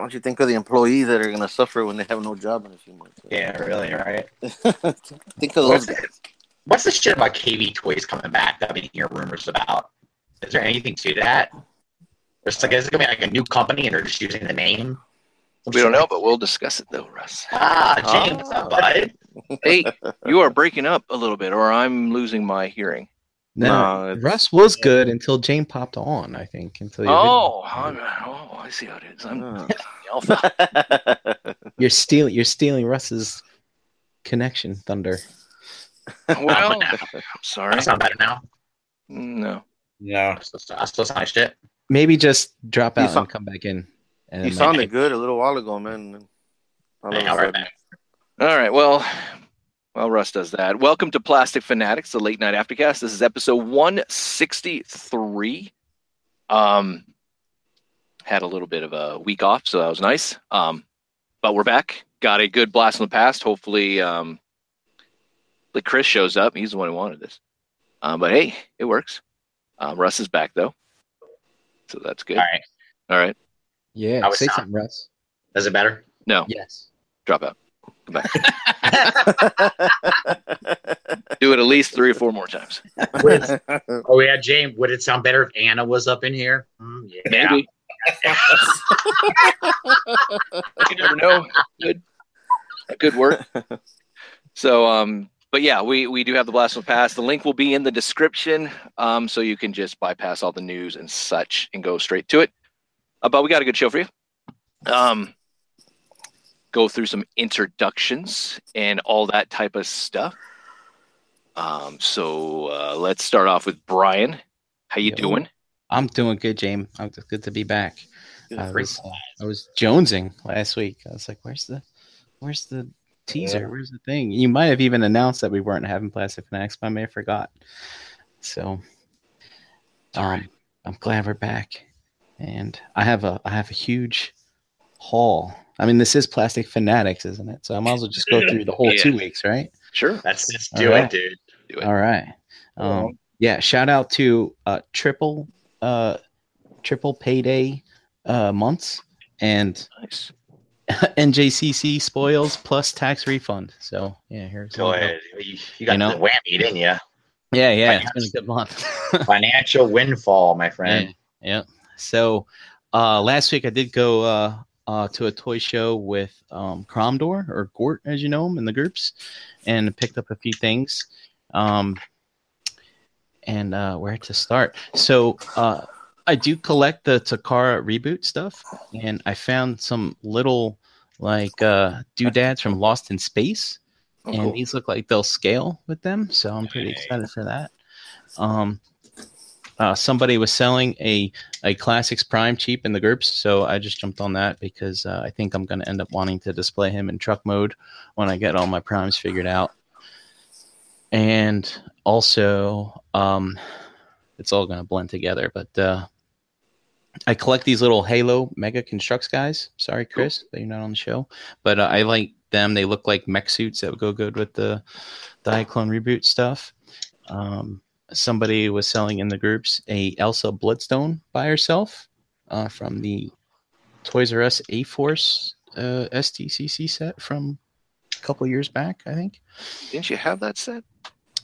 Why don't you think of the employees that are going to suffer when they have no job in a few months? Yeah, really, right? think of those What's, guys. what's the shit about KB Toys coming back that I've been hearing rumors about? Is there anything to that? It's like, is it going to be like a new company and they're just using the name? We don't know, but we'll discuss it though, Russ. Ah, James, what's up, bud? Hey, you are breaking up a little bit, or I'm losing my hearing. No, No, it's- Russ was good until Jane popped on. I think until you Oh, I'm, oh, I see how it is. I'm Uh. alpha. you're stealing you're stealing Russ's connection thunder. Well, I'm sorry. That sound better now? No. No. I still, I still sound like shit. Maybe just drop out saw- and come back in. And you then sounded good a little while ago, man. All of be right back. All right. Well, well, Russ does that. Welcome to Plastic Fanatics, the late night aftercast. This is episode 163. Um, had a little bit of a week off, so that was nice. Um, but we're back. Got a good blast from the past. Hopefully, um, like Chris shows up. He's the one who wanted this. Um, but hey, it works. Um, Russ is back though, so that's good. All right. All right. yeah, I was say not- something, Russ. Is it better? No, Yes. drop out. Come back. Do it at least three or four more times. Would- oh, yeah, James. Would it sound better if Anna was up in here? Hmm, yeah. Maybe. you never know. Good, good work. So, um, but yeah, we we do have the blast from the past. The link will be in the description, um, so you can just bypass all the news and such and go straight to it. Uh, but we got a good show for you. Um, go through some introductions and all that type of stuff. Um, so uh, let's start off with Brian. How you Yo. doing? I'm doing good, James. I'm good to be back. I was, I was jonesing last week. I was like, "Where's the, where's the teaser? Yeah. Where's the thing?" You might have even announced that we weren't having Plastic Fanatics, but I may have forgot. So, um, I'm glad we're back, and I have a I have a huge haul. I mean, this is Plastic Fanatics, isn't it? So I might as well just go through the whole Yeah. two weeks, right? Sure. Let's just do right. it, dude. Do it. All right. Um, yeah. Shout out to uh, triple uh, triple payday uh, months and Nice. NJCC spoils plus tax refund. So yeah, here's Go ahead. You, you got You know? the whammy, didn't you? Yeah, yeah, it's been a good month. Financial windfall, my friend. yeah. So uh, last week I did go uh, uh, to a toy show with um, Cromdor or Gort, as you know him in the groups, and picked up a few things. Um, and uh, where to start? So uh, I do collect the Takara reboot stuff, and I found some little like uh, doodads from Lost in Space Oh, and cool. these look like they'll scale with them. So I'm pretty excited for that. Um, uh, somebody was selling a a classics prime cheap in the groups, so I just jumped on that because uh, I think I'm going to end up wanting to display him in truck mode when I get all my primes figured out. And also, um, it's all going to blend together. But uh, I collect these little Halo Mega Construx guys. Sorry, Chris, that you're not on the show, but uh, I like them. They look like mech suits that would go good with the Diaclone reboot stuff. Um, somebody was selling in the groups a Elsa Bloodstone by herself uh, from the Toys R Us A Force uh, STCC set from a couple years back, I think. Didn't you have that set?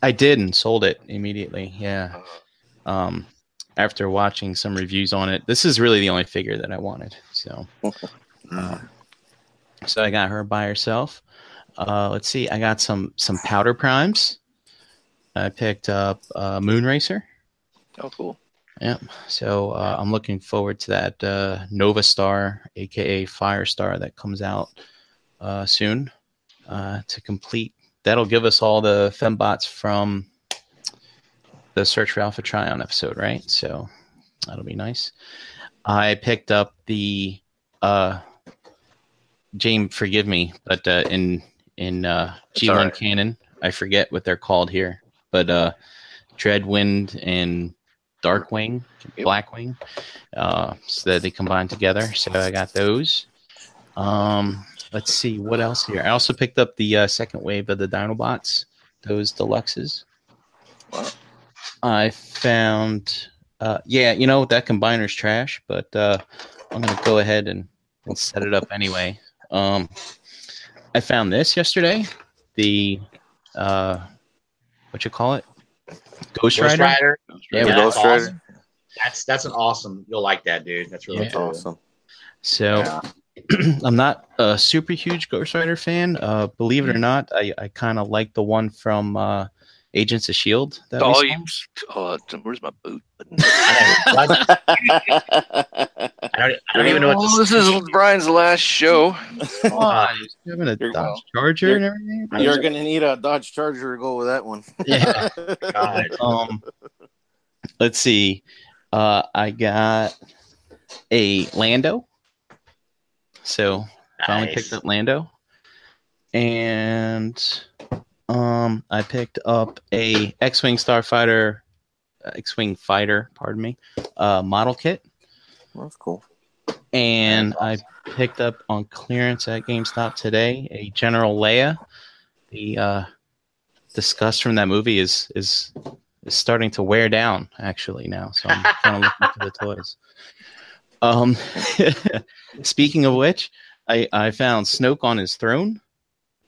I did and sold it immediately. Yeah. Um, after watching some reviews on it, this is really the only figure that I wanted. So, um, so I got her by herself. Uh, let's see. I got some some powder primes. I picked up uh, Moonracer. Oh, cool. Yeah. So uh, I'm looking forward to that uh, Nova Star, aka Firestar, that comes out uh, soon uh, to complete. That'll give us all the fembots from the Search for Alpha Trion episode, right? So that'll be nice. I picked up the uh, James, forgive me, but uh, in in uh, G1 all right. canon, I forget what they're called here, but uh, Dreadwind and Darkwing, Blackwing, uh, so that they combine together. So I got those. Um, let's see what else here. I also picked up the uh, second wave of the Dinobots, those deluxes. Wow. I found, uh, yeah, you know that combiner's trash, but uh, I'm gonna go ahead and let's set it up anyway. Um, I found this yesterday. The uh, what you call it? Ghost, Ghost Rider. Rider. Yeah, The Yeah, Ghost that's Rider. awesome. That's that's an awesome. You'll like that, dude. That's really Yeah. Cool. awesome. So Yeah. I'm not a super huge Ghost Rider fan. Uh, believe it or not, I, I kind of like the one from uh, Agents of Shield. That we Oh, you, oh, where's my boot? I don't, I don't, I don't even know what Oh, this, this is Brian's last show. Come on, you're having a You're- Dodge Charger you're- and everything. You're gonna need a Dodge Charger to go with that one. Yeah. God. um, let's see. Uh, I got a Lando. So finally Nice. picked up Lando, and um, I picked up a X-wing Starfighter, uh, X-wing fighter, pardon me, uh, model kit, That's cool. and I picked up on clearance at GameStop today a General Leia. The uh, disgust from that movie is is is starting to wear down actually now, so I'm kind of looking for the toys. Um, speaking of which, I I found Snoke on his throne.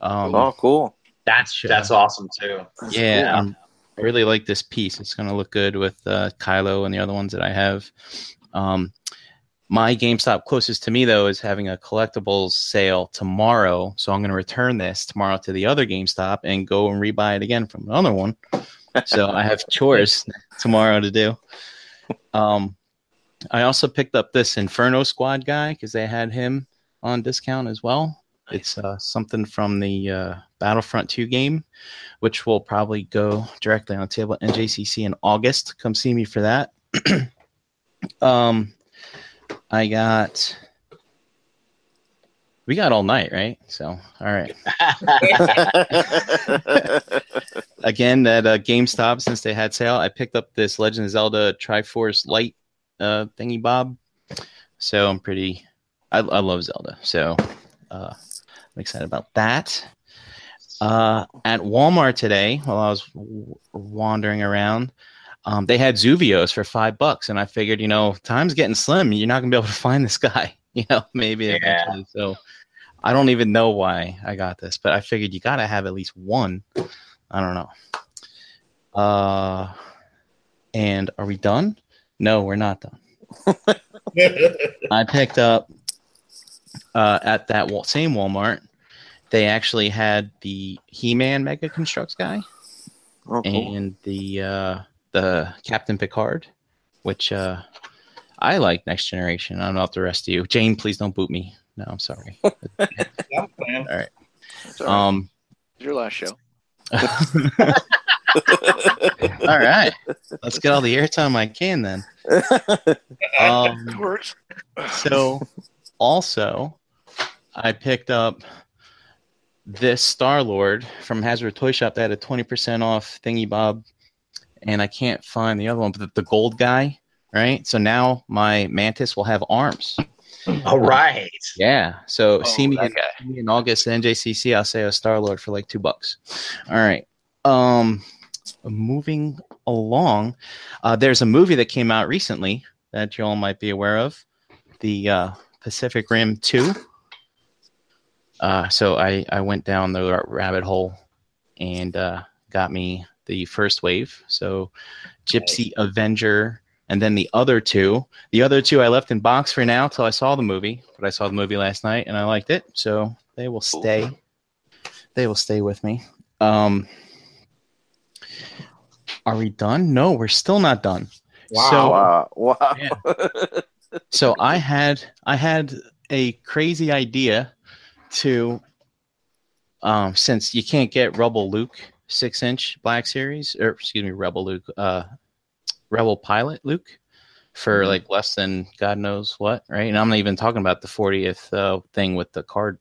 Um, oh, cool. That's that's awesome too. That's yeah, cool. um, I really like this piece. It's going to look good with uh, Kylo and the other ones that I have. Um, my GameStop closest to me though is having a collectibles sale tomorrow, so I'm going to return this tomorrow to the other GameStop and go and rebuy it again from another one. so I have chores tomorrow to do. Um, I also picked up this Inferno Squad guy because they had him on discount as well. It's uh, something from the uh, Battlefront 2 game, which will probably go directly on the table at NJCC in August. Come see me for that. um, I got. We got all night, right? So, all right. Again, at uh, GameStop, since they had sale, I picked up this Legend of Zelda Triforce Light uh, thingy bob. So I'm pretty. I, I love Zelda. So uh, I'm excited about that. Uh, at Walmart today, while I was w- wandering around, um, they had Zuvios for five bucks, and I figured, you know, time's getting slim. You're not gonna be able to find this guy, you know, maybe Yeah. eventually. So I don't even know why I got this, but I figured you gotta have at least one. I don't know. Uh, and are we done? No, we're not done. I picked up uh, at that same Walmart. They actually had the He-Man Mega Construx guy oh, cool. and the uh, the Captain Picard, which uh, I like Next Generation. I don't know if the rest of you. Jane, please don't boot me. No, I'm sorry. Yeah, man. It's all right. Um, It's your last show. all right, let's get all the airtime I can then. Um, Of course. so also i picked up this star lord from Hasbro toy shop that had a 20% off thingy bob and i can't find the other one but the, the gold guy right so now my mantis will have arms All right. yeah so Oh, see me in, see me in august at njcc i'll say a star lord for like two bucks all right um moving along uh, there's a movie that came out recently that you all might be aware of the uh, Pacific Rim 2. Uh, so I, I went down the rabbit hole and uh, got me the first wave. So Gipsy Avenger, and then the other two. The other two I left in box for now till I saw the movie, but I saw the movie last night and I liked it. So they will stay. They will stay with me. Um, are we done? No, we're still not done. Wow. So, wow. Wow. Yeah. so I had I had a crazy idea to um since you can't get Rebel Luke six inch Black Series or excuse me Rebel Luke uh Rebel Pilot Luke for Mhm. like less than God knows what right and I'm not even talking about the 40th uh, thing with the card.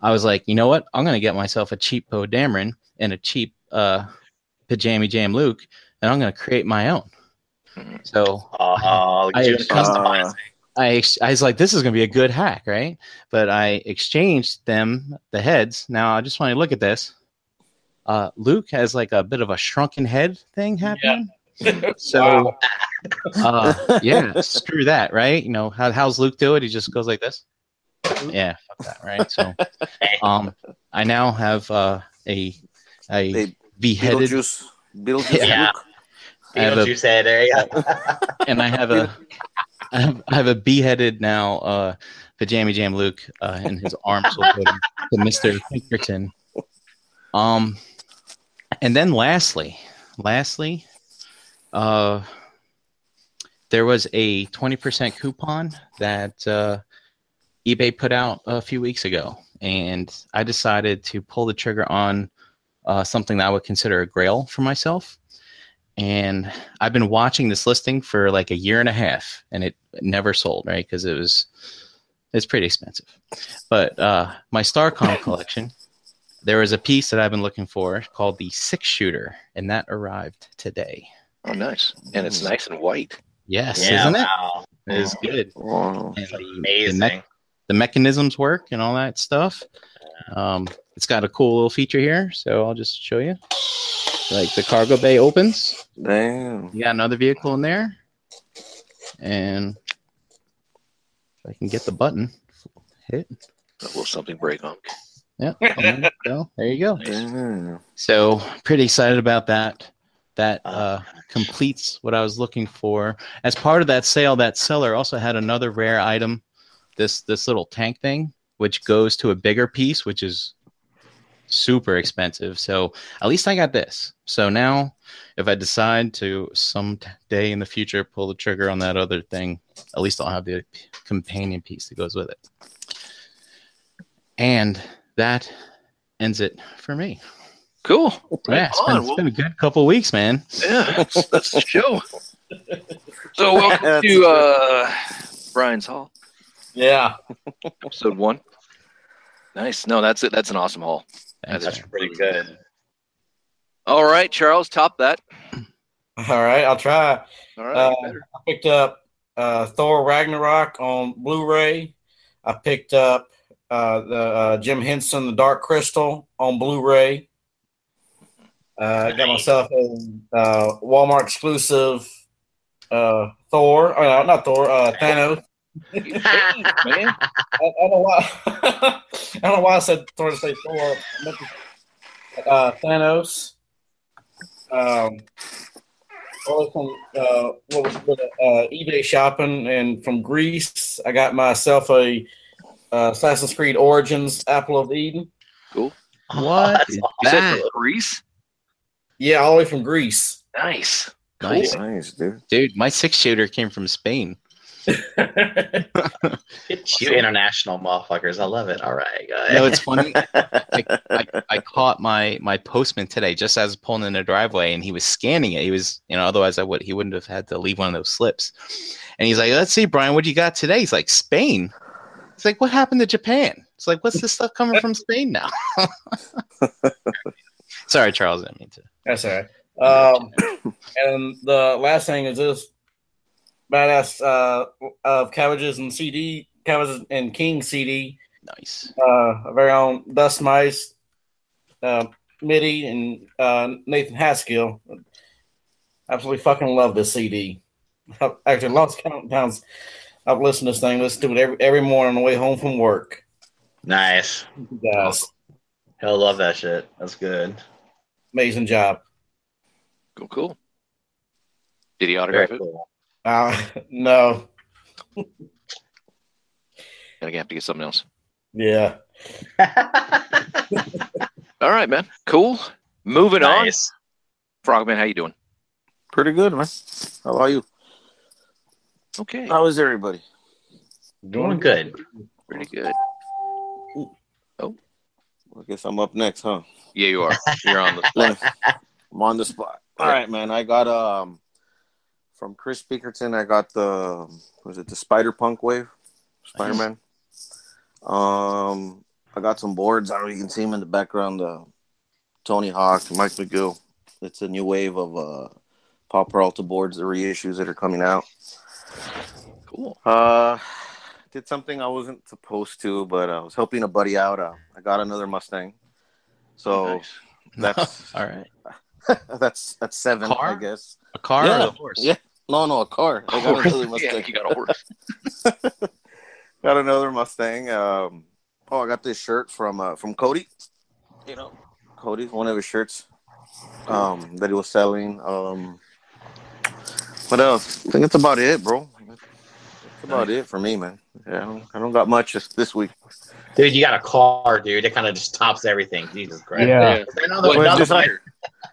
I was like, you know what? I'm gonna get myself a cheap Poe Dameron and a cheap uh Pajami Jam Luke, and I'm gonna create my own. Mhm. So Oh, I- you customize. Uh, I ex- I was like, this is gonna be a good hack, right? But I exchanged them the heads. Now I just want to look at this. Uh, Luke has like a bit of a shrunken head thing happening. So uh, yeah, screw that, right? You know how how's Luke do it? He just goes like this. Yeah, fuck that, right? So, um, I now have uh, a a Hey, beheaded, Beetlejuice. Beetlejuice. Yeah. Luke. I have a- Beetlejuice said, there and I have a I have, I have a beheaded now uh, pajama jam Luke, uh, and his arms to Mister Pinkerton. Um, and then lastly, lastly, uh, there was a twenty percent coupon that uh, eBay put out a few weeks ago, and I decided to pull the trigger on uh, something that I would consider a grail for myself. And I've been watching this listing for like a year and a half, and it never sold, right? Because it was it's pretty expensive. But uh, my Starcom collection, there was a piece that I've been looking for called the six shooter, and that arrived today. Oh, nice. And it's nice and white. Yes, yeah, isn't it? wow. It is good. Wow. And the- the Amazing. the mechanisms work and all that stuff. Um, it's got a cool little feature here, so I'll just show you. Like the cargo bay opens, Damn. you got another vehicle in there, and if I can get the button hit, Will something break on? yeah, there you go. There you go. Damn. So pretty excited about that. That Oh, uh, completes what I was looking for. As part of that sale, that seller also had another rare item, this this little tank thing, which goes to a bigger piece, which is super expensive. So at least I got this. So now, if I decide to some t- day in the future pull the trigger on that other thing, at least I'll have the companion piece that goes with it. And that ends it for me. Cool. Yeah, it's on, been, it's well- been a good couple weeks, man. Yeah, that's, that's the show. So welcome to uh, Brian's Hall, Yeah. episode one. Nice. No, that's it. That's an awesome haul. Thanks, That's man. Pretty good. All right, Charles, top that. All right, I'll try. All right. Uh. I picked up uh, Thor Ragnarok on Blu-ray. I picked up uh, the uh, Jim Henson The Dark Crystal on Blu-ray. Uh, I got myself a uh, Walmart exclusive uh, Thor. Oh, not Thor. Uh, Thanos. You man. I, I don't know why. I don't know why I said Thor to say Thor. I meant to- Uh, Thanos. Um, all from uh, what was it, uh, eBay shopping, and from Greece, I got myself a uh, Assassin's Creed Origins Apple of Eden. Cool. What That's You said that? from Greece? Yeah, all the way from Greece. Nice. Nice. Nice, dude. Dude, my six shooter came from Spain. You international motherfuckers. I love it. All right, guys. No, it's funny. I, I, I caught my my postman today just as pulling in the driveway, and he was scanning it. He was, you know, otherwise I would he wouldn't have had to leave one of those slips. And he's like, "Let's see, Brian, what you got today?" He's like, "Spain." It's like, "What happened to Japan?" It's like, "What's this stuff coming from Spain now?" Sorry, Charles. I didn't mean to. That's all right. Um, and the last thing is this badass uh, of cabbages and CD, cabbages and King CD, Nice. uh, our very own Dust Mice, uh, MIDI, and uh, Nathan Haskill. Absolutely fucking love this CD. I've Actually, lost count times I've listened to this thing, listen to it every, every morning on the way home from work. nice. You guys, He'll love that shit. That's good. amazing job. Cool, cool. Did he Very autograph it? cool. Uh, no, Gonna have to get something else. yeah. All right, man. Cool. Moving nice. on. Frogman, how you doing? Pretty good, man. How are you? Okay. How is everybody? Doing good. Pretty good. Oh, I guess I'm up next, huh? Yeah, you are. You're on the spot. I'm on the spot. All right, man. I got um from Chris Pinkerton. I got the was it the Spider Punk wave, Spider Man. Um, I got some boards. I don't know. You can see them in the background. Uh, Tony Hawk, Mike McGill. It's a new wave of uh Powell Peralta boards, the reissues that are coming out. Cool. Uh, did something I wasn't supposed to, but I was helping a buddy out. Uh, I got another Mustang, so Nice. that's all right. that's that's seven, Car? I guess. A car Yeah. or a horse? Yeah. No, no, a car. I got another yeah, Mustang. you got a horse. got another Mustang. Um, oh, I got this shirt from uh, from Cody. You know, Cody's one of his shirts um, that he was selling. Um, what else? I think that's about it, bro. That's about it for me, man. Yeah, I don't, I don't got much this, this week. Dude, you got a car, dude. It kind of just tops everything. Jesus Christ. Yeah. Another, Well, another just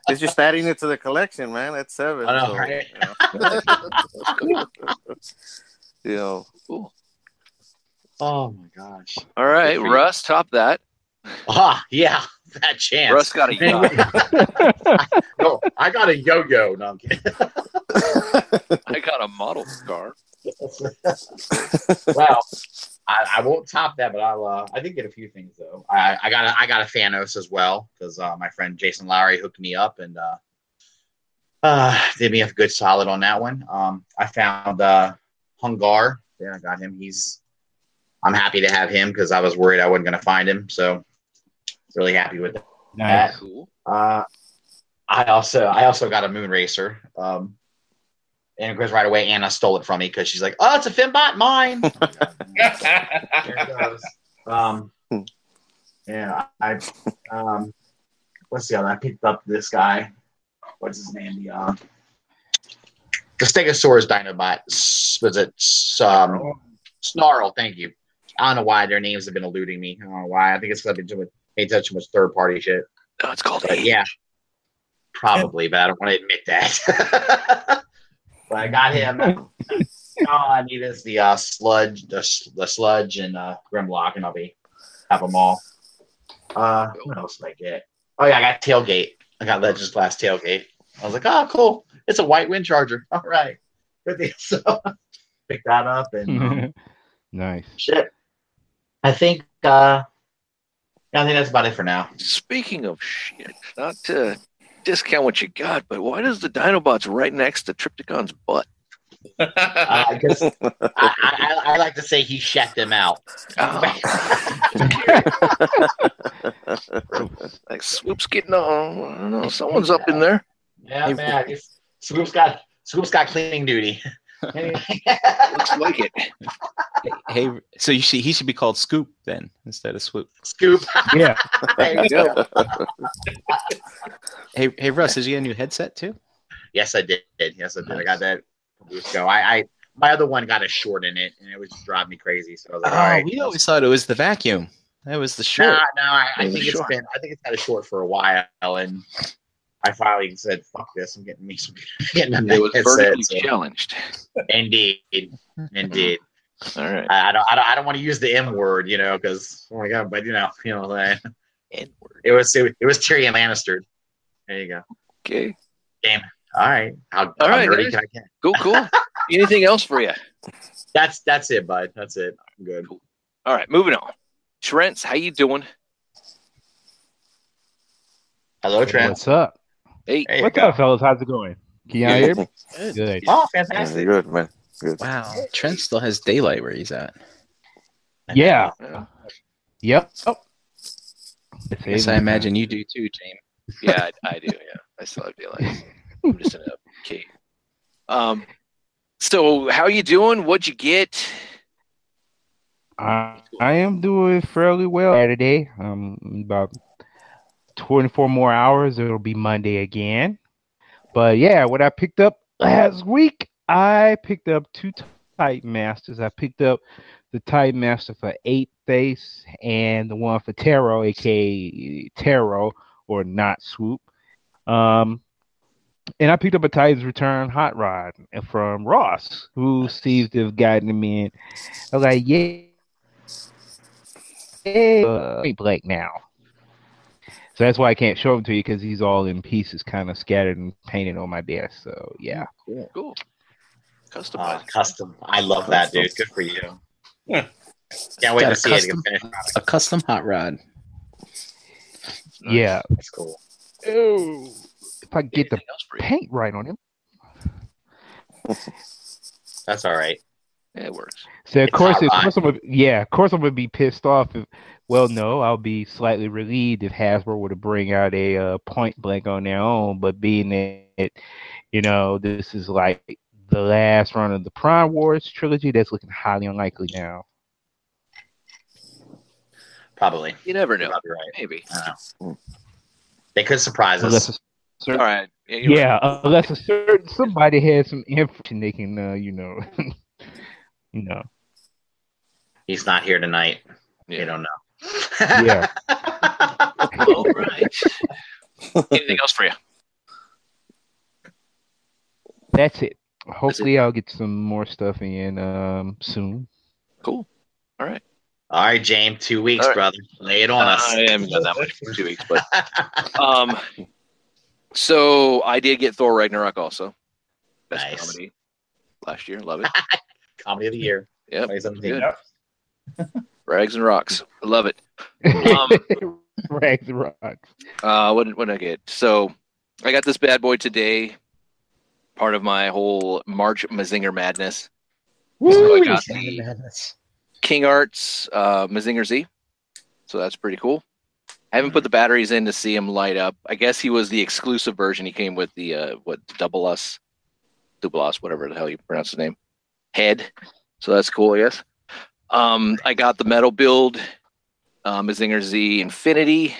like- player. It's just adding it to the collection, man. That's seven. I know, so, right? you know. you know, Cool. Oh my gosh. All right, Good you. Russ, top that. Ah, yeah. That chance. Russ got a yacht. no, I got a yo-yo. No, I'm kidding. I got a model car. well, I, I won't top that, but I'll. Uh, I did get a few things though. I, I got a, I got a Thanos as well because uh, my friend Jason Lowry hooked me up and uh, uh, did me a good solid on that one. Um, I found uh, Hungar. Yeah, I got him. He's. I'm happy to have him because I was worried I wasn't going to find him. So, really happy with that. Nice. Cool. Uh, I also I also got a Moon Racer. Um, and of course, right away, Anna stole it from me because she's like, "Oh, it's a Fembot, mine." There it goes. Um, yeah, I um, what's the other? I picked up this guy. What's his name? The uh, the Stegosaurus Dinobot. Was it um, Snarl? Thank you. I don't know why their names have been eluding me. I don't know why. I think it's because I've been too much, paid too much third party shit. No, it's called But yeah, probably, but I don't want to admit that. but I got him. All I need is the uh, sludge, the, the sludge, and uh, Grimlock, and I'll be have them all. Uh, what else did I get? Oh yeah, I got tailgate. I got Legends Class tailgate. I was like, oh, cool. It's a white wind charger. All right, good deal. So pick that up and um, nice. shit. I think. uh yeah, I think that's about it for now. Speaking of shit, not to discount what you got, but why does the Dinobot's right next to Trypticon's butt? Uh, I guess I, I, I like to say he shat them out. Oh. Like Swoop's getting on. I don't know. Someone's up in there. yeah, man. I Swoop's got Swoop's got cleaning duty. Looks like it. Hey, so you should, he should be called Scoop then instead of Swoop. Scoop. Yeah. There you go. Hey, hey, Russ, did you get a new headset too? Yes, I did. Yes, I did. I got that. a couple weeks ago. I, I my other one got a short in it, and it was just driving me crazy. So I was like, Oh, all right. we always thought it was the vacuum. That was the No, short. no, I, I It was think it's short. been. I think it's had a short for a while, and I finally said, "Fuck this! I'm getting me some." Getting a It was headset, vertically so- challenged. Indeed, indeed. All right. I, I don't, I don't, I don't want to use the M word, you know, because oh my god, but you know, you know, like, N-word. it was it, was Tyrion Lannister. There you go. Okay. Game. All right, how, All how right, nerdy can I get? Cool, cool. Anything else for you? That's that's it, bud. That's it. I'm good. All right, moving on. Trent's, how you doing? Hello, Trent. What's up? Hey, There you What's up, fellas? How's it going? Can y'all hear me? Good. Oh, Yeah, fantastic. good man. Good. Wow, Trent still has daylight where he's at. Yeah. Yeah. Yep. Oh. It's Yes, I imagine you do too, James. yeah, I, I do. Yeah, I still have daylight. I'm just in a cave. Um, so how you doing? What'd you get? I, I am doing fairly well today. Um, about 24 more hours, it'll be Monday again. But yeah, what I picked up last week, I picked up two Titan Masters. I picked up the Titan Master for eight face and the one for Tarot, aka Tarot or not Swoop. Um, and I picked up a Titan's Return Hot Rod from Ross, who seems to have gotten him in. I was like, yeah, yeah, uh, blank now. So that's why I can't show him to you because he's all in pieces, kind of scattered and painted on my desk. So yeah, Cool. Uh, Customized. custom. I love that, dude. Good for you. Yeah. Can't wait to a see it. custom- Finish. A custom hot rod. yeah. That's cool. Oh, if I get the Anything else for you? paint right on him. That's all right. It works. So of It's course, of course, I'm gonna, yeah, of course, I'm gonna be pissed off. If, well, no, I'll be slightly relieved if Hasbro were to bring out a uh, point blank on their own. But being that, you know, this is like the last run of the Prime Wars trilogy, that's looking highly unlikely now. Probably. You never You're know. probably right. Maybe. I don't know. They could surprise Unless us. a certain, right. Yeah. you're right. unless a certain somebody has some information they can, uh, you know, you know. He's not here tonight. Yeah. You don't know. Yeah. All right. Anything else for you? That's it. Hopefully, I'll get some more stuff in um soon. Cool. All right. All right, James. Two weeks, All right. brother. Lay it on us. I haven't done that much for two weeks, but um, so I did get Thor Ragnarok also. Best Nice. comedy last year. Love it. Comedy of the year. Yep. 2017. Good. Rags and rocks. I love it. Um, Rags and rocks. Uh, what did, what did I get? So I got this bad boy today. Part of my whole March Mazinger madness. So I got the King Arts uh, Mazinger Z. So that's pretty cool. I haven't put the batteries in to see him light up. I guess he was the exclusive version. He came with the uh, what double S, double S, whatever the hell you pronounce his name, head. So that's cool. I guess. Um, I got the metal build, uh, Mazinger Z Infinity.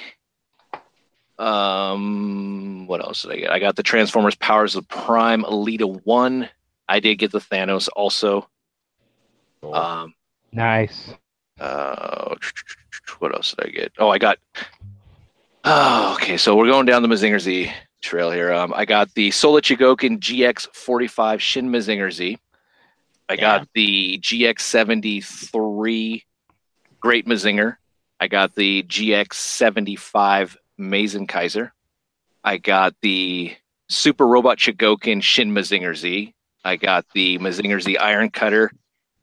Um, what else did I get? I got the Transformers Powers of Prime Elita One. I did get the Thanos also. Cool. Um, Nice. uh, what else did I get? Oh, I got. Oh, okay. So we're going down the Mazinger Z trail here. Um, I got the Sola Chogokin GX45 Shin Mazinger Z. I got the GX73 Great Mazinger. I got the GX75 Mazinkaiser. I got the Super Robot Chogokin Shin Mazinger Z. I got the Mazinger Z Iron Cutter.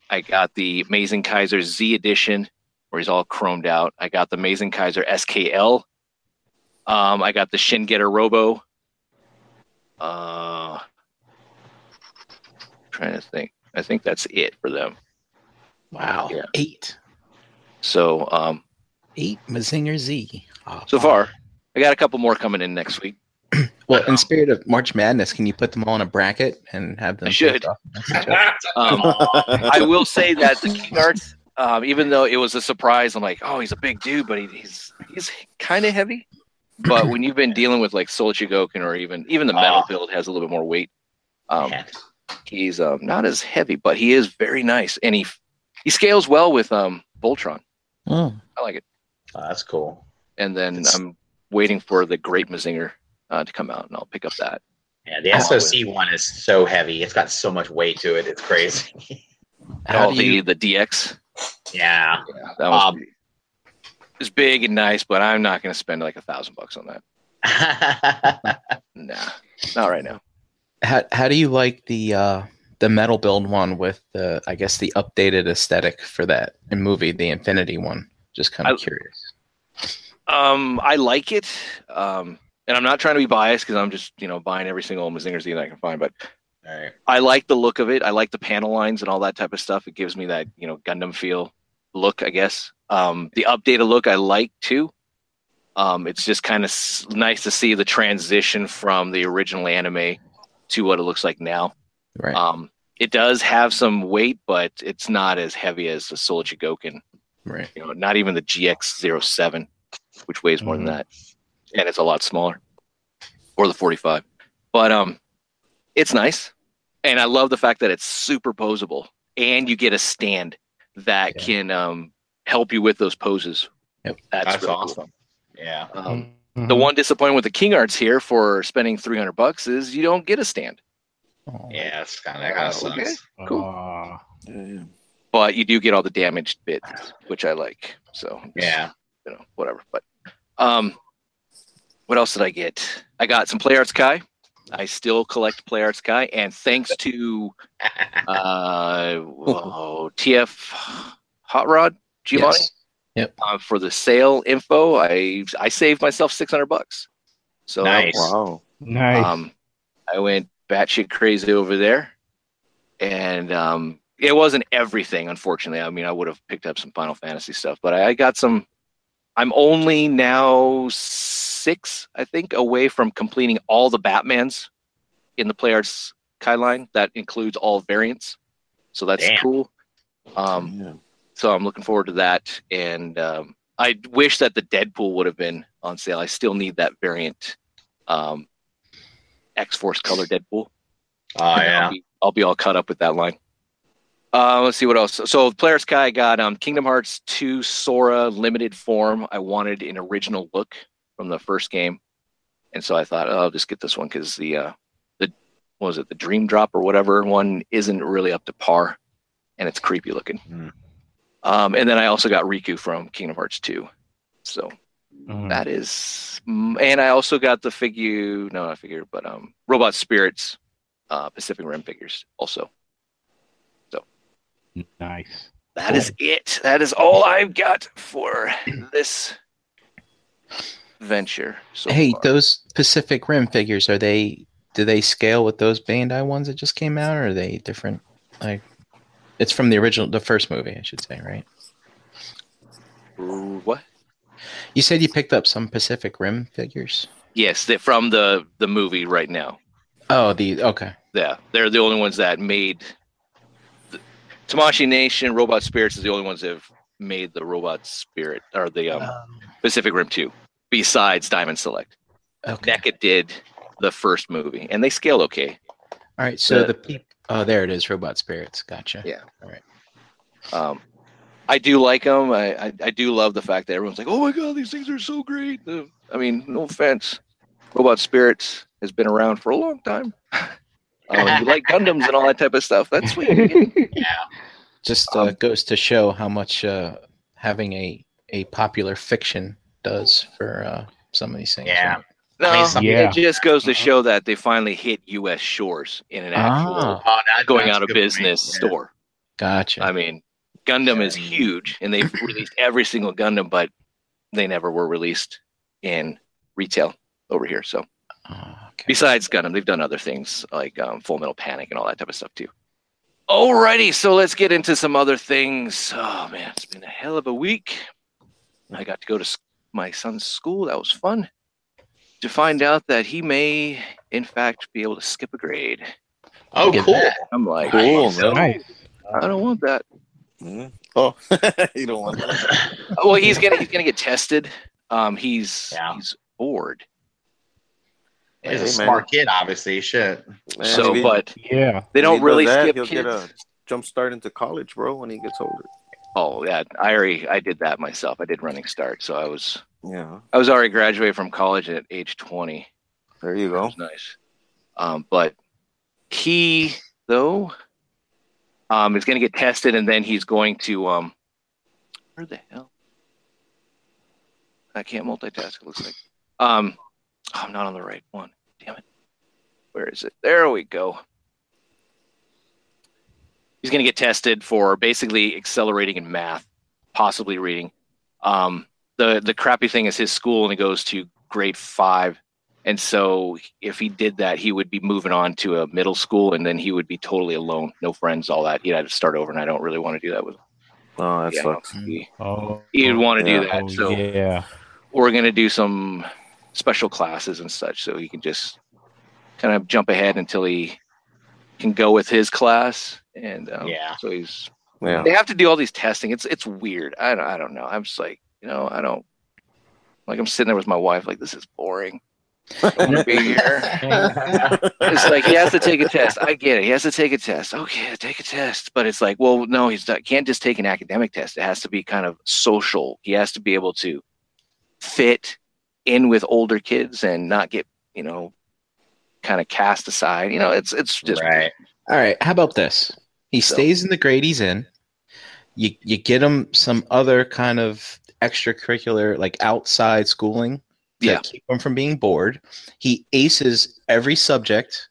I got the Amazing Kaiser Z edition, where he's all chromed out. I got the Amazing Kaiser SKL. Um, I got the Shin Getter Robo. Uh, trying to think. I think that's it for them. Wow. Yeah. Eight. So, um, Eight Mazinger Z. Oh, so far, I got a couple more coming in next week. Well, in spirit of March Madness, can you put them all in a bracket and have them? I should. picked off against each other? Um, I will say that the King Arts, um, even though it was a surprise, I'm like, oh, he's a big dude, but he, he's he's kind of heavy. But when you've been dealing with like Soul Chogokin or even even the metal Ah. build has a little bit more weight, um, Yeah. He's um, not as heavy, but he is very nice, and he he scales well with um, Voltron. Oh, I like it. Oh, that's cool. And then It's- I'm waiting for the Great Mazinger uh, to come out, and I'll pick up that. Yeah, the SOC one is so heavy. It's got so much weight to it. It's crazy. how oh, do the you? the DX. yeah. Yeah, that was Um, it's big and nice, but I'm not going to spend like a thousand bucks on that. Nah, not right now. How, how do you like the uh, the metal build one with the I guess the updated aesthetic for that in movie, the Infinity one? Just kind of curious. Um, I like it. Um, and I'm not trying to be biased because I'm just you know buying every single Mazinger Z that I can find, but All right. I like the look of it. I like the panel lines and all that type of stuff. It gives me that you know Gundam feel look, I guess. Um, the updated look I like too. Um, it's just kind of s- nice to see the transition from the original anime to what it looks like now. Right. Um, it does have some weight, but it's not as heavy as the Soul Chogokin. right. You know, not even the GX07, which weighs more Mhm. than that, and it's a lot smaller, or the 45. But um, it's nice, and I love the fact that it's superposable, and you get a stand that Yeah. can um help you with those poses. Yep. That's, That's really cool. awesome. Yeah. Um, Mhm. the one disappointment with the King Arts here for spending 300 bucks is you don't get a stand. Oh, Yeah, it's kind of that kind of Uh, okay. sucks. cool. Aw. Yeah. but you do get all the damaged bits, which I like. So Yeah. you know, whatever. But um, what else did I get? I got some Play Arts Kai. I still collect Play Arts Kai, and thanks to uh, whoa, TF Hot Rod Giovanni Yes. Yep. uh, for the sale info, I I saved myself six hundred bucks. So Nice. Wow. Nice. um, I went batshit crazy over there, and um, it wasn't everything, unfortunately. I mean, I would have picked up some Final Fantasy stuff, but I, I got some. I'm only now six, I think, away from completing all the Batmans in the Playarts Kai line. That includes all variants, so that's Damn. cool. Um, yeah. So I'm looking forward to that. And um, I wish that the Deadpool would have been on sale. I still need that variant, um, X Force color Deadpool. Oh I'll yeah. be, I'll be all caught up with that line. Uh, let's see what else. So, Play Arts Kai got um, Kingdom Hearts 2 Sora limited form. I wanted an original look from the first game, and so I thought, oh, I'll just get this one because the uh, the what was it the Dream Drop or whatever one isn't really up to par, and it's creepy looking. Hmm. Um, and then I also got Riku from Kingdom Hearts 2. So Mhm. that is, mm, and I also got the figure, no, not figure, but um, Robot Spirits, uh, Pacific Rim figures also. So nice. That is it. That is all I've got for this venture. So hey, far. those Pacific Rim figures are they? Do they scale with those Bandai ones that just came out, or are they different? Like, it's from the original, the first movie, I should say, right? What? You said you picked up some Pacific Rim figures. Yes, they from the the movie right now. Oh, the okay. Yeah, they're the only ones that made. The, Tamashii Nation, Robot Spirits is the only ones that have made the Robot Spirit or the um, Pacific Rim two. Besides Diamond Select, okay. NECA did the first movie, and they scale okay. All right. So the- the oh, there it is. Robot Spirits. Gotcha. Yeah. All right. Um, I do like them. I, I I do love the fact that everyone's like, "Oh my god, these things are so great." The- I mean, no offense, Robot Spirits has been around for a long time. um, you like Gundams and all that type of stuff. That's sweet. Yeah. Just uh, Um, goes to show how much uh, having a a popular fiction does for uh, some of these things. Yeah. right? No, I mean, Yeah. it just goes to show that they finally hit U.S. shores in an actual Ah, Oh, that- going out of good for me. business Yeah. store. gotcha. I mean, Gundam is huge, and they've released every single Gundam, but they never were released in retail over here. So, Oh, okay. besides Gundam, they've done other things like um, Full Metal Panic and all that type of stuff too. Alrighty, so let's get into some other things. Oh man, it's been a hell of a week. I got to go to my son's school. That was fun. To find out that he may, in fact, be able to skip a grade. Oh, cool. that. I'm like, Cool, So- man. Nice. I don't want that. Mhm. Oh, you don't want that. well he's gonna he's gonna get tested um he's Yeah. he's bored He's a Hey, man. smart kid, obviously. Shit. Man, so if but Yeah. they don't really that, skip He'll kids get a jump start into college, bro, when he gets older. Oh yeah. I already i did that myself. I did running start so i was Yeah, i was already graduated from college at age 20 there you go. nice. Um but he though um is gonna get tested and then he's going to um where the hell? I can't multitask it looks like. Um oh, i'm not on the right one. Damn it. Where is it? There we go he's going to get tested for basically accelerating in math possibly reading um the the crappy thing is his school and he goes to grade five and so if he did that he would be moving on to a middle school and then he would be totally alone no friends all that he'd have to start over and i don't really want to do that with him Oh, that Yeah, sucks. he- Oh. You'd wanna do that, Oh, so- yeah. we're going to do some special classes and such so he can just kind of jump ahead until he can go with his class and um, Yeah. so he's Yeah. they have to do all these testing. It's it's weird. I don't, I don't know. I'm just like you know i don't like i'm sitting there with my wife like this is boring. I don't want to be here it's like he has to take a test. I get it. He has to take a test. Okay take a test. But it's like well no he's not can't just take an academic test. It has to be kind of social. He has to be able to fit in with older kids and not get you know kind of cast aside. You know it's it's just right. All right. How about this? He So- stays in the grade he's in. You you get him some other kind of extracurricular, like outside schooling to Yeah. keep him from being bored. He aces every subject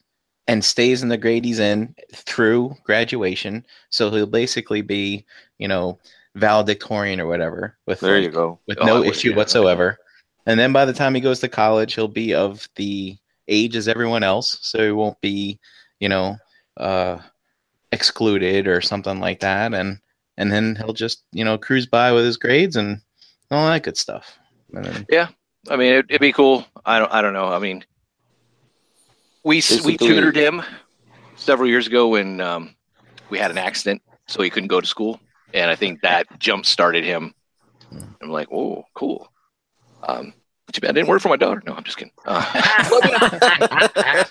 and stays in the grade he's in through graduation. So he'll basically be, you know, valedictorian or whatever with There you go. with Oh, no would, issue yeah. whatsoever. And then by the time he goes to college, he'll be of the age as everyone else, so he won't be, you know, uh, excluded or something like that. And and then he'll just, you know, cruise by with his grades and all that good stuff. And then, I mean, it, it'd be cool. I don't. I don't know. I mean, we we tutored him several years ago when um, we had an accident, so he couldn't go to school, and I think that jump started him I'm like, oh, cool. Um, too bad it didn't work for my daughter. No, I'm just kidding. Uh,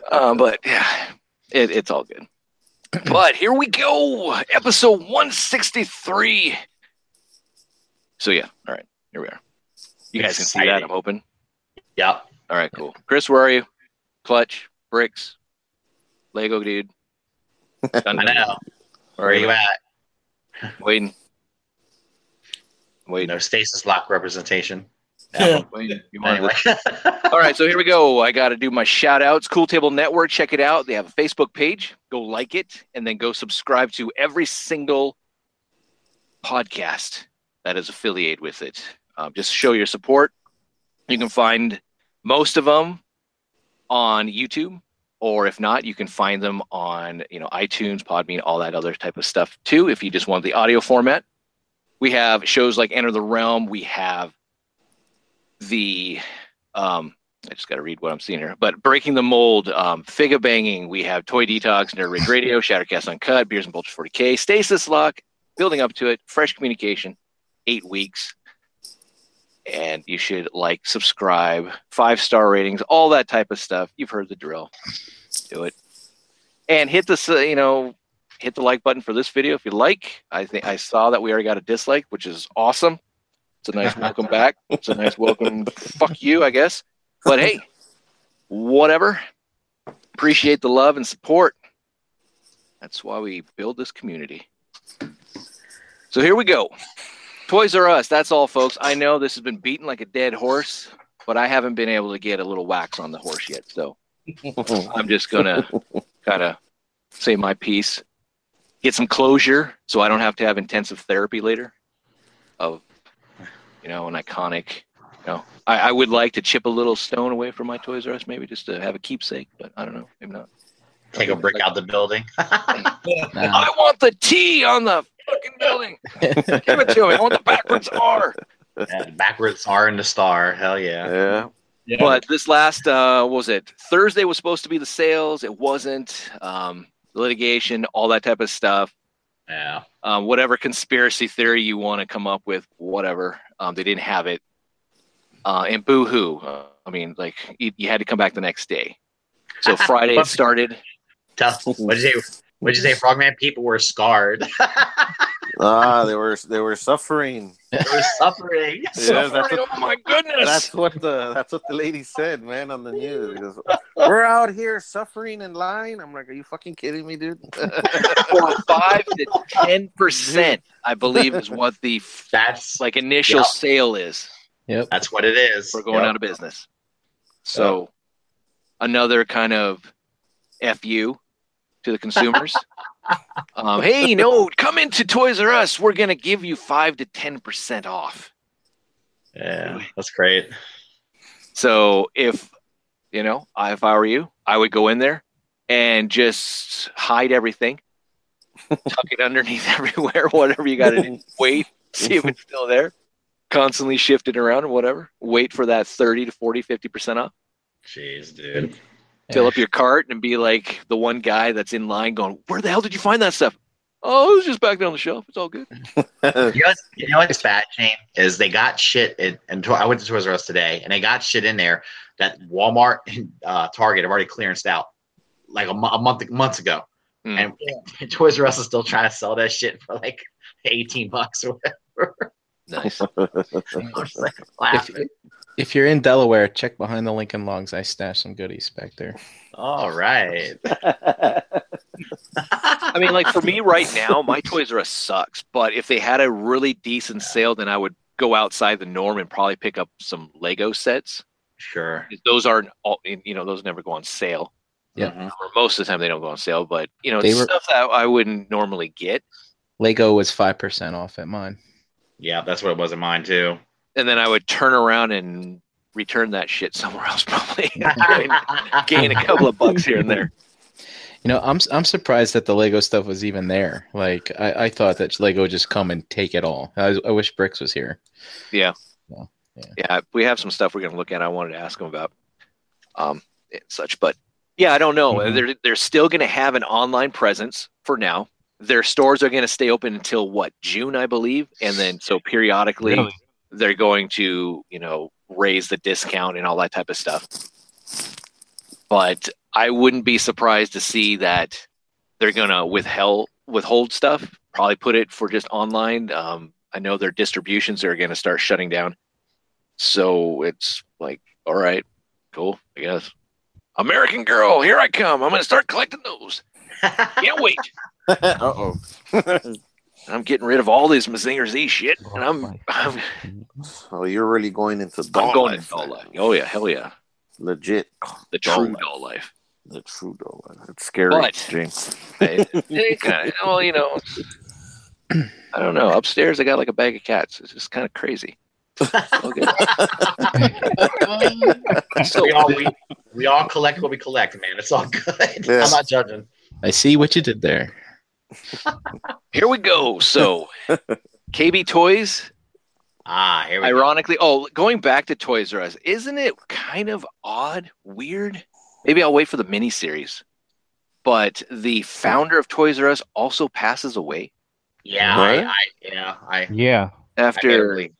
uh, but yeah, it, it's all good. But here we go, episode 163. So yeah, all right, here we are. You guys can see that. I'm hoping. Yeah. All right, cool. Chris, where are you? Clutch, bricks, Lego dude. I know. Where are you at? Waiting. Waiting. No stasis lock representation. Yeah. Waiting. You wanted Anyway. All right, so here we go. I got to do my shout outs. Cool Table Network, check it out. They have a Facebook page. Go like it and then go subscribe to every single podcast that is affiliated with it. Um, just show your support. You can find most of them on YouTube, or if not, you can find them on you know iTunes, Podbean, all that other type of stuff too. If you just want the audio format, we have shows like Enter the Realm. We have the um, I just got to read what I'm seeing here. But breaking the mold, um, Figa banging. We have Toy Detox, Nerd Rage Radio, Shattercast Uncut, Beers and Bulge 40K, Stasis Lock, building up to it, fresh communication, eight weeks. And you should like, subscribe, five star ratings, all that type of stuff. You've heard the drill. Do it, and hit the you know hit the like button for this video if you like. I think I saw that we already got a dislike, which is awesome. It's a nice welcome back. It's a nice welcome. Fuck you, I guess. But hey, whatever. Appreciate the love and support. That's why we build this community. So here we go. Toys R Us. That's all, folks. I know this has been beaten like a dead horse, but I haven't been able to get a little wax on the horse yet. So I'm just gonna kind of say my piece, get some closure, so I don't have to have intensive therapy later. Of you know, an iconic. You know, I, I would like to chip a little stone away from my Toys R Us, maybe just to have a keepsake, but I don't know, maybe not. Take a brick out the building. Nah. I want the T on the fucking building. Give it to me. I want the backwards R. Yeah, backwards R in the star. Hell yeah. Yeah. Yeah. But this last, uh, what was it Thursday was supposed to be the sales. It wasn't. Um, litigation, all that type of stuff. Yeah. um, whatever conspiracy theory you want to come up with, whatever. Um, they didn't have it. Uh, and boo hoo. Uh, I mean, like, you, you had to come back the next day. So Friday it started. Tell, what'd you say? What'd you say, Frogman? People were scarred. Ah, they were they were suffering. they were suffering. Yeah, that's Suffering, what, oh my goodness. that's what the that's what the lady said, man, on the news. Goes, We're out here suffering and lying. I'm like, are you fucking kidding me, dude? For five to ten percent, I believe, is what the That's like initial Yep. sale is. Yep. that's what it is. We're going Yep. out of business. So another kind of fu to the consumers. um, hey, no, come into Toys R Us. We're gonna give you five to ten percent off. Yeah, that's great. So if you know, if I were you, I would go in there and just hide everything, tuck it underneath everywhere, whatever you got to do. Wait, see if it's still there. Constantly shift it around or whatever. Wait for that 30 to 40, 50% off. Jeez, dude. Fill up your cart and be like the one guy that's in line going, Where the hell did you find that stuff? Oh, it was just back there on the shelf. It's all good. You know, you know what's bad, Shane? Is they got shit. In, and I went to Toys R Us today, and they got shit in there that Walmart and uh, Target have already clearanced out like a, a month months ago, Hmm. and Toys R Us is still trying to sell that shit for like eighteen bucks or whatever. Nice. I'm like If, laughing. If you're in Delaware, check behind the Lincoln Logs. I stashed some goodies back there. All right. I mean, like for me right now, my Toys R Us sucks. But if they had a really decent sale, then I would go outside the norm and probably pick up some Lego sets. sure. Those aren't all, you know, those never go on sale. Yeah. Mhm. Or most of the time they don't go on sale. But you know, it's were- stuff that I wouldn't normally get. Lego was five percent off at mine. Yeah, that's what it was in mine too. And then I would turn around and return that shit somewhere else, probably gain, gain a couple of bucks here and there. You know, I'm I'm surprised that the Lego stuff was even there. Like I, I thought that Lego would just come and take it all. I, I wish Bricks was here. Yeah. Yeah. Yeah. Yeah, we have some stuff we're going to look at. I wanted to ask them about um, and such, but yeah, I don't know. Mhm. They're they're still going to have an online presence for now. their stores are going to stay open until what June, I believe, and then so periodically Really? They're going to you know raise the discount and all that type of stuff. But I wouldn't be surprised to see that they're going to withhold withhold stuff. Probably put it for just online. Um, I know their distributions are going to start shutting down, so it's like, all right, cool, I guess. American Girl, here I come. I'm going to start collecting those. Can't wait. uh oh. I'm getting rid of all this Mazinger Z shit, and oh I'm I'm, so you're really going into doll I'm going life, to doll life. Oh yeah, hell yeah, Legit. the Doll true life. doll life. The true doll life. It's scary, But- James. It- it kinda- well, you know, I don't know. Upstairs, I got like a bag of cats. It's just kind of crazy. Okay. so we all we, we all collect what we collect, man. It's all good. Yeah. I'm not judging. I see what you did there. Here we go. So KB Toys, Ah, here we go. ironically, oh, going back to Toys R Us, isn't it kind of odd, weird? Maybe I'll wait for the miniseries. But the founder of Toys R Us also passes away Yeah, What? I, I, yeah, I, Yeah. After barely-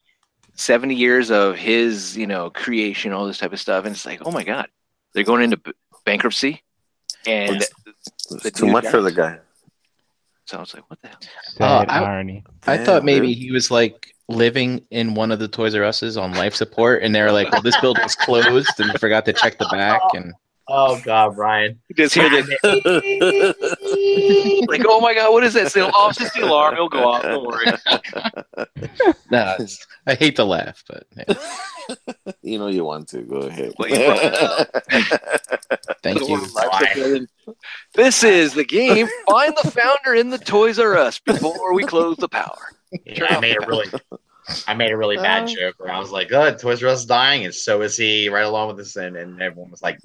70 years of his, you know, creation, all this type of stuff. And it's like, oh my God, they're going into b- bankruptcy. And It's, The too dude much for the guy. So I was like, what the hell? Sad uh, I- irony. I Damn, thought maybe he was like living in one of the Toys R Us's on life support, and they were like, "Well, this building's closed," and forgot to check the back. And Oh God, Brian. You just hear this, like, oh my God, what is this? Still, oh, it's just the alarm. It'll go off. Don't worry. no, I hate to laugh, but yeah. you know you want to. Go ahead. Well, you brought thank you. This is the game. Find the founder in the Toys R Us before we close the power. Yeah, I made a really, I made a really bad uh. joke where I was like, "Oh, Toys R Us is dying, and so is he." Right along with this, and, and everyone was like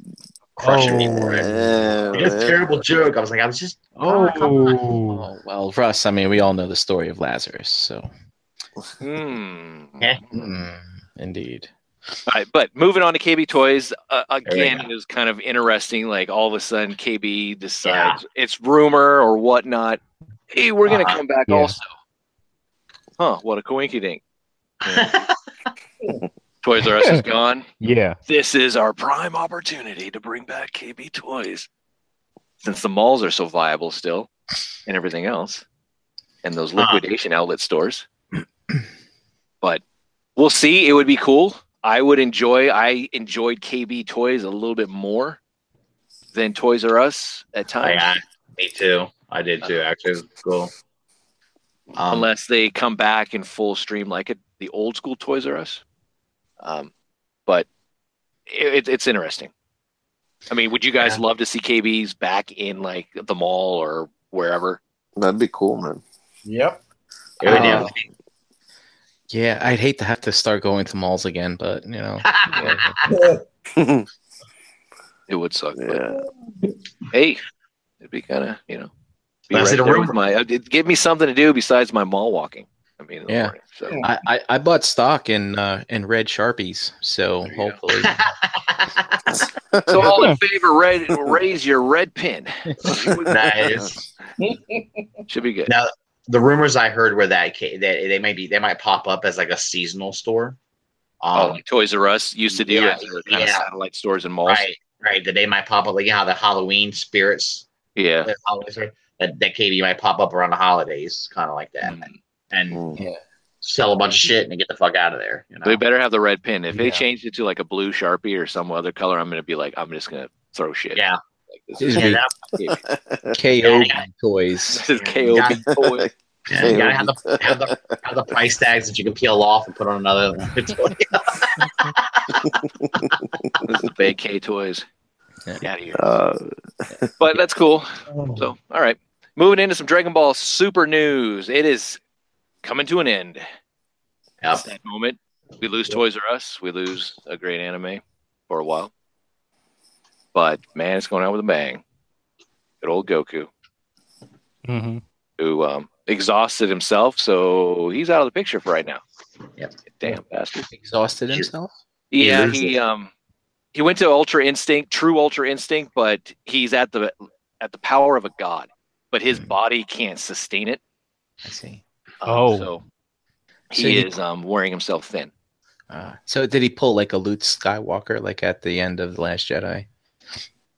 crushing me for it. Yeah, It was a terrible joke. I was like, I was just, oh, come on. Oh. Oh, well, Russ, I mean, we all know the story of Lazarus, so Hmm. Yeah. mm, indeed. All right, but moving on to KB Toys uh, again go. is kind of interesting. Like all of a sudden, KB decides it's rumor or whatnot. Hey, we're gonna Uh-huh. come back Yeah. also. Huh? What a coinky dink. Toys R Us is gone. Yeah. This is our prime opportunity to bring back KB Toys, since the malls are so viable still, and everything else, and those Uh-huh. liquidation outlet stores. but we'll see. It would be cool. I would enjoy. I enjoyed KB Toys a little bit more than Toys R Us at times, yeah, me too. I did too. Actually, it was cool. Um, unless they come back in full stream like it, the old school Toys R Us. Um, but it, it's interesting. I mean, would you guys Yeah. love to see KB's back in like the mall or wherever? That'd be cool, man. Yep. Uh, Yeah, I'd hate to have to start going to malls again, but you know, It would suck. But yeah. hey, it'd be kind of you know, be That's right the there rumor. with my. uh, give me something to do besides my mall walking. I mean, in the Yeah. morning, so I, I I bought stock in uh, in red sharpies, so There you go. hopefully, so all in favor, red, raise your red pin. nice. Should be good. Now, the rumors I heard were that ca- that they might be they might pop up as like a seasonal store. Oh, Um, like Toys R Us used to do yeah, as their kind of satellite stores and malls. right, right. That they might pop up like how the Halloween spirits Yeah. that Halloween that that KB might pop up around the holidays, kind of like that, Mm. and Mm. Sell a bunch of shit and get the fuck out of there. You know? They better have the red pin. If they Yeah. change it to like a blue sharpie or some other color, I'm gonna be like, I'm just gonna throw shit. Yeah. Like, this is, Yeah, that- KO Yeah. toys. this is KOB toy. yeah, you gotta have the, have the have the price tags that you can peel off and put on another toy. This is big K toys. Yeah. Get out of here. Uh, But that's cool. So, all right. Moving into some Dragon Ball Super news. It is coming to an end. Yep. It's that moment. We lose Toys R Us. We lose a great anime for a while. But man, it's going out with a bang. Good old Goku, hmm who um, exhausted himself, so he's out of the picture for right now. Yep. Damn bastard. Exhausted himself. Yeah, loses he um he went to Ultra Instinct, true Ultra Instinct, but he's at the at the power of a god. but his Hmm. body can't sustain it. I see. Um, Oh. so So he he- is um, wearing himself thin. Uh, so did he pull like a Luke Skywalker, like at the end of the Last Jedi,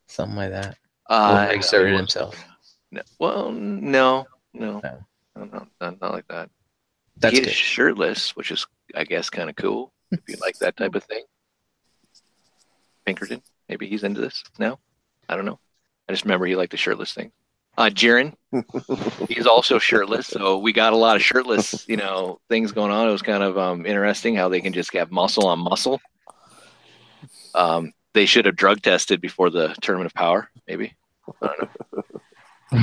something like that? Uh, or exerted himself. No, well, no, no, No. no, no, not, not like that. That's he is good. shirtless, which is, I guess, kind of cool if you like that type of thing. Pinkerton, maybe he's into this. now. I don't know. I just remember he liked the shirtless thing. Uh, Jiren, he's also shirtless, so we got a lot of shirtless, you know, things going on. It was kind of um, interesting how they can just have muscle on muscle. Um, they should have drug tested before the tournament of power, maybe. I don't know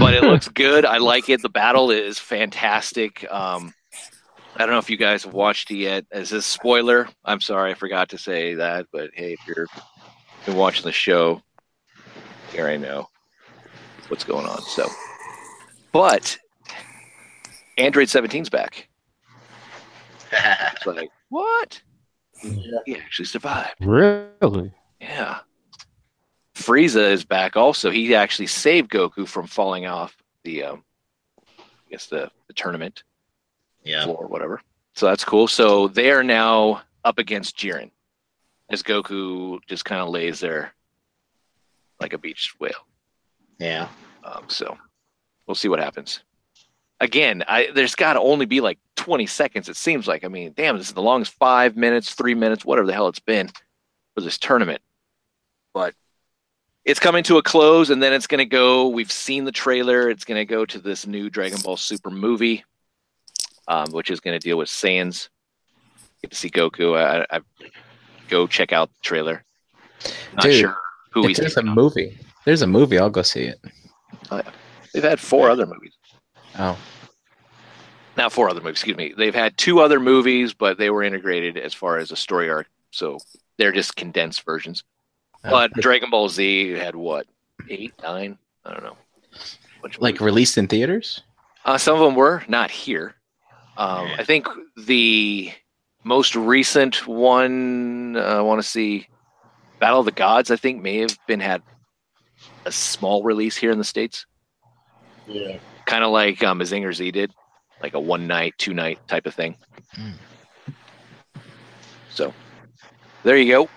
but it looks good. I like it. The battle is fantastic. Um, I don't know if you guys have watched it yet. As a spoiler, I'm sorry I forgot to say that, but hey, if you're been watching the show, here I know what's going on. So, but Android 17's back. It's like what? Yeah. He actually survived. Really? Yeah. Frieza is back also. He actually saved Goku from falling off the um I guess the, the tournament yeah. floor or whatever. So that's cool. So they are now up against Jiren as Goku just kind of lays there like a beached whale. Yeah. Um, so we'll see what happens. Again, I, there's got to only be like 20 seconds. It seems like. I mean, damn, this is the longest five minutes, three minutes, whatever the hell it's been for this tournament. But it's coming to a close, and then it's going to go. We've seen the trailer. It's going to go to this new Dragon Ball Super movie, um, which is going to deal with Saiyans. Get to see Goku. I, I go check out the trailer. Not Dude, sure who he's. there's a movie. There's a movie. I'll go see it. They've had four other movies. Oh, not four other movies, excuse me. They've had two other movies, but they were integrated as far as a story arc. So they're just condensed versions. oh. But Dragon Ball Z had what? Eight, nine? I don't know. Like released in theaters. uh, some of them were not here. Um, I think the most recent one uh, I want to see Battle of the Gods. I think may have been had a small release here in the states. Yeah. kind of like um, Mazinger Z did, like a one night, two night type of thing. Mm. So there you go.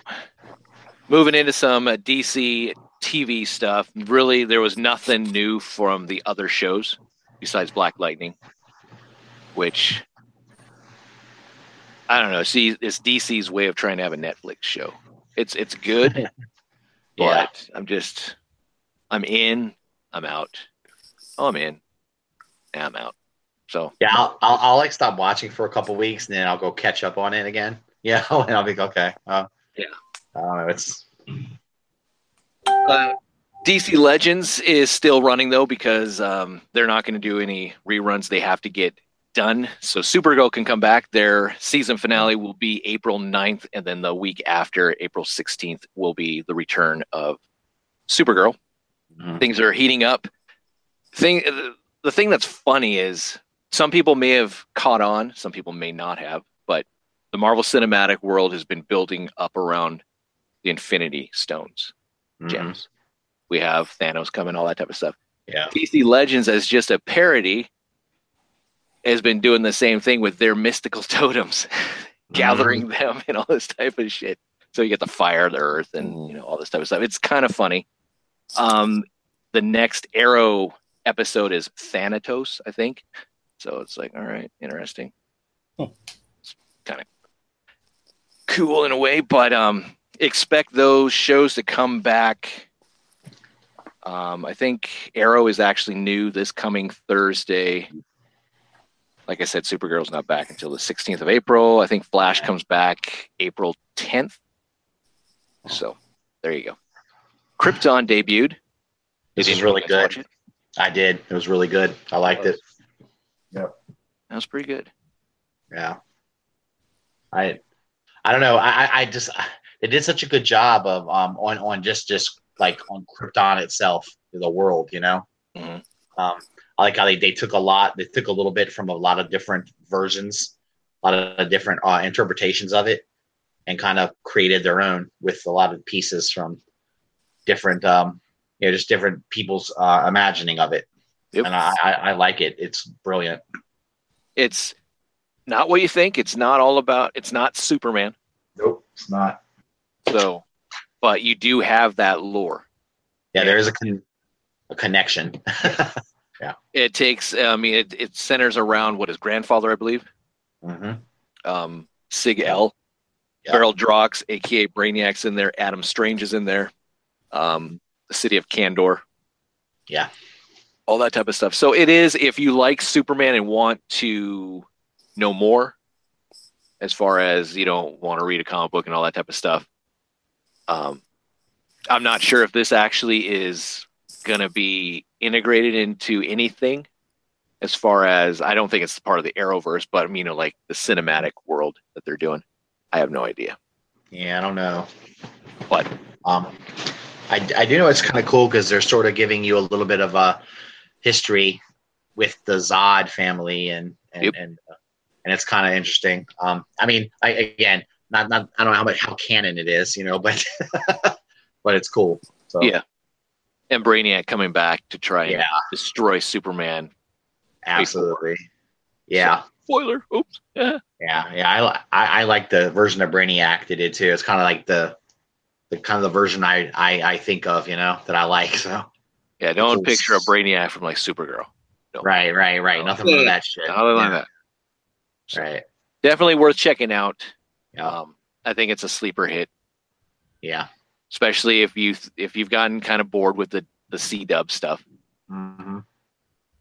Moving into some uh, DC TV stuff. Really, there was nothing new from the other shows besides Black Lightning, which I don't know. See, it's DC's way of trying to have a Netflix show. It's it's good, Yeah. but I'm just I'm in, I'm out. Oh, I'm in. I'm out. So Yeah, I'll, I'll, I'll like stop watching for a couple weeks and then I'll go catch up on it again. Yeah, and I'll be okay. Uh, Yeah. I don't know. It's uh, DC Legends is still running though because um, they're not going to do any reruns. They have to get done. So Supergirl can come back. Their season finale will be April 9th, and then the week after, April 16th, will be the return of Supergirl. Mhm. Things are heating up. Thing the thing that's funny is some people may have caught on, some people may not have, but the Marvel Cinematic world has been building up around the Infinity Stones mhm. gems. We have Thanos coming, all that type of stuff. Yeah. DC Legends, as just a parody, has been doing the same thing with their mystical totems, gathering them and all this type of shit. So you get the fire, the earth, and you know all this type of stuff. It's kind of funny. Um, the next Arrow episode is Thanatos, I think. So it's like, all right, interesting. Huh. It's kind of cool in a way, but um, expect those shows to come back. Um, I think Arrow is actually new this coming Thursday. Like I said, Supergirl's not back until the 16th of April. I think Flash comes back April 10th. So there you go. Krypton debuted. This Did is really you guys watch good. I did. It was really good. I liked it. Yep. That was pretty good. Yeah. I I don't know. I I- I just they did such a good job of um on on just just like on Krypton itself, the world, you know. Mhm. Um, I like how they they took a lot. They took a little bit from a lot of different versions, a lot of different uh, interpretations of it, and kind of created their own with a lot of pieces from different um you know just different people's uh, imagining of it. Yep. and I, I, I like it. It's brilliant. It's not what you think. It's not all about. It's not Superman. Nope, it's not. So, but you do have that lore. Yeah, there is a con- a connection. Yeah, it takes. I mean, it, it centers around what his grandfather, I believe, hmm um, Seg-El. Yeah. Vril Dox, aka Brainiac's in there. Adam Strange is in there. Um, the city of Kandor. Yeah. All that type of stuff. So it is if you like Superman and want to know more, as far as you know, want to read a comic book and all that type of stuff. Um, I'm not sure if this actually is going to be integrated into anything. As far as I don't think it's part of the Arrowverse, but I mean, you know, like the cinematic world that they're doing. I have no idea. Yeah, I don't know. But Um, I, I do know it's kind of cool because they're sort of giving you a little bit of a history with the Zod family and and Yep. and, uh, and it's kind of interesting. Um, I mean, I again, not not I don't know how much how canon it is, you know, but but it's cool. So Yeah. and Brainiac coming back to try and destroy Superman. absolutely. Yeah, Spoiler. Oops. Yeah. yeah, yeah. I, I I like the version of Brainiac they did too. It's kind of like the the kind of the version I, I I think of, you know, that I like. So Yeah. Don't picture a Brainiac from like Supergirl. No. right, right, right. Nothing Yeah. like that shit. Nothing like Yeah, that. So, Right. Definitely worth checking out. Yeah. Um, I think it's a sleeper hit, Yeah. especially if you if you've gotten kind of bored with the the C Dub stuff. hmm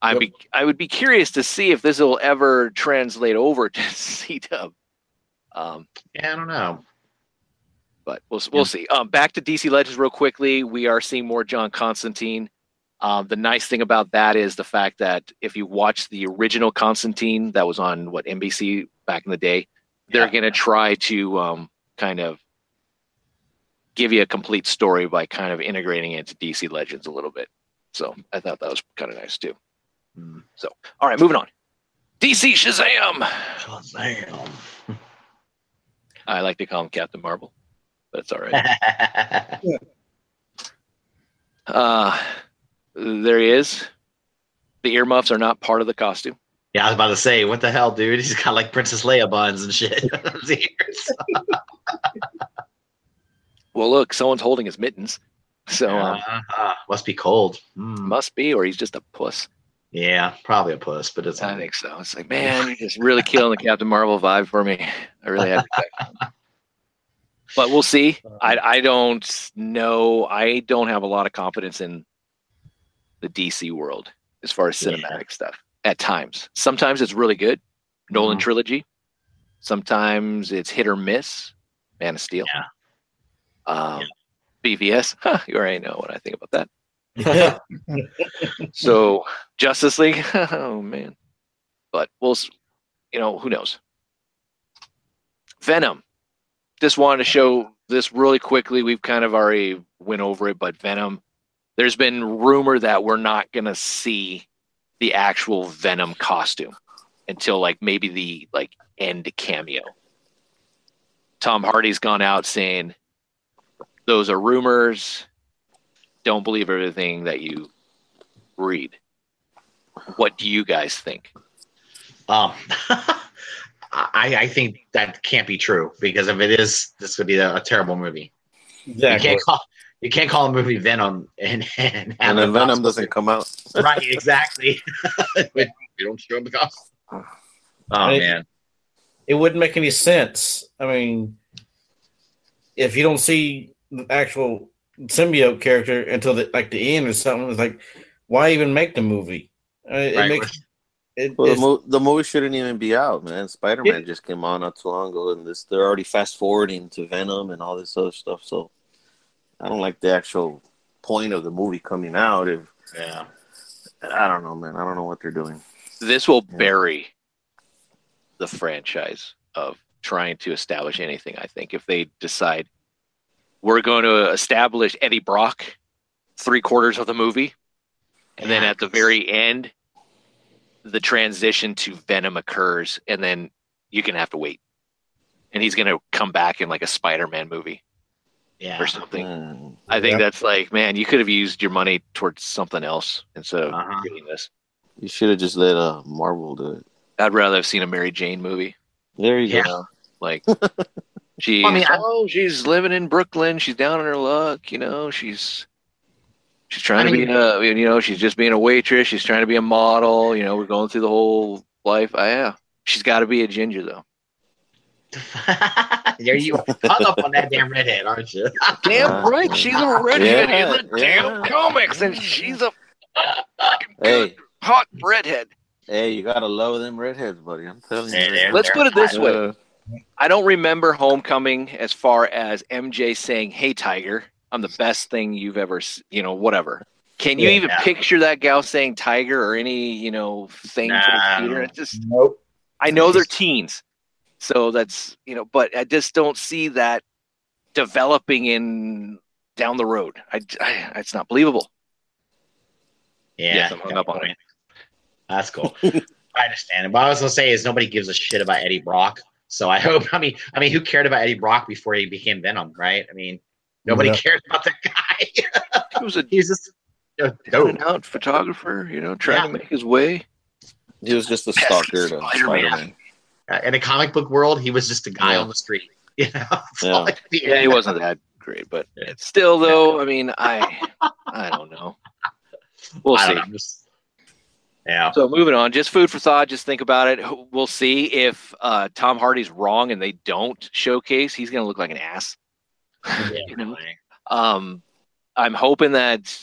I'd Yep. be I would be curious to see if this will ever translate over to C Dub. Um, Yeah, I don't know. But we'll we'll see. Um, back to DC Legends real quickly. We are seeing more John Constantine. Um, the nice thing about that is the fact that if you watch the original Constantine that was on what NBC back in the day, they're Yeah. going to try to um, kind of give you a complete story by kind of integrating it into DC Legends a little bit. So I thought that was kind of nice too. Mm. So all right, moving on. DC Shazam. Shazam. I like to call him Captain Marvel, it's all right. Uh, there he is. The earmuffs are not part of the costume. yeah, I was about to say, what the hell, dude? He's got like Princess Leia buns and shit. Well, look, someone's holding his mittens, so um, Uh-huh. Must be cold. Mm. must be, or he's just a puss. Yeah, probably a puss, but it's I think so. It's like, man, you're just really killing the Captain Marvel vibe for me. I really have. But we'll see. I I don't know. I don't have a lot of confidence in the DC world as far as Yeah. cinematic stuff. At times, sometimes it's really good. Nolan Mhm. trilogy. Sometimes it's hit or miss. Man of Steel. Yeah. Um, BVS. Huh, you already know what I think about that. So Justice League, oh man. But we'll, you know, who knows? Venom. Just wanted to show this really quickly. We've kind of already went over it, but Venom. There's been rumor that we're not gonna see the actual Venom costume until like maybe the like end cameo. Tom Hardy's gone out saying those are rumors. Don't believe everything that you read. What do you guys think? Um, I, I think that can't be true because if it is, this would be a, a terrible movie. Exactly. You can't call you can't call a movie Venom and and, and the then Venom doesn't come out. right exactly. we don't show him the costume. Oh man, It wouldn't make any sense. I mean, if you don't see the actual symbiote character until the, like the end or something, it's like, why even make the movie? Uh, it Right. makes it, Well, the, mo- the movie shouldn't even be out, man. Spider Man just came out not too long ago, and this they're already fast forwarding to Venom and all this other stuff. So I don't like the actual point of the movie coming out. If yeah. I don't know, man. I don't know what they're doing. This will Yeah. bury the franchise of trying to establish anything. I think if they decide we're going to establish Eddie Brock three quarters of the movie, and then at the very end, the transition to Venom occurs, and then you can have to wait, and he's gonna come back in like a Spider-Man movie Yeah. or something. Mm. I think Yeah. that's like, man, you could have used your money towards something else instead of Uh-huh. doing this. You should have just let uh Marvel do it. I'd rather have seen a Mary Jane movie. There you Yeah. go. Like she's I mean, oh, she's living in Brooklyn. She's down on her luck. You know, she's she's trying I to be a you know she's just being a waitress. She's trying to be a model. You know, we're going through the whole life. I, yeah, she's got to be a ginger though. There you hung up on that damn redhead, aren't you? Damn Uh, right, she's a redhead yeah, in the yeah. damn comics, and she's a fucking good Hey, hot redhead. hey, you gotta love them redheads, buddy. I'm telling you. Yeah, they're- Let's put it this way: Uh, I don't remember Homecoming as far as MJ saying, "Hey, Tiger, I'm the best thing you've ever, you know, whatever." Can you Yeah. even picture that gal saying "Tiger" or any, you know, thing Nah. for the theater? Just, Nope. I know they're teens, so that's you know, but I just don't see that developing in down the road. I, I it's not believable. Yeah, Yes, I'm hung up on point. That's cool. I understand it. But I was gonna say is nobody gives a shit about Eddie Brock. So I hope. I mean, I mean, who cared about Eddie Brock before he became Venom, right? I mean, nobody Yeah. cared about that guy. He was a He's just a dope. out photographer, you know, trying Yeah. to make his way. he was just a Pesky stalker to Spider-Man. Spider-Man. Uh, in a comic book world, he was just a guy Yeah. on the street. You know, Yeah. all I could be. Yeah, he wasn't that great, but still, though, I mean, I, I don't know. We'll I see. know. Just- yeah. So moving on, just food for thought. Just think about it. We'll see if uh, Tom Hardy's wrong and they don't showcase. He's going to look like an ass. You know? Um, I'm hoping that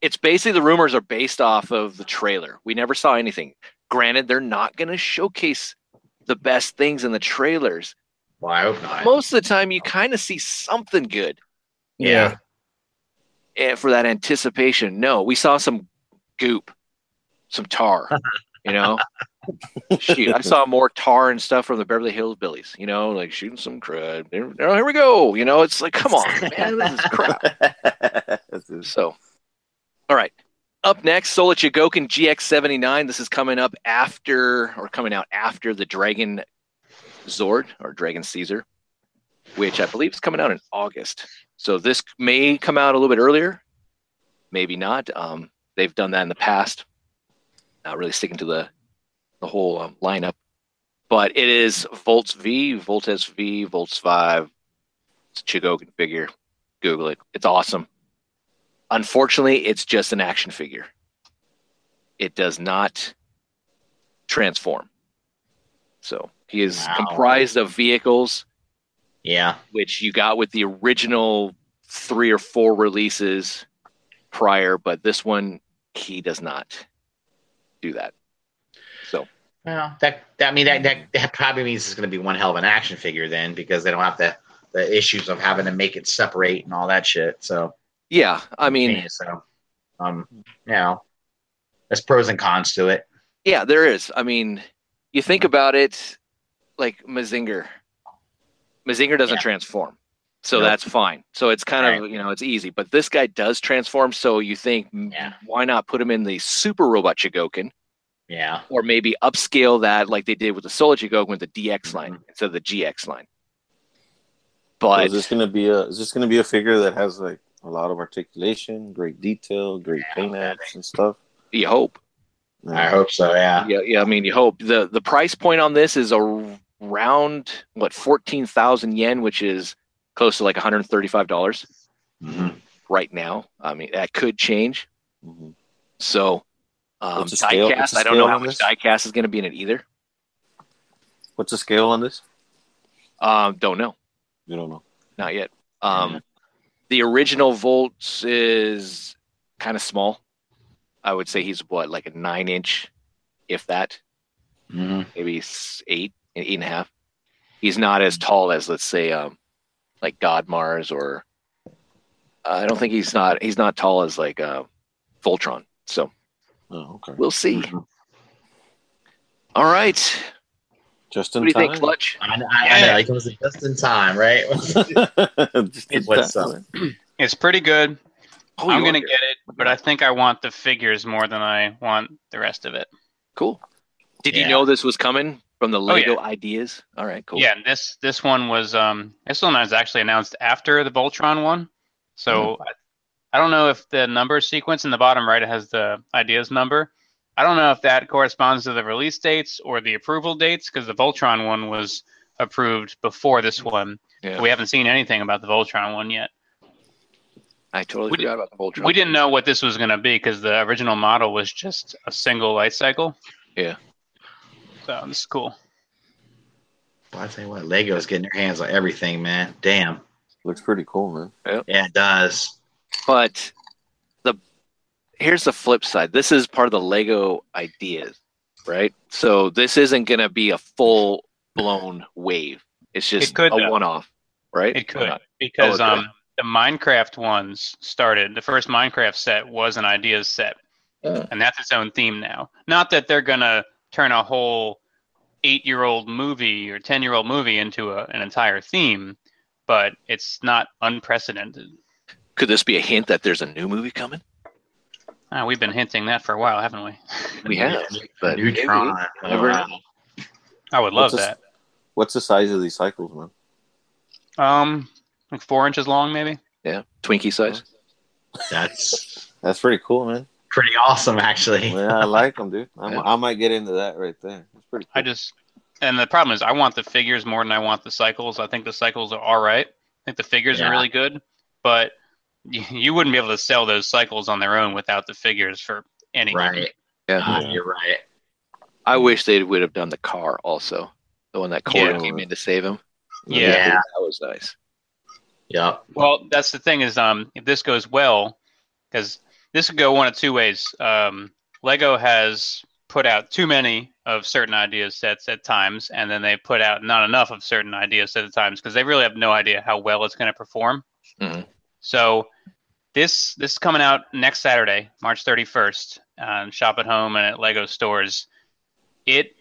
it's basically the rumors are based off of the trailer. We never saw anything. Granted, they're not going to showcase the best things in the trailers. Well, I hope not. Most of the time, you kind of see something good. Yeah. eh, for that anticipation. No, we saw some goop, some tar. You know, shoot, I saw more tar and stuff from the Beverly Hills Billies. You know, like shooting some crud. Oh, here we go. You know, it's like, come on, man, this is crap. So, all right. Up next, Soul of Chogokin GX79. This is coming up after, or coming out after the Dragon Zord or Dragon Caesar, which I believe is coming out in August. So this may come out a little bit earlier, maybe not. Um, they've done that in the past. Not really sticking to the the whole um, lineup, but it is Volts V, Voltes V, Volts Five. It's a Chogokin figure. Google it. It's awesome. Unfortunately, it's just an action figure. It does not transform. So he is Wow. comprised of vehicles, Yeah. which you got with the original three or four releases prior, but this one he does not do that. So Well, that that I mean that that, that probably means it's going to be one hell of an action figure then because they don't have the the issues of having to make it separate and all that shit. So yeah, I mean, so um, you know, there's pros and cons to it. yeah, there is. I mean, you think about it, like Mazinger. Mazinger doesn't Yeah. transform, so Nope. that's fine. So it's kind of you know it's easy. But this guy does transform, so you think Yeah. why not put him in the Super Robot Chogokin, Yeah. or maybe upscale that like they did with the Soul of Chogokin with the DX line Mhm. instead of the GX line. So But is this gonna be a is this gonna be a figure that has like a lot of articulation, great detail, great paint apps and stuff? you hope. I hope so. Yeah. Yeah, yeah. I mean, you hope the the price point on this is around what fourteen thousand yen, which is close to like one hundred thirty five dollars Mhm. right now. I mean, that could change. Mhm. So, um, What's the scale- what's diecast. I don't know how much diecast is going to be in it either. What's the scale on this? Um, don't know, You don't know. not yet. Um, the original volts is kind of small. I would say he's what like a nine inch, if that. Mhm. maybe eight, eight and a half. He's not as tall as let's say um like God Mars or I don't think he's not he's not tall as like uh Voltron. So Oh, okay. we'll see. Mhm. All right. Just in What in do you time. think, Clutch? I, I, I know. He comes just in time, right? Just in What's time. up? It's pretty good. Oh, I'm gonna get it, but I think I want the figures more than I want the rest of it. cool. Did you know this was coming from the Oh, yeah. Lego ideas? All right, cool. Yeah, this this one was um this one was actually announced after the Voltron one. So Mm-hmm. I, I don't know if the number sequence in the bottom right has the ideas number, I don't know if that corresponds to the release dates or the approval dates because the Voltron one was approved before this one. Yeah. We haven't seen anything about the Voltron one yet. I totally We forgot about the Voltron. We didn't know what this was going to be because the original model was just a single light cycle. Yeah. So this is cool. Well, I tell you what, Lego's getting their hands on everything, man. Damn. Looks pretty cool, man. Yeah, it does. But the here's the flip side. This is part of the Lego ideas, right? So this isn't going to be a full blown wave. It's just It could, a one off, right? It could because Oh, okay. um the Minecraft ones started. The first Minecraft set was an ideas set, Oh. and that's its own theme now. Not that they're gonna turn a whole eight-year-old movie or ten-year-old movie into a, an entire theme, but it's not unprecedented. Could this be a hint that there's a new movie coming? Ah, we've been hinting that for a while, haven't we? We have, but maybe. Neutron. Never Wow. I would love What's this- that. What's the size of these cycles, man? Um, like four inches long, maybe. Yeah, Twinkie size. That's That's pretty cool, man. pretty awesome, actually. Yeah, I like them, dude. I'm, Yeah. I might get into that right there. That's pretty cool. I just, and the problem is, I want the figures more than I want the cycles. I think the cycles are all right. I think the figures Yeah. are really good, but you, you wouldn't be able to sell those cycles on their own without the figures for anything. Right. Yeah, Uh, you're right. I wish they would have done the car also, the one that Quorra Yeah. came in to save him. Yeah. that was nice. Yeah. Well, that's the thing is, um, if this goes well, because this could go one of two ways. Um, Lego has put out too many of certain idea sets at times, and then they put out not enough of certain idea sets at times because they really have no idea how well it's going to perform. Mhm. So this this is coming out next Saturday, March 31st, on um, Shop at Home and at Lego stores. It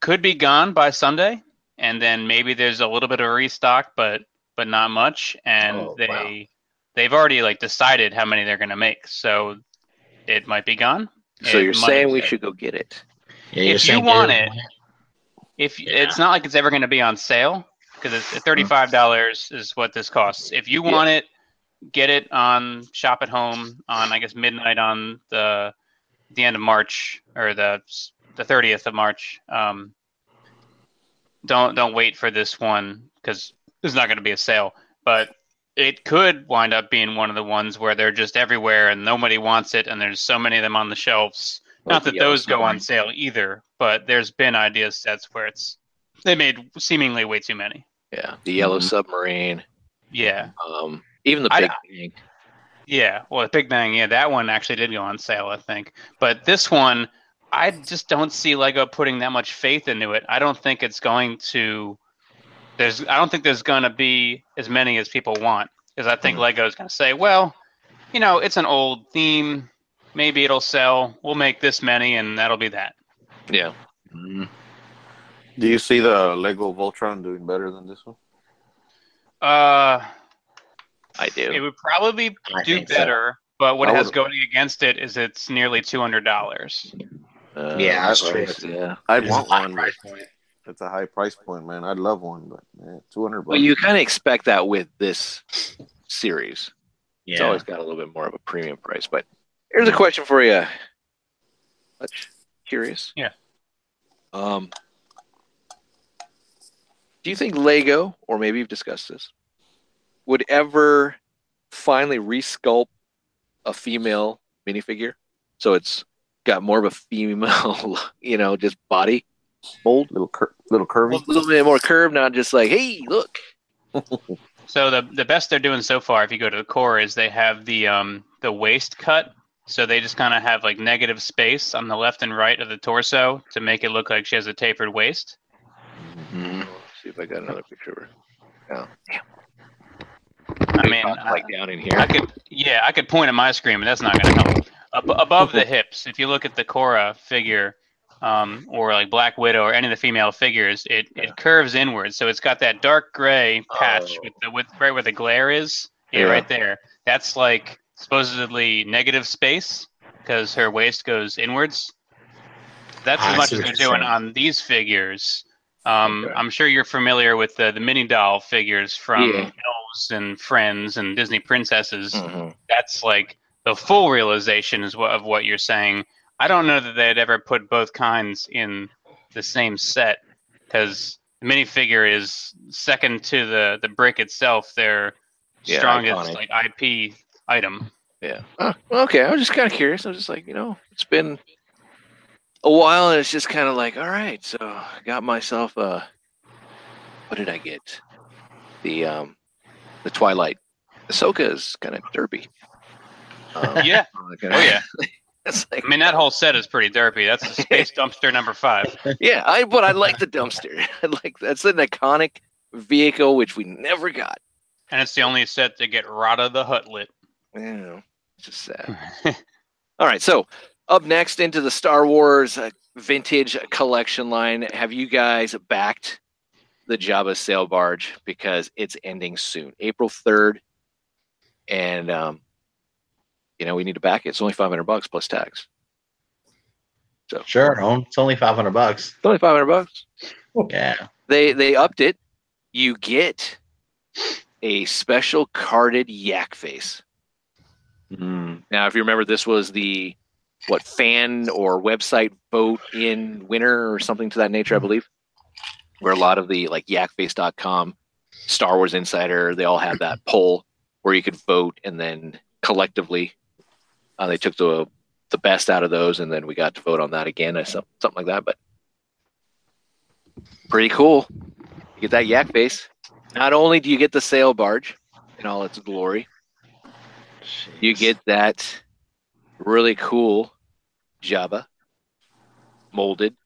could be gone by Sunday, and then maybe there's a little bit of a restock, but but not much. And Oh, they wow. they've already like decided how many they're going to make, so it might be gone. So It you're saying we should go get it? Yeah, If you want it, If Yeah. it's not like it's ever going to be on sale because it's thirty five dollars is what this costs. If you want it, get it on Shop at Home on I guess midnight on the the end of March or the the thirtieth of March. Um, don't don't wait for this one because there's not going to be a sale, but it could wind up being one of the ones where they're just everywhere and nobody wants it, and there's so many of them on the shelves. Not that those go on sale either, but there's been idea sets where it's they made seemingly way too many. Yeah, the yellow Mhm. submarine. Yeah, Um, even the I- big thing. yeah. Well, the Big Bang, yeah, that one actually did go on sale, I think. But this one, I just don't see Lego putting that much faith into it. I don't think it's going to. There's, I don't think there's going to be as many as people want, because I think Mhm. Lego's going to say, well, you know, it's an old theme. Maybe it'll sell. We'll make this many, and that'll be that. Yeah, Mm, Do you see the Lego Voltron doing better than this one? Uh, I do. it would probably I do think so. better, but what I has would- going against it is it's nearly two hundred dollars. Uh, Yeah, that's true. Yeah. I'd want one. price point. It's a high price point, man. I'd love one, but man, two hundred bucks. Well, you kind of expect that with this series. It's always got a little bit more of a premium price. But here's a question for you. Much curious. Yeah. Um, do you think Lego, or maybe you've discussed this, would ever finally resculpt a female minifigure so it's got more of a female, you know, just body mold, little cur- little curvy. a little bit more curved, not just like, hey, look. So the the best they're doing so far, if you go to the core, is they have the um the waist cut. So they just kind of have like negative space on the left and right of the torso to make it look like she has a tapered waist. Mhm. see if I got another picture of her. Oh, damn. I mean, like down in here. I could, yeah, I could point at my screen, but that's not going to help. Ab- above the hips, if you look at the Quorra figure, um, or like Black Widow or any of the female figures, it, it curves inward. So it's got that dark gray patch Oh. with the with right where the glare is. Yeah, Yeah. right there. That's like supposedly negative space because her waist goes inwards. That's I as much as they're doing saying. on these figures. Um, Okay. I'm sure you're familiar with the, the mini doll figures from Yeah. And Friends and Disney Princesses Mhm. that's like the full realization is what of what you're saying I don't know that they'd ever put both kinds in the same set because the minifigure is second to the the brick itself. Their Yeah, strongest iconic. like IP item. Yeah. Oh, okay. I was just kind of curious. I was just like, you know, it's been a while, and it's just kind of like, all right. So I got myself a. What did I get? The um, the Twilight. Ahsoka is kind of derpy. Um, Yeah. kinda- Oh yeah. It's like, I mean that whole set is pretty derpy. That's the space dumpster number five. yeah, I but I like the dumpster. I like that's an iconic vehicle which we never got. And it's the only set to get Rotta the Huttlet. You know, it's just sad. All right, so up next into the Star Wars uh, vintage collection line. Have you guys backed the Jabba sail barge because it's ending soon, April third, and um, you know we need to back it. It's only five hundred bucks plus tax. So Sure, no, it's only five hundred bucks. it's only five hundred bucks. Yeah. They they upped it. You get a special carded yak face. Mm. Now, if you remember, this was the what fan or website vote in winner or something to that nature, I believe, where a lot of the like yakface.com, Star Wars Insider, they all had that poll where you could vote, and then collectively, uh, they took the the best out of those, and then we got to vote on that again, or some- something like that. But pretty cool. You get that yak face. Not only do you get the sail barge in all its glory, you get that really cool Jabba molded,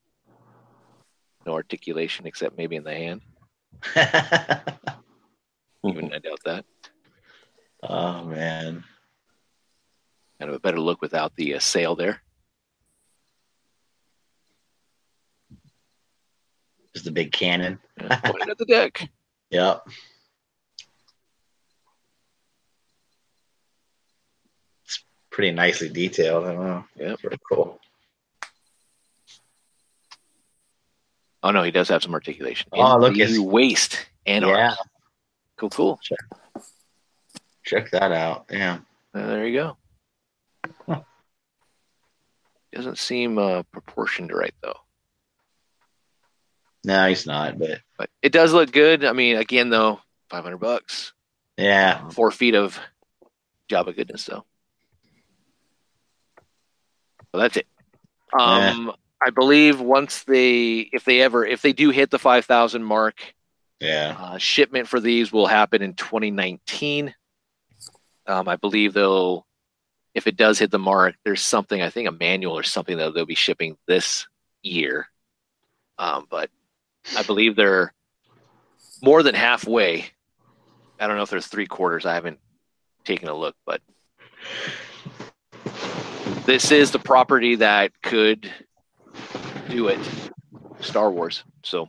no articulation except maybe in the hand. Even I doubt that. oh man. Kind of a better look without the uh, sail there. Just a big cannon. Yeah, pointed at the deck. Yep. It's pretty nicely detailed. I don't know. Yep. Very cool. Oh no, he does have some articulation. Oh, In look, the it's- waist and Yeah. arms. Cool, cool. Check that out. Yeah. Uh, there you go. Huh. Doesn't seem uh, proportioned right though. No, he's not, but But it does look good. I mean, again though, five hundred bucks, yeah. four feet of Jabba goodness though. Well, that's it. Um, I believe once they, if they ever, if they do hit the five thousand mark, Yeah. uh, shipment for these will happen in 2019. Um, I believe they'll, if it does hit the mark, there's something I think a manual or something that they'll be shipping this year. Um, but I believe they're more than halfway. I don't know if there's three quarters. I haven't taken a look, but this is the property that could do it. Star Wars. So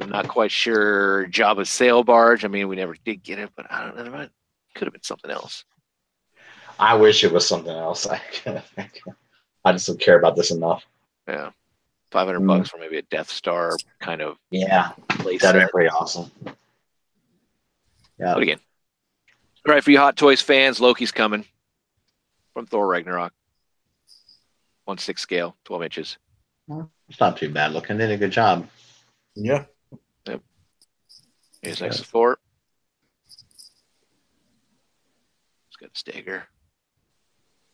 I'm not quite sure Jabba's sail barge. I mean, we never did get it, but I don't know. It could have been something else. I wish it was something else. I, I just don't care about this enough. Yeah. 500 Mm. bucks for maybe a Death Star kind of Yeah. place. That'd be pretty awesome. Yeah. But again, all right, for you Hot Toys fans, Loki's coming from Thor Ragnarok. One six scale, 12 inches. It's not too bad looking. Did a good job. Yeah. Here's next to Thor. He's got a stagger.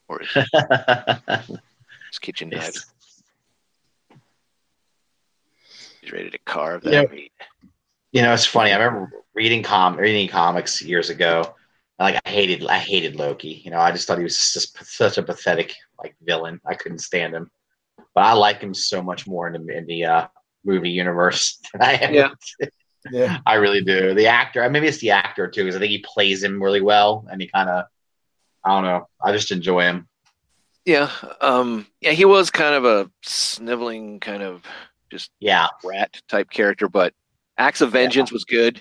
Or his, his kitchen knife. Yes. He's ready to carve that Yeah. meat. You know, it's funny. I remember reading com reading comics years ago. Like I hated I hated Loki. You know, I just thought he was just such a pathetic like villain. I couldn't stand him. But I like him so much more in the, in the uh, movie universe than I am. Yeah. Yeah. I really do. The actor, maybe it's the actor too, because I think he plays him really well, and he kind of, I don't know. I just enjoy him. Yeah. Um, yeah, he was kind of a sniveling kind of just Yeah, rat type character, but Acts of Vengeance was good.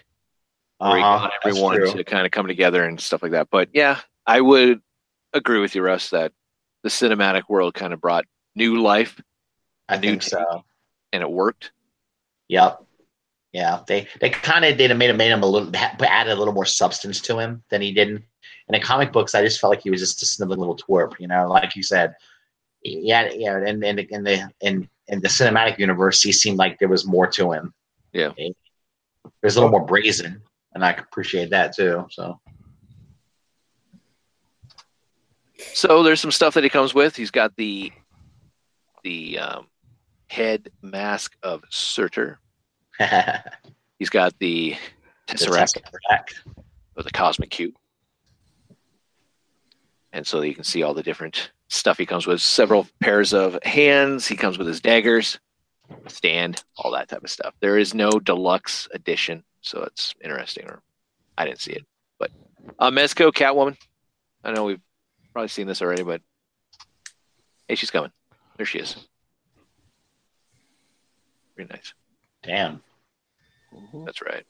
Where he uh-huh, got everyone to kind of come together and stuff like that. But yeah, I would agree with you, Russ, that the cinematic world kind of brought new life I new think so. and it worked. Yep. Yeah, they they kind of did made him made him a little added a little more substance to him than he did in, in the comic books. I just felt like he was just a sniveling little twerp, you know. Like you said, yeah, yeah, and and in the in in the cinematic universe, he seemed like there was more to him. Yeah. He- there's a little more brazen, and I appreciate that too. So So there's some stuff that he comes with. He's got the the um, head mask of Surtur. He's got the Tesseract of the Cosmic Cube. And so you can see all the different stuff he comes with. Several pairs of hands. He comes with his daggers, stand, all that type of stuff. There is no deluxe edition, so it's interesting. Or I didn't see it, but uh, Mezco Catwoman. I know we've probably seen this already, but hey, she's coming. There she is. Very nice. Damn. That's right.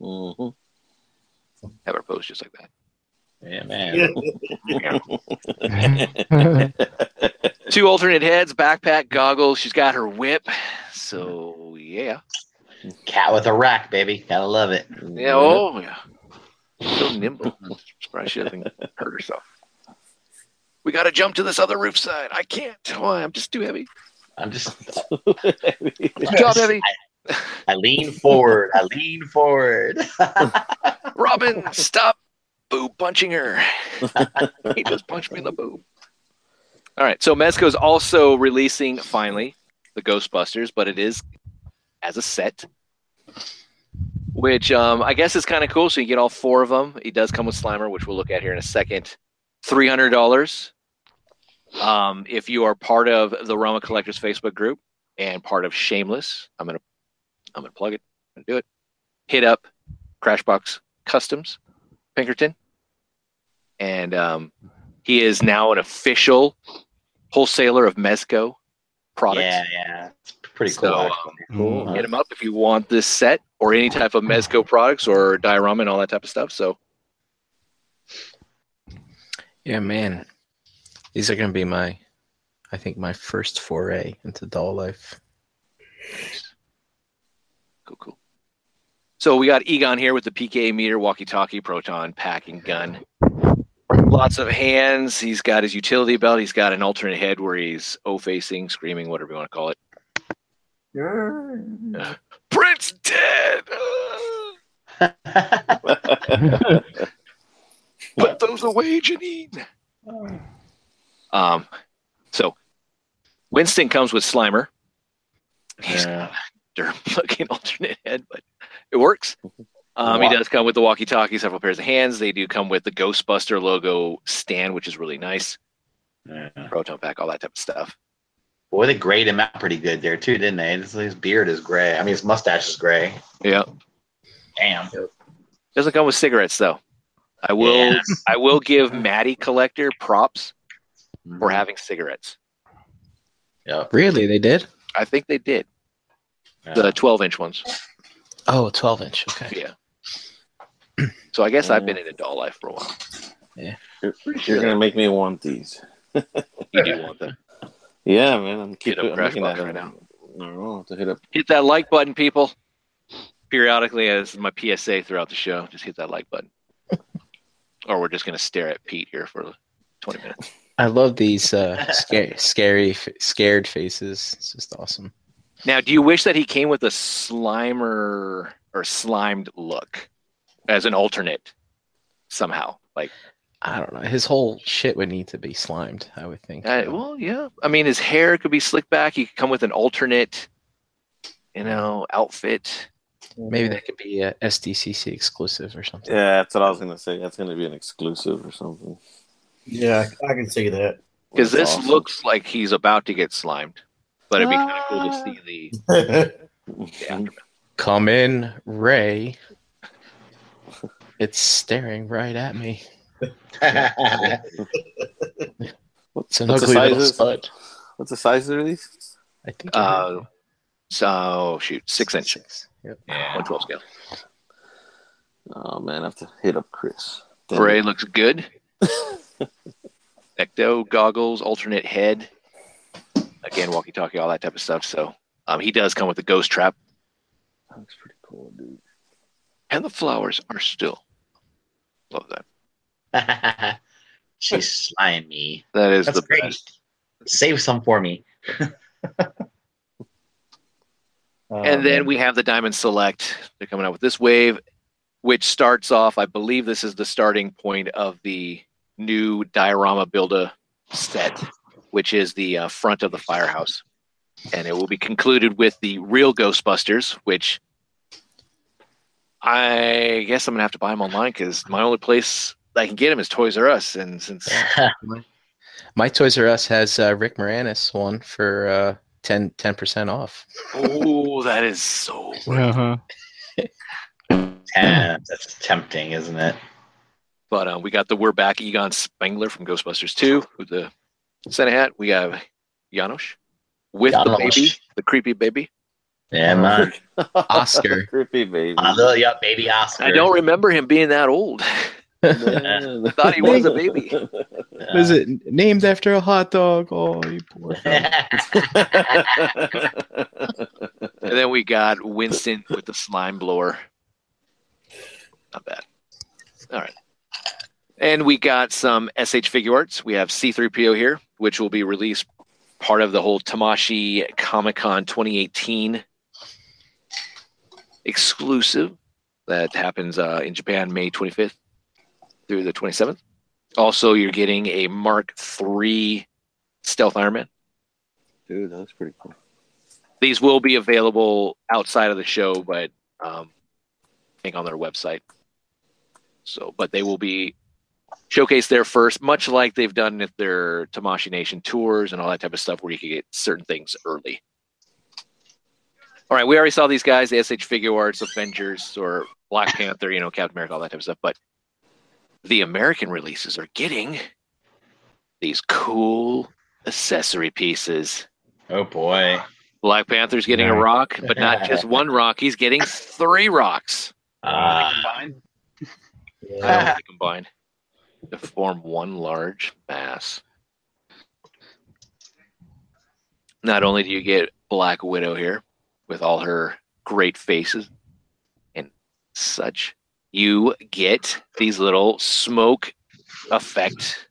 Mhm. Have her pose just like that. Yeah, man. Two alternate heads, backpack, goggles. She's got her whip. So yeah, Cat with a rack, baby. Gotta love it. yeah. Oh yeah. So nimble. Surprised she doesn't hurt herself. We got to jump to this other roof side. I can't. Why? I'm just too heavy. I'm just. Job heavy. I lean forward. I lean forward. Robin, stop boob punching her. he just punched me in the boob. All right. So Mezco's also releasing finally the Ghostbusters, but it is as a set, which um, I guess is kind of cool. So you get all four of them. It does come with Slimer, which we'll look at here in a second. Three hundred dollars. Um, if you are part of the Roma Collectors Facebook group and part of Shameless, I'm gonna I'm gonna plug it. I'm gonna do it. Hit up Crashbox Customs, Pinkerton, and um, he is now an official wholesaler of Mezco products. Yeah, yeah. It's pretty cool. So, um. Cool. Hit him up if you want this set or any type of Mezco products or diorama and all that type of stuff. So Yeah, man. These are gonna be my, I think my first foray into doll life. cool, cool. So we got Egon here with the PK meter, walkie-talkie, proton packing gun. Lots of hands. He's got his utility belt. He's got an alternate head where he's O facing, screaming, whatever you want to call it. Uh, Prince dead. Put those away, Janine. Um, so Winston comes with Slimer. He's Yeah. a looking alternate head, but it works. Um, he does come with the walkie-talkie, several pairs of hands. They do come with the Ghostbuster logo stand, which is really nice. Yeah. Proton pack, all that type of stuff. Boy, they grayed him out pretty good there too, didn't they? His, his beard is gray. I mean, his mustache is gray. Yeah, Damn. doesn't come with cigarettes though. I will. Yes. I will give Maddie Collector props for mm-hmm. having cigarettes. Yeah. Really, they did? I think they did Yeah. the 12-inch ones. Oh, 12 inch. Okay. Yeah. So I guess I've been in a doll life for a while. You're, you're gonna make me want these. You do want them. Yeah, man. I'm Hit keeping. up I'm looking Crashbox at it right now. I don't know. I'll have to hit up. Hit that like button, people. Periodically, as my PSA throughout the show, just hit that like button. or we're just gonna stare at Pete here for 20 minutes. I love these uh, scary, scary, scared faces. It's just awesome. Now, do you wish that he came with a slimer or slimed look as an alternate somehow? Like, I don't know. His whole shit would need to be slimed. I would think. uh, well, yeah. I mean, his hair could be slicked back. He could come with an alternate, you know, outfit. Maybe that could be a SDCC exclusive or something. Yeah, that's what I was gonna say. That's gonna be an exclusive or something. Yeah, I can see that. Because this awesome. looks like he's about to get slimed, but it'd be kind of cool to see the, the aftermath. Come in, Ray. It's staring right at me. It's an What's the ugly little sizes? spud. What's the size of these? I think. Uh, so shoot, six inch, six. Yep. one twelve scale. Oh man, I have to hit up Chris. Damn Bray looks good. Ecto goggles, alternate head. Again, walkie-talkie, all that type of stuff. So um, he does come with a ghost trap, That looks pretty cool, dude. and the flowers are still. Love that. She's slimy. That is That's the great. best. Save some for me. And then we have the Diamond Select. They're coming out with this wave, which starts off. I believe this is the starting point of the new diorama builder set, which is the uh, front of the firehouse, and it will be concluded with the real Ghostbusters, which I guess I'm gonna have to buy them online because my only place I can get them is Toys R Us, and since My Toys R Us has uh, Rick Moranis one for uh, 10 percent off. oh, that is so. Uh-huh. Damn, that's tempting, isn't it? But uh, we got the We're Back Egon Spengler from Ghostbusters 2 with the Santa hat. We have Janosz with the baby, the creepy baby. Yeah, man. Oscar. Creepy baby. I love you, baby Oscar. I don't remember him being that old. Man. I thought he was a baby. Was it named after a hot dog? Oh, you poor. And then we got Winston with the slime blower. Not bad. All right. And we got some S.H. Figuarts. We have C3PO here, which will be released part of the whole Tamashii Comic Con 2018 exclusive that happens uh, in Japan May 25th through the 27th. Also, you're getting a Mark III Stealth Iron Man. Dude, that looks pretty cool. These will be available outside of the show, but um, I think on their website. So, but they will be showcased there first, much like they've done at their Tamashii Nation tours and all that type of stuff, where you can get certain things early. All right, we already saw these guys, the S.H. Figuarts, Avengers, or Black Panther, you know, Captain America, all that type of stuff. But the American releases are getting these cool accessory pieces. Oh boy. Black Panther's getting a rock, but not just one rock. He's getting three rocks. Uh, Combined. uh, combined to form one large mass. Not only do you get Black Widow here with all her great faces and such, you get these little smoke effect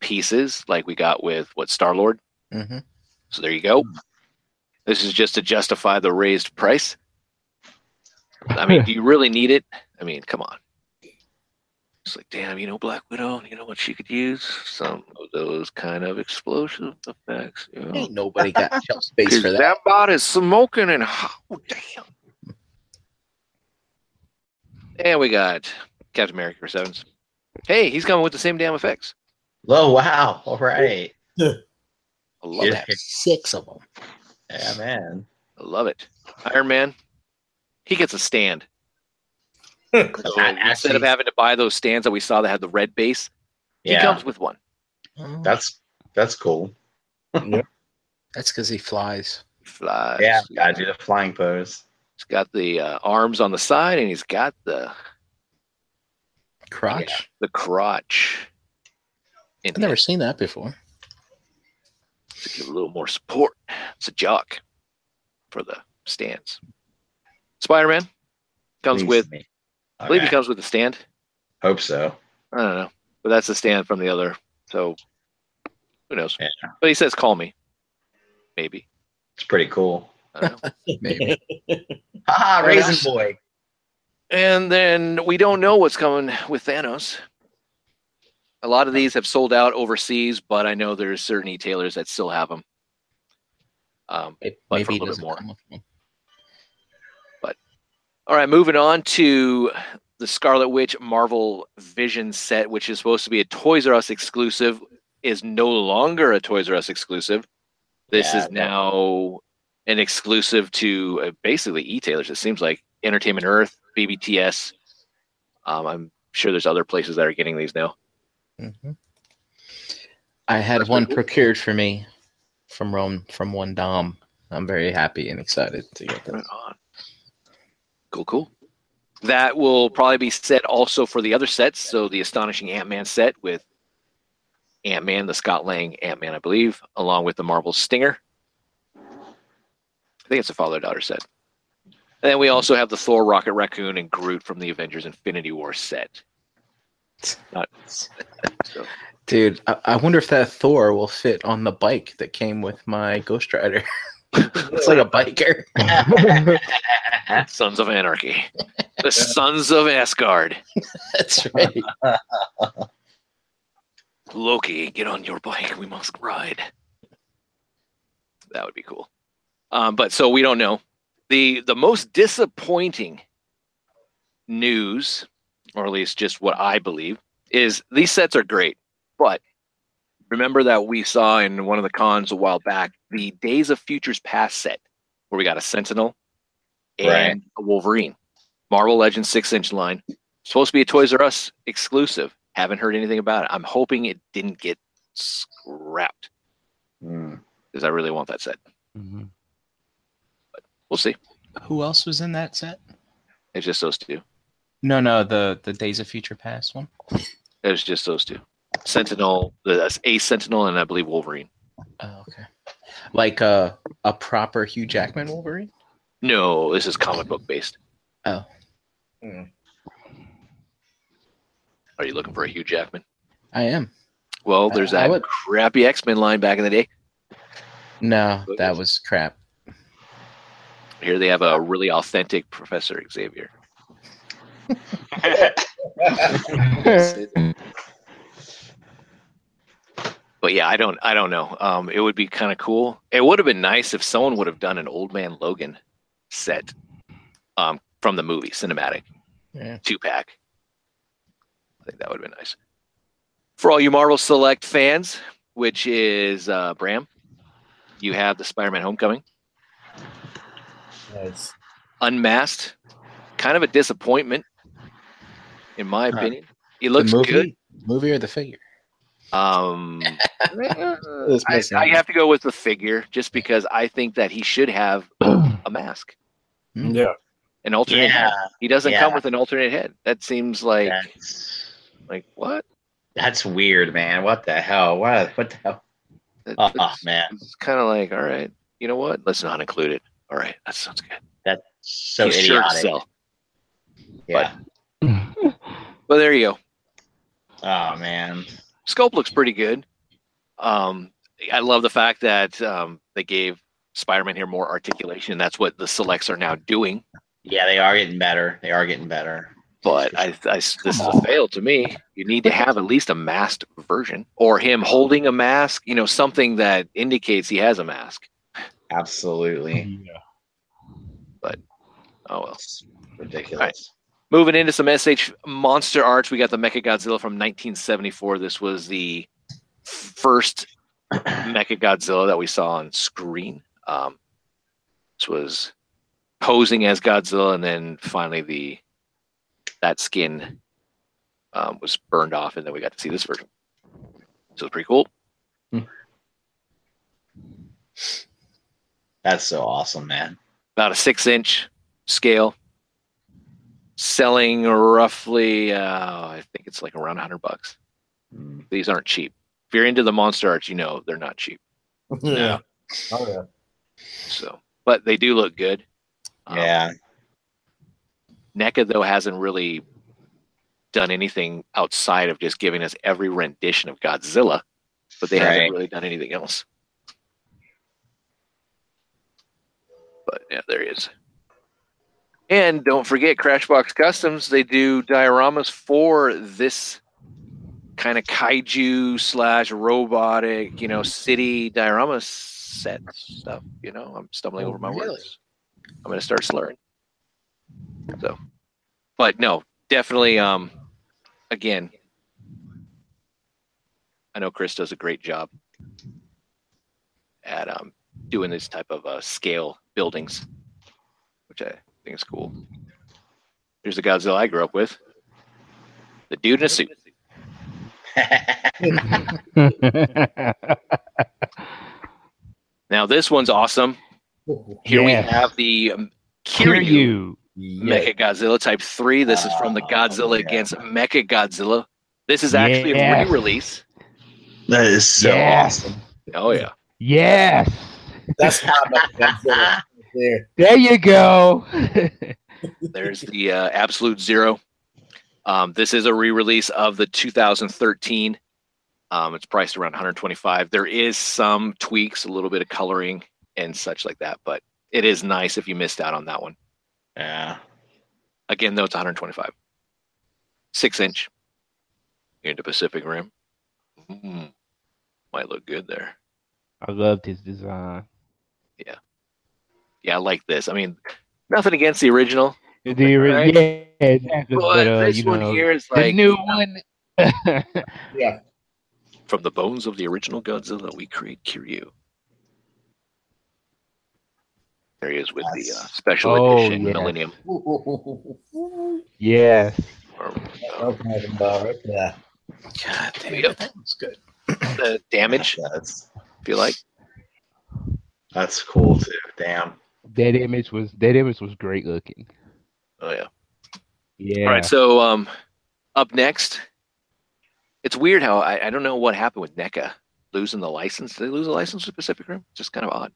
pieces like we got with what Star Lord. Mm-hmm. So there you go. This is just to justify the raised price. I mean, do you really need it? I mean, come on. It's like, damn, you know, Black Widow, you know what she could use? Some of those kind of explosive effects. You know? Ain't nobody got shelf space 'Cause for that. that bot is smoking and oh, damn. And we got Captain America Sevens. Hey, he's coming with the same damn effects. oh wow. All right. I love Yeah. it. Six of them. Yeah, man. I love it. Iron Man, he gets a stand. So I instead of having to buy those stands that we saw that had the red base, he Yeah. comes with one. Mm. That's that's cool. That's because he flies. Flies. Yeah, gotta do the flying pose. He's got the uh, arms on the side, and he's got the Crotch. the crotch. I've never seen that before. to give a little more support. It's a jock for the stands. Spider Man comes Please with, me. I believe he comes with the stand. Hope so. I don't know, but that's the stand from the other. So who knows? Yeah. But he says, "Call me." Maybe. It's pretty cool. I don't know. Maybe. Haha, Very Raisin nice. Boy. And then we don't know what's coming with Thanos. A lot of these have sold out overseas, but I know there's certain e-tailers that still have them. Um, Maybe, But for a little bit more. come with one. all right, moving on to the Scarlet Witch Marvel Vision set, which is supposed to be a Toys R Us exclusive, is no longer a Toys R Us exclusive. This Yeah, is now an exclusive to uh, basically e-tailers. It seems like Entertainment Earth, BBTS. Um, I'm sure there's other places that are getting these now. Mhm. I had That's one cool. procured for me from Rome from one Dom. I'm very happy and excited to get Right this. on. Cool, cool. That will probably be set also for the other sets. So the astonishing Ant Man set with Ant Man, the Scott Lang Ant Man, I believe, along with the Marvel Stinger. I think it's a father daughter set. And then we also have the Thor, Rocket Raccoon, and Groot from the Avengers Infinity War set. So, Dude, I, I wonder if that Thor will fit on the bike that came with my Ghost Rider. it's like a biker. Sons of Anarchy. The Sons of Asgard. That's right. Loki, get on your bike. We must ride. That would be cool. Um, but so we don't know. The the most disappointing news, or at least just what I believe, is these sets are great. But remember that we saw in one of the cons a while back the Days of Futures Past set, where we got a Sentinel and Right. a Wolverine. Marvel Legends six inch line. Supposed to be a Toys R Us exclusive. Haven't heard anything about it. I'm hoping it didn't get scrapped Hmm. because I really want that set. Mhm. We'll see. Who else was in that set? It's just those two. No, no, the the Days of Future Past one. It's just those two. Sentinel, that's a Sentinel, and I believe Wolverine. Oh, okay. Like a a proper Hugh Jackman Wolverine. No, this is comic book based. Oh, hmm. Are you looking for a Hugh Jackman? I am. Well, there's I that would- crappy X Men line back in the day. No, that was crap. Here they have a really authentic Professor Xavier. But yeah, I don't, I don't know. Um, it would be kind of cool. It would have been nice if someone would have done an Old Man Logan set, um, from the movie cinematic Yeah. two pack. I think that would have been nice. For all you Marvel Select fans, which is uh, Bram, you have the Spider-Man Homecoming Nice. unmasked. Kind of a disappointment, in my Huh. opinion. It looks movie, good. movie or the figure? Um, I. I have to go with the figure just because I think that he should have a mask, Yeah. an alternate yeah, head. He doesn't come with an alternate head. That seems like that's like what? that's weird, man. What the hell? What what the hell? That- Oh that's- man, It's kind of like, all right, you know what? Let's not include it. All right, that sounds good. that's so He's idiotic. sell. yeah. But there you go. Oh man. scope looks pretty good. Um, I love the fact that um, they gave Spider-Man here more articulation. That's what the selects are now doing. Yeah, they are getting better. They are getting better. But I, I, this is a fail to me. You need to have at least a masked version, or him holding a mask. You know, something that indicates he has a mask. Absolutely. But oh well. It's ridiculous. Moving into some SH monster arts, we got the Mecha Godzilla from 1974. This was the first Mecha Godzilla that we saw on screen. Um, this was posing as Godzilla, and then finally the that skin um, was burned off, and then we got to see this version. So it's pretty cool. That's so awesome, man. About a six-inch scale, selling roughly, uh, I think it's like around 100 bucks. Mm. These aren't cheap. If you're into the monster arts, you know they're not cheap. Yeah. Oh yeah. So, but they do look good. Um, Yeah. NECA though hasn't really done anything outside of just giving us every rendition of Godzilla, but they Right. haven't really done anything else. But yeah, there he is. And don't forget Crashbox Customs. They do dioramas for this kind of kaiju slash robotic, you know, city diorama set stuff. You know, I'm stumbling Oh, over my really? words. I'm going to start slurring. So, but no, definitely. Um, again, I know Chris does a great job at um doing this type of uh, scale buildings, which I think is cool. Here's the Godzilla I grew up with. The dude in a suit. Now this one's awesome. Here we have the um, Hear Kiryu. Mecha Godzilla Type 3. This is from the Oh, Godzilla yeah. against Mecha Godzilla. This is actually Yes. a re release. that is so Yes. awesome. Oh, yeah. Yes. That's how much Godzilla there. There you go. There's the uh, Absolute Zero. Um, this is a re-release of the 2013. Um, it's priced around 125. There is some tweaks, a little bit of coloring and such like that, but it is nice if you missed out on that one. Yeah. Again, though, it's 125. Six inch into Pacific Rim. Mm, might look good there. I loved his design. Yeah, I like this. I mean, nothing against the original, The ori- Right. Yeah, exactly. but, But, uh, this you one know, here is the like new one. Yeah. from the bones of the original Godzilla, we create Kiryu. There he is with the uh, special Oh, edition yeah. Millennium. yes. Or, yeah. God damn Yep. it, that was good. the damage, That's if you like. that's cool too. Damn. That image was that image was great looking. Oh yeah. Yeah. All right. So um, up next, it's weird how I, I don't know what happened with NECA losing the license. Did they lose the license to Pacific Rim? Just kind of odd.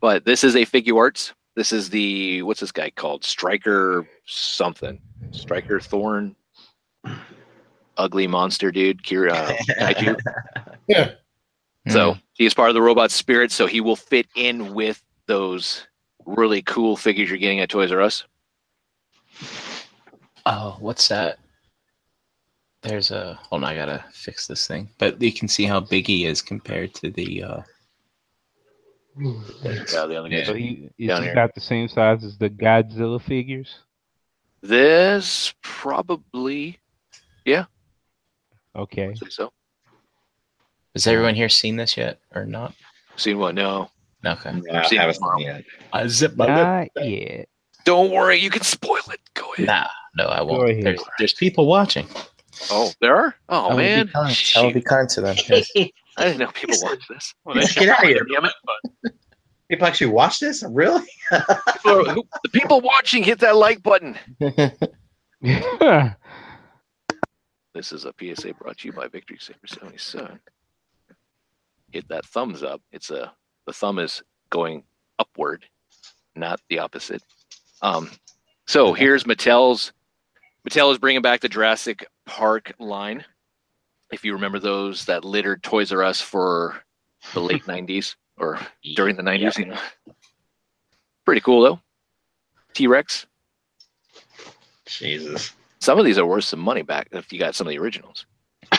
But this is a Figuarts. This is the what's this guy called? Striker something. Striker Thorn. Ugly monster dude. Kira uh, Yeah. So he is part of the robot spirit, so he will fit in with those really cool figures you're getting at Toys R Us. Oh, what's that? There's a. Hold on, I gotta fix this thing. But you can see how big he is compared to the. uh Yeah, the other guys. So he is Down he here. about the same size as the Godzilla figures? This probably yeah. Okay. I'd so. Has everyone here seen this yet or not? Seen what? No. Okay. Yeah, Seen I it haven't tomorrow. seen it. I zip my lip. Not yet. Don't worry, you can spoil it. Go ahead. Nah, no, I won't. ahead. There's, there's people watching. Oh, there are? Oh I will man. be kind. I will be kind to them. Yes. I didn't know people watch this. Well, Get should outta probably here. do it, but People actually watch this? Really? People are- who- the people watching, hit that like button. This is a PSA brought to you by Victory Saber 77. Hit that thumbs up. It's a the thumb is going upward, not the opposite. Um, so here's Mattel's. Mattel is bringing back the Jurassic Park line. If you remember those that littered Toys R Us for the late '90s or during the '90s, you know, pretty cool though. T Rex. Jesus. Some of these are worth some money back if you got some of the originals.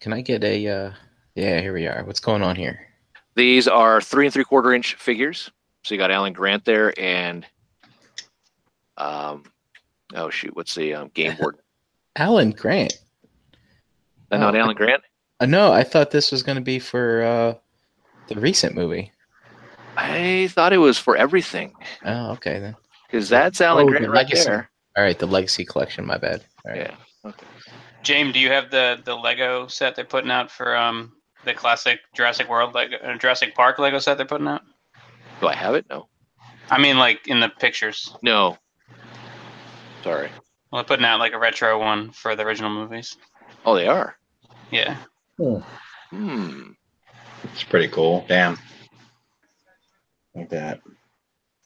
Can I get a? uh Yeah, here we are. What's going on here? These are three and three quarter inch figures. So you got Alan Grant there and um oh shoot, what's the um, game board? Alan Grant. Uh, not Oh. Alan Grant. Uh, no, I thought this was going to be for uh the recent movie. I thought it was for everything Oh, okay then. because that's Alan Oh, Grant the right Legacy. there. All right, the Legacy Collection. My bad. All right. Yeah. Okay. James, do you have the the Lego set they're putting out for um the classic Jurassic World Lego uh, Jurassic Park Lego set they're putting out? Do I have it? No. I mean, like in the pictures. No. Sorry. Well, they're putting out like a retro one for the original movies. Oh, they are. Yeah. Hmm. It's pretty cool. Damn. Like that.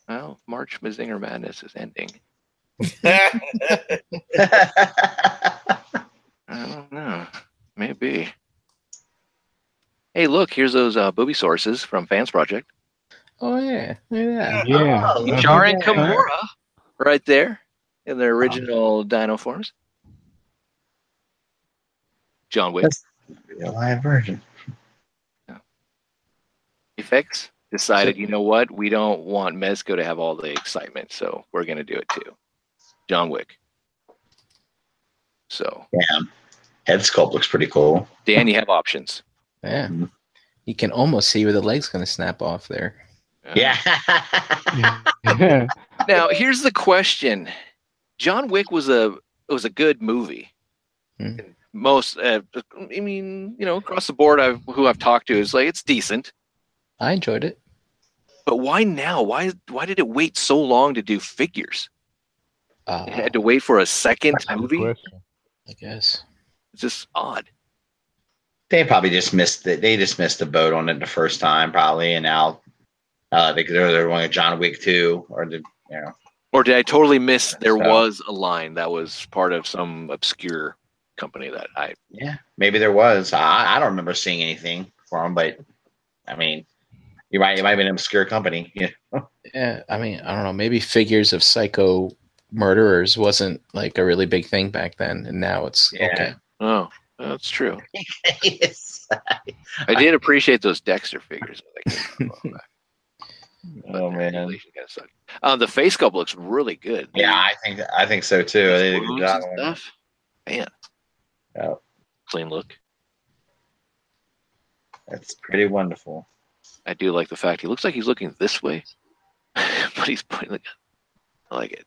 Well, March Mazinger Madness is ending. I don't know. Maybe. Hey, look, here's those uh, booby sources from Fans Project. Oh yeah, look at that. Yeah. Oh. Jar and. Kimura, right there in their original dino forms. John Wick The live version. effects decided, you know what? We don't want Mezco to have all the excitement, so we're going to do it too. John Wick. So, Damn. Head sculpt looks pretty cool. Dan, you have options. Yeah. Mhm. You can almost see where the leg's going to snap off there. Yeah. Now, here's the question: John Wick was a was a good movie. Hmm. Most, uh, I mean, you know, across the board, I've, who I've talked to is like it's decent. I enjoyed it. But why now? Why why did it wait so long to do figures? Uh, It had to wait for a second That's a good movie. question. I guess. It's just odd. They probably just missed it. They just missed the boat on it the first time, probably, and now uh, they, they're they're going to John Wick two or the you know Or did I totally miss? There So- was a line that was part of some obscure company that I. Yeah, maybe there was. I, I don't remember seeing anything for him, but I mean, you might it might have been an obscure company. Yeah. Yeah, I mean, I don't know. Maybe figures of psycho murderers wasn't like a really big thing back then, and now it's Yeah. okay. Oh, that's true. Yes. I did appreciate those Dexter figures. Oh man. Um, the face sculpt looks really good. Yeah, I think I think so too. They did a good job and on it. stuff. Man, Yeah, clean look. that's pretty wonderful. I do like the fact he looks like he's looking this way, but he's pointing the gun. I like it.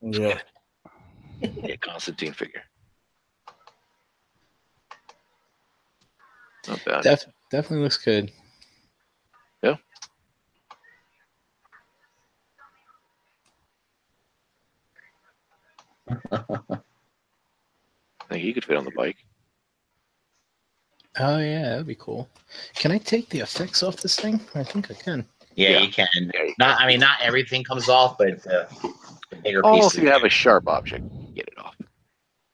Yeah. Yeah, Constantine figure. Not bad. Def- definitely looks good. Yeah. I think he could fit on the bike. Oh yeah, that'd be cool. Can I take the effects off this thing? I think I can. Yeah, Yeah. you can. Not, I mean, not everything comes off, but the, the bigger Oh, pieces. if you have a sharp object, get it off.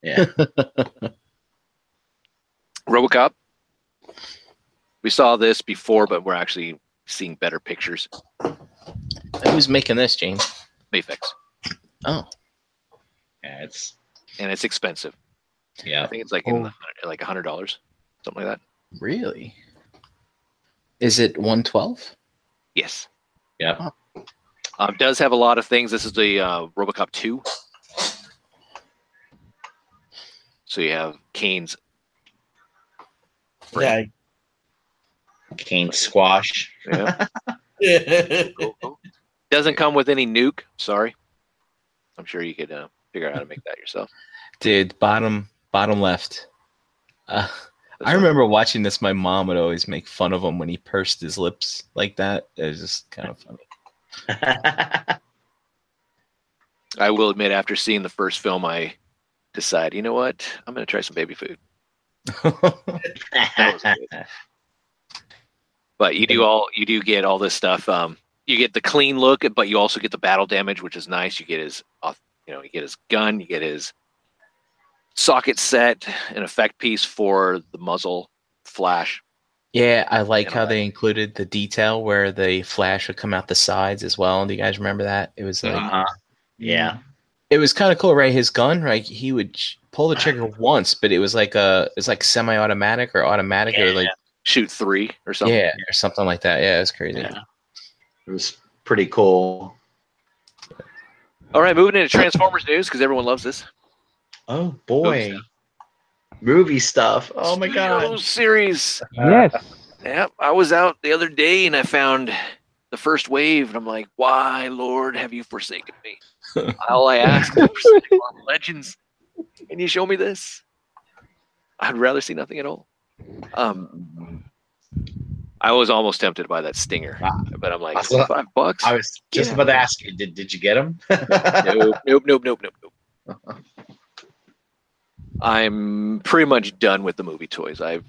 yeah. RoboCop. We saw this before, but we're actually seeing better pictures. Who's making this, James? MAFEX. Oh, yeah, it's And it's expensive. Yeah, I think it's like in Oh. the, like a hundred dollars, something like that. really? Is it one twelve? Yes. Yeah. Um, does have a lot of things. This is the uh, RoboCop two. So you have Cain's. Yeah. Cane squash. Yeah. Yeah. Doesn't come with any nuke. Sorry. I'm sure you could uh, figure out how to make that yourself. Dude, bottom bottom left. Uh, I remember watching this. My mom would always make fun of him when he pursed his lips like that. It was just kind of funny. I will admit, after seeing the first film, I decided, you know what? I'm going to try some baby food. But you do all you do get all this stuff. Um, you get the clean look, but you also get the battle damage, which is nice. You get his, you know, you get his gun, you get his socket set, an effect piece for the muzzle flash. yeah, I like how all they included the detail where the flash would come out the sides as well. Do you guys remember that? It was like uh-huh. Yeah. it was kind of cool, right? His gun, right? He would ch- pull the trigger once, but it was like a it's like semi-automatic or automatic or like Shoot three or something. yeah or something like that. Yeah, it was crazy. Yeah. It was pretty cool. All right, moving into Transformers news because everyone loves this. Oh boy. Movie stuff. Oh my Studio god. series. Yes. Yeah, I was out the other day and I found the first wave, and I'm like, "Why, Lord, have you forsaken me?" All I ask is for Legends. Can you show me this? I'd rather see nothing at all. Um, I was almost tempted by that Stinger, but I'm like, I five bucks. I was just Yeah. about to ask you, did, did you get them? nope, nope, nope, nope, nope, nope. I'm pretty much done with the movie toys. I've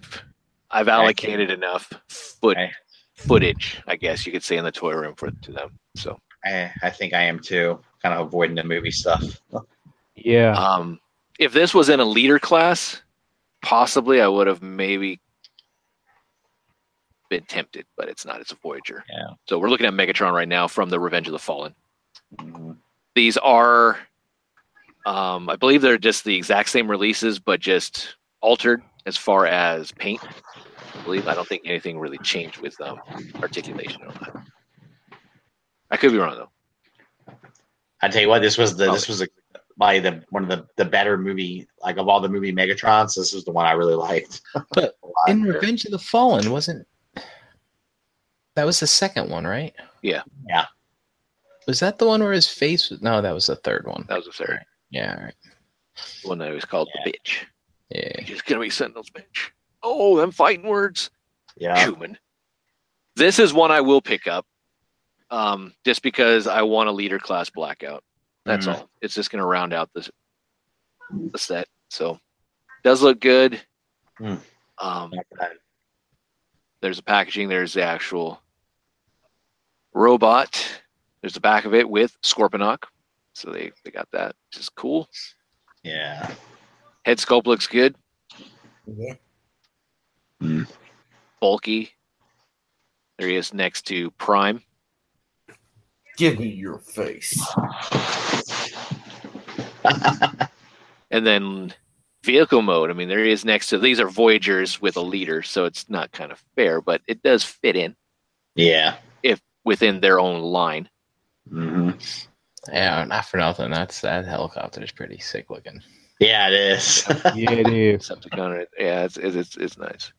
I've allocated enough foot Okay. footage, I guess you could say, in the toy room for to them. So, I, I think I am too. Kind of avoiding the movie stuff. Yeah. um, if this was in a leader class, possibly I would have maybe been tempted, but it's not. It's a Voyager. Yeah. So we're looking at Megatron right now from the Revenge of the Fallen. Mhm. these are um, i believe they're just the exact same releases but just altered as far as paint i believe i don't think anything really changed with um, articulation or that i could be wrong though I tell you what, this was the this was a, by the one of the, the better movie like of all the movie Megatrons. This was the one I really liked. But A lot. in Revenge of the Fallen, wasn't that was the second one, right? Yeah. Yeah. Was that the one where his face was? No, that was the third one. that was the third Yeah. All right. one that was called the bitch Yeah. he's gonna be sentinel's bitch oh them fighting words yeah, human this is one i will pick up um, just because i want a leader class blackout That's Mhm. all. It's just going to round out the the set. So does look good. Hmm. Um, there's the packaging. There's the actual robot. There's the back of it with Scorponok. So they they got that, which is cool. Yeah. Head sculpt looks good, Yeah. bulky. There he is next to Prime. Give me your face. And then vehicle mode. I mean, there is next to these are Voyagers with a leader, so it's not kind of fair, but it does fit in Yeah. if within their own line. hmm Yeah, not for nothing. That's that helicopter is pretty sick looking. Yeah, it is. Yeah, it is. Decepticon, yeah, it's, it's it's it's nice.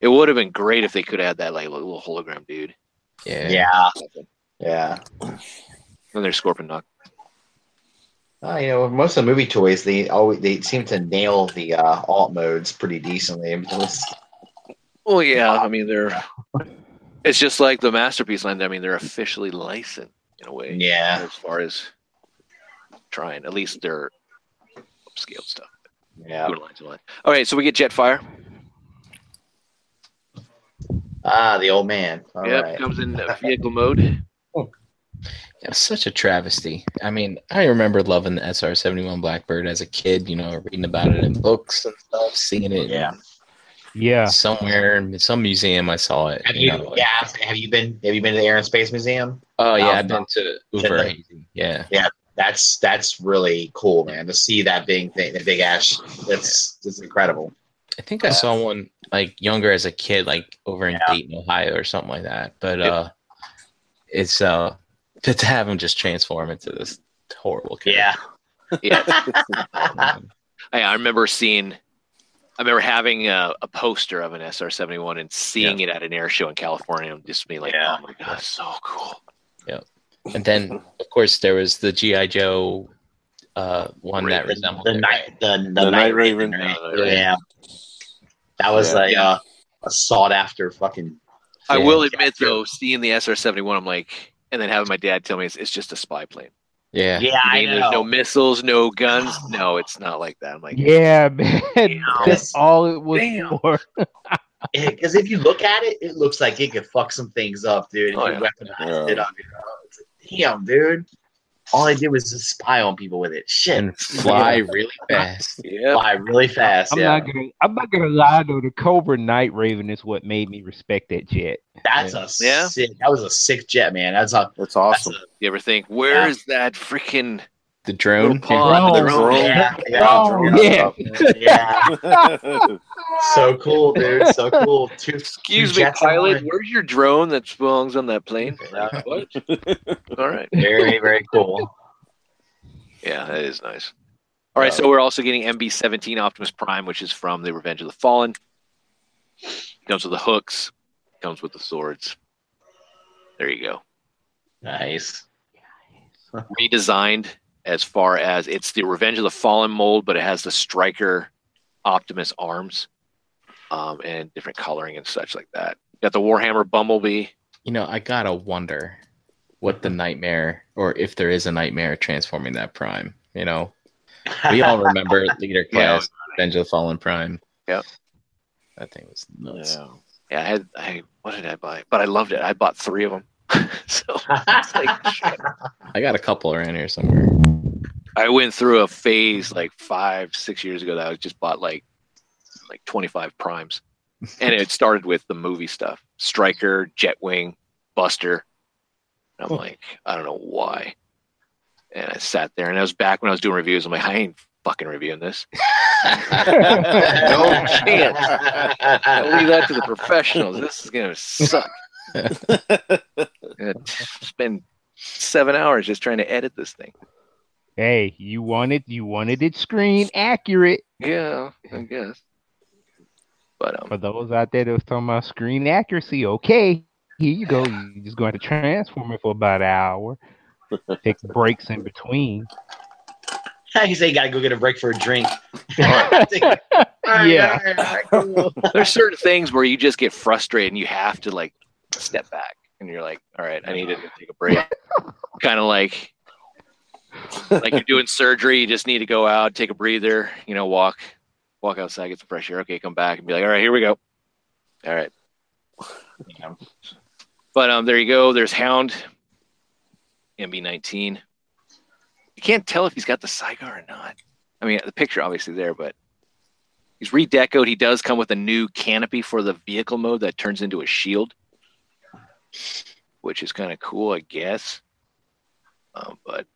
It would have been great if they could have had that like little hologram dude. Yeah. yeah. Yeah. And there's Scorponok. Uh, you know, most of the movie toys, they always they seem to nail the uh, alt modes pretty decently. Well, yeah, I mean they're. It's just like the masterpiece line. I mean, they're officially licensed in a way. yeah, As far as trying, at least they're upscaled stuff. yeah. All right, so we get Jetfire. Ah, the old man. All right. yep, comes in vehicle mode. It was such a travesty. I mean, I remember loving the SR seventy one Blackbird as a kid. You know, reading about it in books and stuff, seeing it. Yeah. Yeah. Somewhere in some museum, I saw it. Have you you? know, like- yeah. Have you been? Have you been to the Air and Space Museum? Oh yeah, Um, I've been to Udvar-Hazy. Yeah. That's that's really cool, man. To see that big thing, the big ash. That's that's incredible. I think I saw one like younger as a kid, like over in Yeah. Dayton, Ohio, or something like that. But Yep. uh, it's uh to, to have him just transform into this horrible Yeah. Yeah, character. I, I remember seeing. I remember having a, a poster of an SR seventy one and seeing it at an air show in California and just being like, Yeah. "Oh my god, so cool!" Yeah. And then of course there was the GI Joe uh one that resembled the it, night, the, the, The night Night raven. Raven. right? Yeah. yeah. That was Yeah. like uh, a sought after fucking. I will admit though, seeing the SR seventy one, I'm like, and then having my dad tell me it's, it's just a spy plane. Yeah. Yeah, I mean, know. there's no missiles, no guns. No, it's not like that. I'm like, Yeah, man. That's all it was Damn. for. Because if you look at it, it looks like it could fuck some things up, dude. Oh, you yeah. weaponize Yeah. it on your own. Like, Damn, dude. All I did was just spy on people with it. Shit. And fly really fast. yeah, Fly really fast. I'm yeah. not gonna. I'm not gonna lie though. The Cobra Night Raven is what made me respect that jet. That's a Yeah. sick. That was a sick jet, man. That's a. That's That's awesome. a you ever think where is that freaking The drone. little pod? Drone. The drone. yeah, yeah, Oh, yeah. yeah. So cool, dude. So cool. Two, Excuse two me, pilot. one. Where's your drone that belongs on that plane? What? All right. Very, very cool. Yeah, that is nice. All right, so we're also getting MB17 Optimus Prime, which is from the Revenge of the Fallen. Comes with the hooks, comes with the swords. There you go. Nice. Redesigned as far as it's the Revenge of the Fallen mold, but it has the striker Optimus arms um, and different coloring and such like that. Got the Warhammer Bumblebee. You know, I gotta wonder what the nightmare, or if there is a nightmare transforming that Prime. You know, we all remember Leader Yeah. Class, Revenge of the Fallen Prime. Yep. That thing was nuts. Yeah. Yeah, I had I what did I buy? But I loved it. I bought three of them. so like. I got a couple around here somewhere. I went through a phase like five, six years ago that I just bought like like 25 primes. And it started with the movie stuff. Striker, Jetwing, Buster. And I'm like, I don't know why. And I sat there and I was back when I was doing reviews. I'm like, I ain't fucking reviewing this. No chance. I'll leave that to the professionals. This is gonna suck. Spend seven hours just trying to edit this thing. Hey, you wanted you wanted it screen accurate. Yeah, I guess. But um, For those out there that was talking about screen accuracy, okay, here you go. You're just going to transform it for about an hour. Take breaks in between. you say you gotta go get a break for a drink. Yeah. there's certain things where you just get frustrated and you have to like step back and you're like, all right, I need to take a break. kind of like like you're doing surgery, you just need to go out, take a breather, you know, walk, walk outside, get some fresh air. Okay, come back and be like, all right, here we go. All right. But um, there you go. There's Hound, MB19. You can't tell if he's got the sidecar or not. I mean, the picture obviously there, but he's redecoed. He does come with a new canopy for the vehicle mode that turns into a shield, which is kind of cool, I guess. Um, but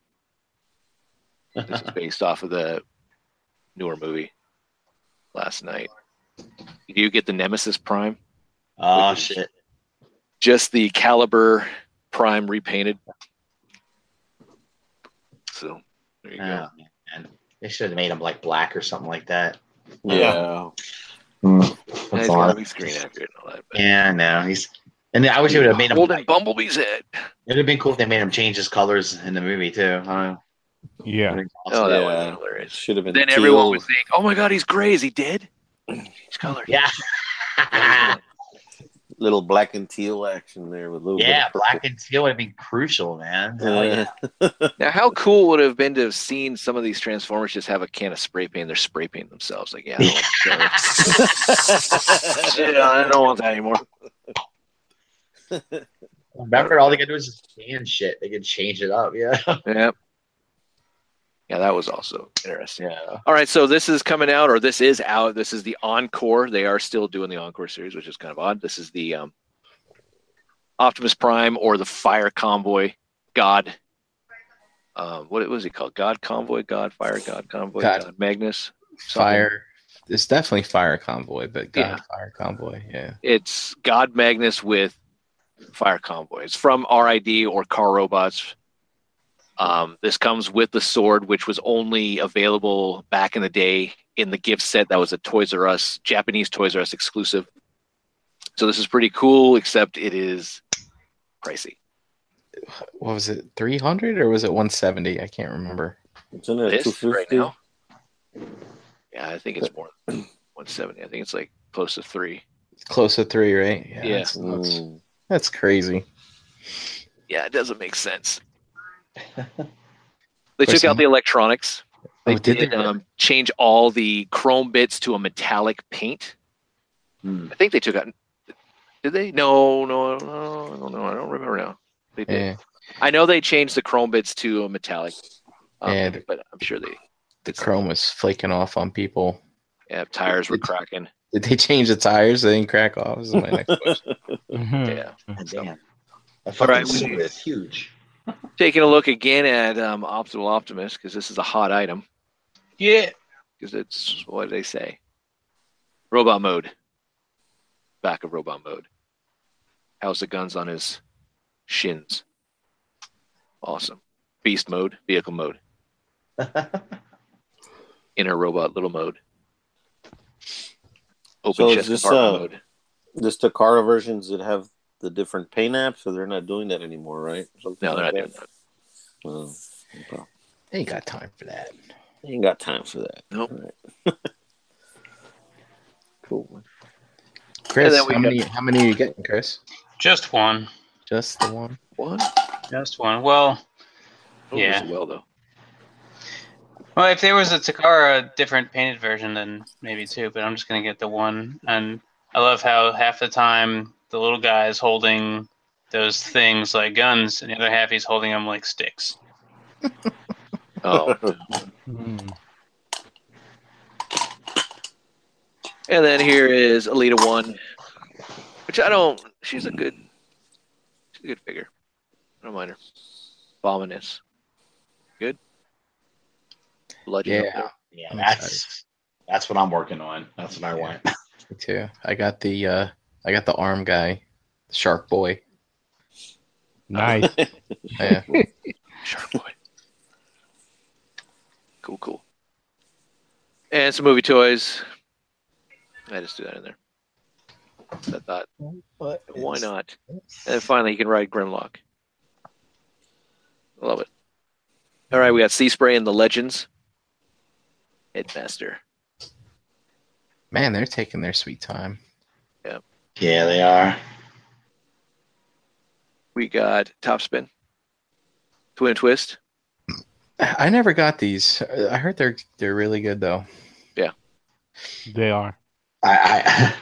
this is based off of the newer movie last night. You get the Nemesis Prime, Oh shit. just the Caliber Prime repainted. So there you go. Oh, man. They should have made him like black or something like that. Yeah. Yeah, hmm. That's he's a lot gotta be screen accurate and all that. But Yeah, no, he's. And I wish it would have made him. holding It Bumblebee's head. It would have been cool if they made him change his colors in the movie too. I don't know. Yeah. Oh, awesome. that Yeah. would have hilarious. Should have been. Then everyone teal. would think, "Oh my God, he's gray. Is he dead?" He's colored. yeah. little black and teal action there with little. yeah, black and teal would have been crucial, man. Hell yeah. Yeah. Now, how cool would it have been to have seen some of these Transformers just have a can of spray paint? They're spray painting themselves. Like, yeah, I don't, want to- yeah, I don't want that anymore. Remember, all they could do is just scan shit. They could change it up. Yeah. Yep. Yeah, that was also interesting. Yeah. All right, so this is coming out, or this is out. This is the Encore. They are still doing the Encore series, which is kind of odd. This is the um, Optimus Prime or the Fire Convoy God. Um, what was he called? God Convoy, God Fire, God Convoy, God. God, Magnus. something. Fire. It's definitely fire convoy, but God Yeah. fire convoy. Yeah. It's God Magnus with Fire Convoy. It's from RID or Car Robots. Um, this comes with the sword, which was only available back in the day in the gift set that was a Toys R Us, Japanese Toys R Us exclusive. So this is pretty cool, except it is pricey. What was it? Three hundred or was it one seventy? I can't remember. Isn't it This 250? right now? Yeah, I think it's more than 170. I think it's like close to three. Close to three, right? Yeah. That's, that's, Mm. that's crazy. Yeah, it doesn't make sense. They Of course took out the electronics. They Oh, did did, they? um, change all the chrome bits to a metallic paint. Hmm. I think they took out. Did they? No, no, no, I don't know. I don't remember now. They did. Yeah. I know they changed the chrome bits to a metallic. Um, Yeah, the- but I'm sure they. The chrome was flaking off on people. Yeah, tires were cracking. Did they change the tires? They didn't crack off. This is my next question. Mhm. Yeah. God So- damn. That All fucking right, we- is huge. Taking a look again at um, Optimal Optimus because this is a hot item. Yeah. because it's what do they say? Robot mode. Back of robot mode. How's the guns on his shins? Awesome. Beast mode, vehicle mode, inner robot little mode. Open So is chest this, uh, mode. Just the car versions that have the different paint apps, so they're not doing that anymore, right? Something No, they're not like doing that. that. Oh, okay. They ain't got time for that. Ain't got time for that. Nope. All right. cool. Chris, how got- many? How many are you getting, Chris? Just one. Just the one. One? Just one. Well, Oh, Yeah. well though. well, if there was a Takara different painted version, then maybe two. But I'm just gonna get the one. And I love how half the time the little guy is holding those things like guns, and the other half he's holding them like sticks. Oh, Mhm. and then here is Elita One, which I don't. She's a good. She's a good figure. I don't mind her. Abominus. Good. Legend. Yeah. Yeah, that's that's what I'm working on. That's what I Yeah. want. Me too. I got the uh I got the arm guy, Shark Boy. Nice. Yeah. Shark Boy. Cool, cool. And some movie toys. I just do that in there. I thought, What? why not? And finally, you can ride Grimlock. I love it. All right, we got Sea Spray and the Legends. Headmaster. Man, they're taking their sweet time. Yeah, they are. We got Topspin. Twin Twist. I never got these. I heard they're they're really good though. Yeah, they are. I, I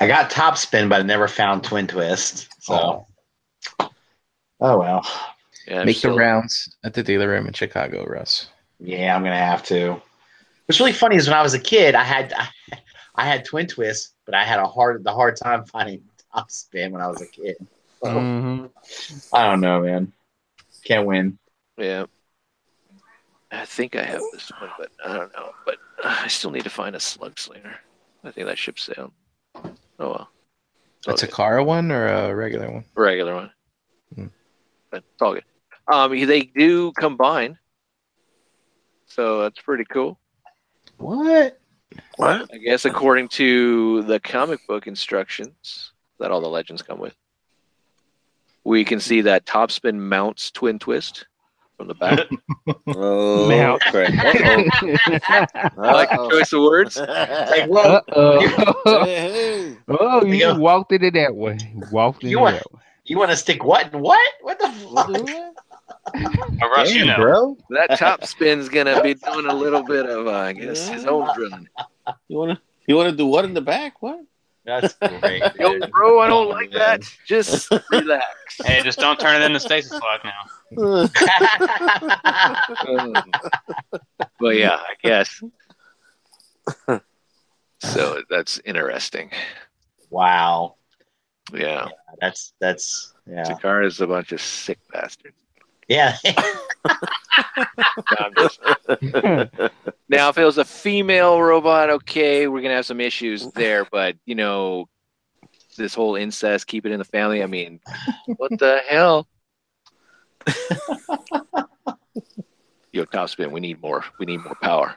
I got top spin, but I never found twin twist. So Oh. oh well. Yeah, Make still- the rounds at the dealer room in Chicago, Russ. Yeah, I'm gonna have to. What's really funny is when I was a kid, I had I had twin twists, but I had a hard the hard time finding top spin when I was a kid. So, Mhm. I don't know, man. Can't win. Yeah. I think I have this one, but I don't know. But uh, I still need to find a slug slinger. I think that ship's sailed. Oh well. That's a Okay. car one or a regular one? regular one. Hmm. But it's all good. Um, they do combine, so that's pretty cool. What? What? I guess according to the comic book instructions that all the legends come with, we can see that topspin mounts twin twist from the back. Oh, Now- crap. I like the choice of words. Like, well, Uh-oh. Oh, you Yeah. walked into that way. Walked into You want- that way. you want to stick what and what? What the fuck? Oh, Russ, you know. bro. That top spin's gonna be doing a little bit of, uh, I guess, his own drilling. You wanna you wanna do what in the back? What? That's great. Yo, dude. bro, I don't like that. Just relax. Hey, just don't turn it into stasis lock now. Um, but yeah, I guess. so that's interesting. wow. Yeah, That's that's yeah. Jakar is a bunch of sick bastards. Yeah. I'm now, if it was a female robot, okay, we're gonna have some issues there. But you know, this whole incest, keep it in the family. I mean, what the hell? Yo, top spin. We need more. We need more power.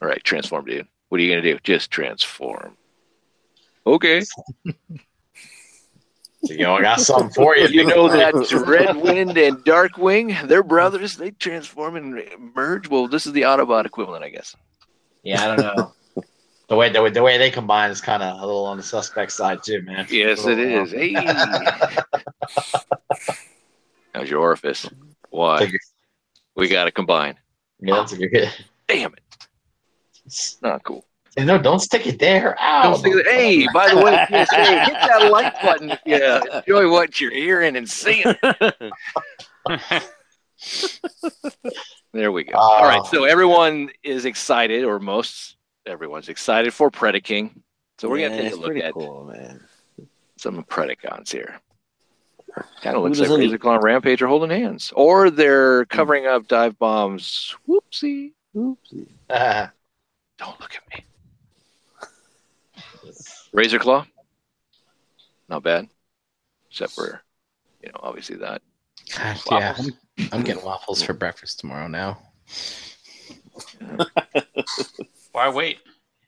All right, transform, dude. What are you gonna do? Just transform. Okay. You know, I got something for you. You know that Dreadwind and Darkwing, they're brothers. They transform and merge. Well, this is the Autobot equivalent, I guess. Yeah, I don't know. The way the way, the way they combine is kind of a little on the suspect side too, man. Yes, it is. Uh, hey. How's your orifice? Why? We got to combine. Yeah, that's a good. Damn it. It's Not cool. No, don't stick it there. Ow. Don't think that- hey, by the way, PSA, hit that like button if you enjoy what you're hearing and seeing. There we go. All right, so everyone is excited, or most everyone's excited for Predaking. So we're gonna take a look at cool, man. some Predacons here. Kind of looks like doesn't- Razor and Rampage are holding hands, or they're covering up dive bombs. Whoopsie! Whoopsie. Uh, Don't look at me. Razor Claw, not bad, except for you know obviously that. God, yeah, I'm, I'm getting waffles for breakfast tomorrow now. Why wait?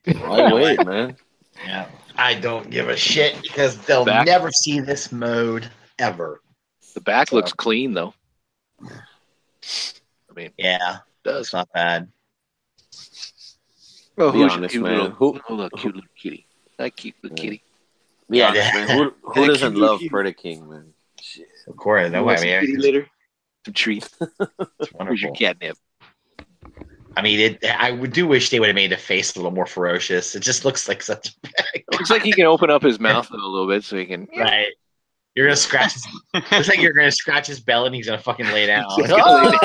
Why wait, man? yeah. I don't give a shit because they'll Back. never see this mode ever. The back looks clean though. I mean, Yeah, it does. that's not bad. Oh, Be who's your cute man. little, Who- oh, look, cute little kitty. That keep the Yeah. kitty. Yeah, yeah. man. Who, who doesn't love cute. King, man? Shit. Of course, no You way. want I some mean, kitty litter? Some treats. it's Where's your catnip? I mean, it, I would do wish they would have made the face a little more ferocious. It just looks like such. A bag. Looks like he can open up his mouth a little bit so he can. right. You're gonna scratch. His, looks like you're gonna scratch his belly and he's gonna fucking lay down. He's gonna lay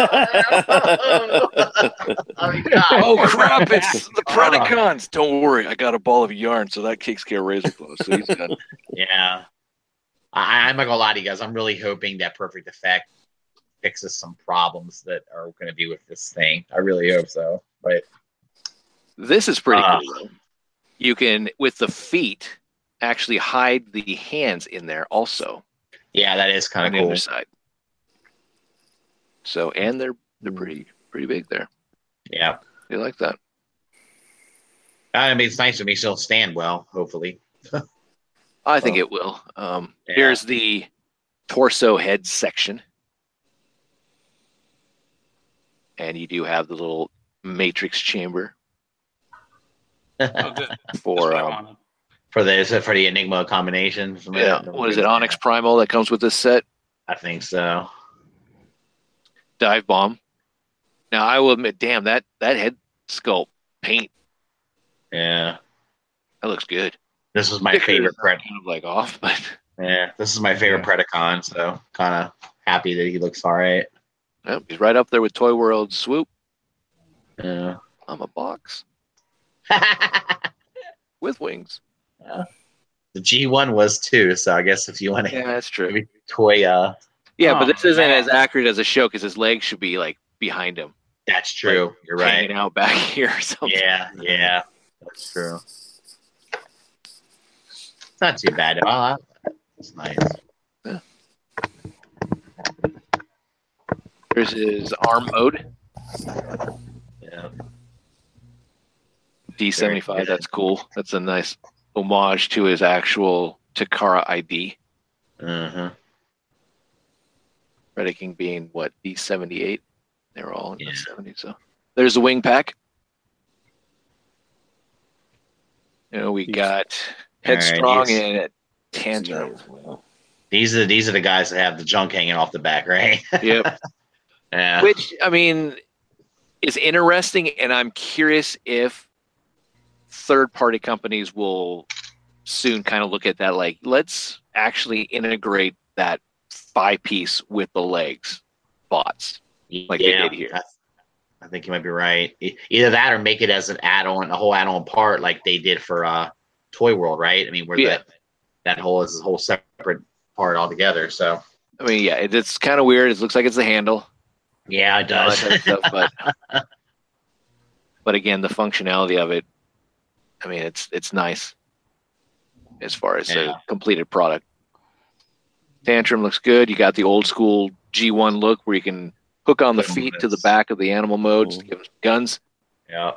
oh, God. Oh crap! It's the Predacons. Don't worry, I got a ball of yarn, so that takes care of Razor Claw. So he's got. Yeah. I, I'm not gonna lie to you guys. I'm really hoping that Perfect Effect fixes some problems that are gonna be with this thing. I really hope so. But This is pretty Ah. cool. You can, with the feet, actually hide the hands in there also yeah, that is kind of cool. other side. So, and they're they're pretty pretty big there. Yeah. They like that. I mean, it's nice. It makes it'll stand well. Hopefully. I think Oh. it will. Um, Yeah. Here's the torso head section, and you do have the little matrix chamber Oh, good. For um, wanted. For the is it for the Enigma combination. yeah. What is it? Onyx Primal that comes with this set. I think so. Dive bomb. Now I will admit, damn that that head sculpt paint Yeah. that looks good. This was my favorite is pred. Kind of like off, but Yeah, this is my favorite Predacon, so kind of happy that he looks all right. Yep, he's right up there with Toy World Swoop. Yeah. I'm a box with wings. The G1 was too, so I guess if you want to Yeah, that's true. maybe toy, uh, Yeah, but Oh, this isn't man. as accurate as a show because his legs should be like behind him, that's true. You're right. hanging out back here or something. Yeah, yeah, that's true. It's not too bad. Oh, I- it's nice. There's his arm mode, Yeah. D75. That's cool. That's a nice homage to his actual Takara ID. Uh-huh. King being what D78. They were all in Yeah. the 70s. So there's the wing pack. You know, we He's- got All right, Headstrong he's- and Tantrum. These are these are the guys that have the junk hanging off the back, right? Yep. yeah. Which I mean is interesting, and I'm curious if third party companies will soon kind of look at that like let's actually integrate that five piece with the legs bots. like they did here. I, think you might be right. Either that or make it as an add-on, a whole add-on part, like they did for uh, Toy World, right? I mean, where Yeah. that that whole is a whole separate part altogether. So I mean, yeah, it, it's kind of weird. It looks like it's the handle, yeah, it does. kind of stuff, but but again, the functionality of it, I mean, it's it's nice as far as Yeah. a completed product. Tantrum looks good. You got the old school G1 look where you can hook on the Put 'em feet to the back of the animal modes to give them guns. yeah.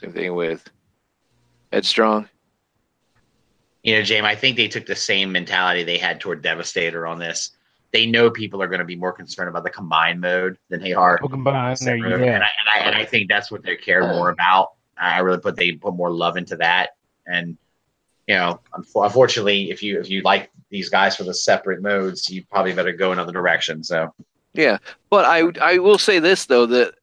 Same thing with Headstrong. You know, James, I think they took the same mentality they had toward Devastator on this. They know people are going to be more concerned about the combined mode than they are Oh, combined there, yeah. And, I, and, I, and I think that's what they care uh-huh. more about. I really put they put more love into that. And you know, unfortunately, if you if you like these guys for the separate modes, you probably better go another direction. So Yeah, but I I will say this though that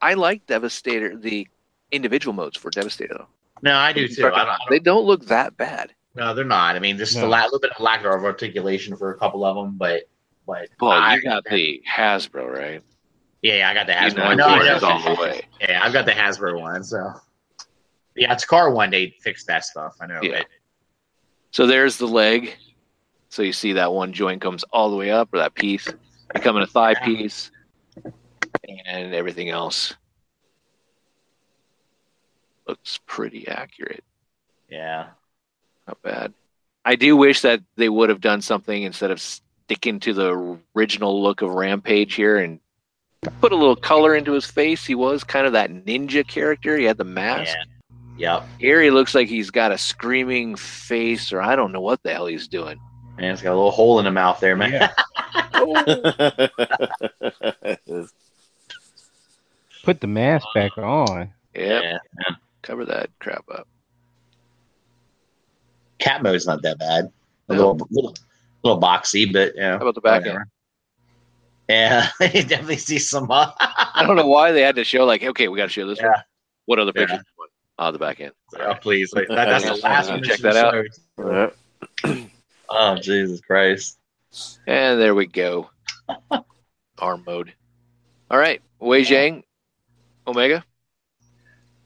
I like Devastator the individual modes for Devastator. No, I do too. I don't, I don't- They don't look that bad. no, they're not. I mean, there's No. a la- little bit of lack of articulation for a couple of them, but but Well, I- you got the Hasbro, right? yeah, yeah, I got the You Hasbro. know, one. No, I Jordan's know. on the way. Yeah, I've got the Hasbro one. So yeah, it's car one. They fixed that stuff. I know. Yeah. So there's the leg. So you see that one joint comes all the way up, or that piece becoming a thigh piece, and everything else looks pretty accurate. yeah, Not bad. I do wish that they would have done something instead of sticking to the original look of Rampage here and put a little color into his face. He was kind of that ninja character. He had the mask. yeah, yep. Here he looks like he's got a screaming face, or I don't know what the hell he's doing. Man, it's got a little hole in the mouth there, man. Yeah. Put the mask back on. Yep. Yeah. Cover that crap up. Cat mode's not that bad. A No. little, little, little boxy, but yeah. How about the back end? Yeah, you definitely see some. Uh, I don't know why they had to show like, okay, we got to show this one. What other Yeah. Pictures? Oh, the back end. oh, please, wait, that, that's the last one. Check that out. show. Oh Jesus Christ! And there we go. Arm mode. All right, Weijiang, Omega.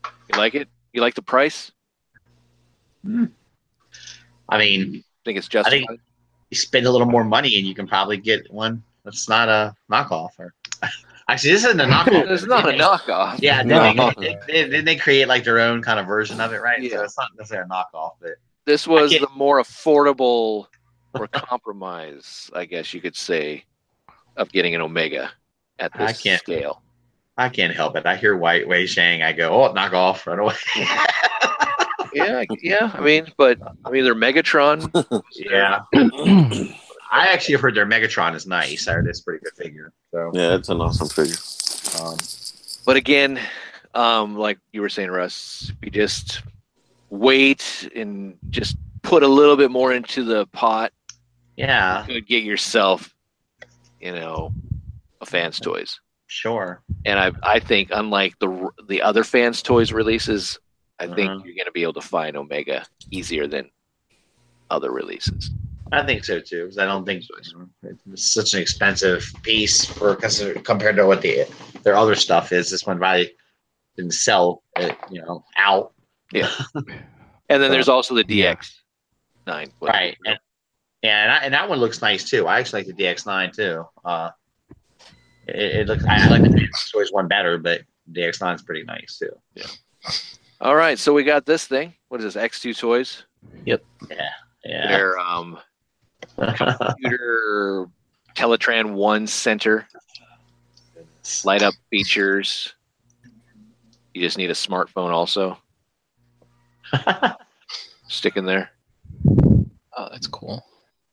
You like it? You like the price? Hmm. I mean, I Think it's just. I think you spend a little more money and you can probably get one that's not a knockoff. Or actually, this isn't a knockoff. it's not a knockoff. Yeah, No. then they, they, then they create like their own kind of version of it, right? Yeah. So Yeah. it's not necessarily a knockoff, but This was the more affordable or compromise, I guess you could say, of getting an Omega at I this can't- scale. I can't help it. I hear White Weijiang, I go, oh, knockoff right away. Yeah, yeah. I mean, but I mean, they're Megatron. yeah, I actually have heard their Megatron is nice. I heard it's a pretty good figure. So, yeah, it's an awesome figure. um, But again, um, like you were saying, Russ, we just wait and just put a little bit more into the pot. yeah, You could get yourself, you know, a fans toys. sure. And I, I think unlike the the other fans toys releases, I think Uh-huh. you're going to be able to find Omega easier than other releases. I think so too, because I don't think it's such an expensive piece for compared to what the their other stuff is. This one probably didn't sell it, you know, out. Yeah, And then there's also the DX nine. Right. And, yeah, and, I, and that one looks nice too. I actually like the DX9 too. Uh, it, it looks. I, I like the DX Toys one better, but DX9 is pretty nice too. Yeah. All right, so we got this thing. What is this? X2 Toys. Yep. Yeah. Their um, computer Teletran One Center light up features. You just need a smartphone also. Stick in there. Oh, that's cool.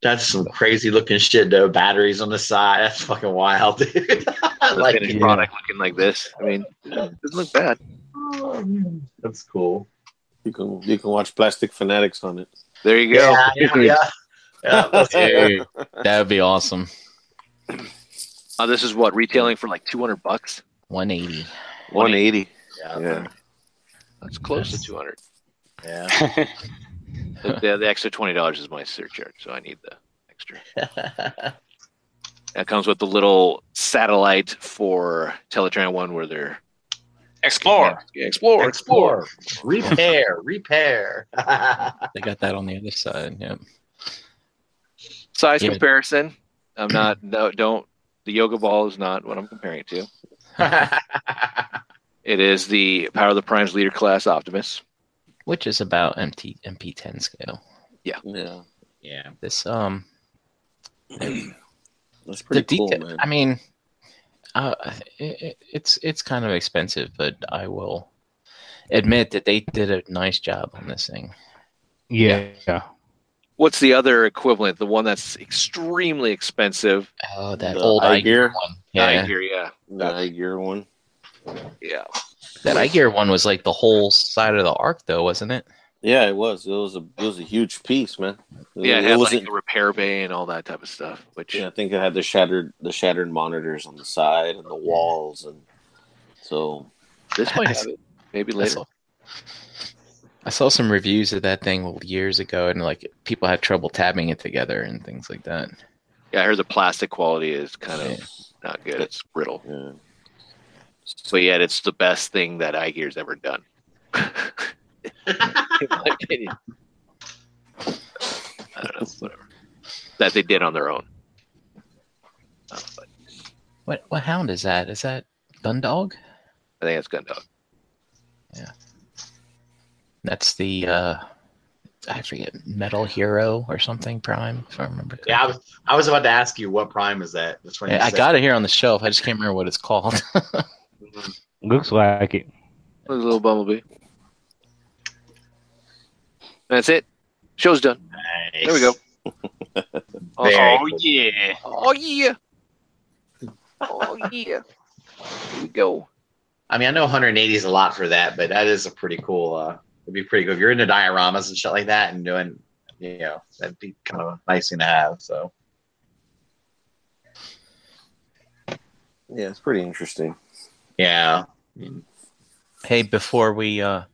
That's some crazy looking shit though. Batteries on the side. That's fucking wild, dude. I like finished it. product looking like this. I mean, it doesn't look bad. That's cool. You can you can watch Plastic Fanatics on it. There you go. Yeah, yeah, yeah. yeah that's Hey, that would be awesome. Uh, this is what retailing for like 200 bucks. 180. 180. yeah. Yeah. That's close to 200. yeah. The, the, the extra twenty dollars is my surcharge, so I need the extra. That comes with the little satellite for Teletran One, where they're Explore. Yeah, explore, explore. repair, repair. They got that on the other side. Yeah. Size Yeah. comparison. I'm not. No, don't. The yoga ball is not what I'm comparing it to. It is the Power of the Primes Leader Class Optimus. Which is about MT MP10 scale. Yeah. yeah. Yeah. This um That's the pretty cool, detail. man. I mean, uh, it, it- it's it's kind of expensive, but I will admit that they did a nice job on this thing. Yeah. What's the other equivalent? The one that's extremely expensive. Oh, that The old iGear? one. Yeah, Yeah, here, yeah, The iGear one. yeah. that iGear one was like the whole side of the Ark, though, wasn't it? Yeah, it was. It was a it was a huge piece, man. It, Yeah, it it had like wasn't. a repair bay and all that type of stuff. Which yeah, I think it had the shattered the shattered monitors on the side and the walls, and so this might have it. Maybe later. Saw, I saw some reviews of that thing years ago, and like people had trouble tabbing it together and things like that. Yeah, I heard the plastic quality is kind of not good. It's brittle, yeah. but yet it's the best thing that iGear's ever done. In my opinion. I don't know, whatever. That they did on their own. Uh, but What what hound is that? Is that Gundog? I think it's Gundog. That's the uh I forget Metal Hero or something Prime, if I remember. Correctly. Yeah, I was, I was about to ask you what prime is that? That's when Yeah, I got it here on the shelf. I just can't remember what it's called. Looks like it. There's a little bumblebee. That's it. Show's done. Nice. There we go. Oh cool. yeah. Oh yeah. Oh yeah. Here we go. I mean, I know 180 is a lot for that, but that is a pretty cool. uh It'd be pretty good if you're into dioramas and shit like that, and doing, you know, that'd be kind of a nice thing to have. So yeah, it's pretty interesting. yeah, hey, before we uh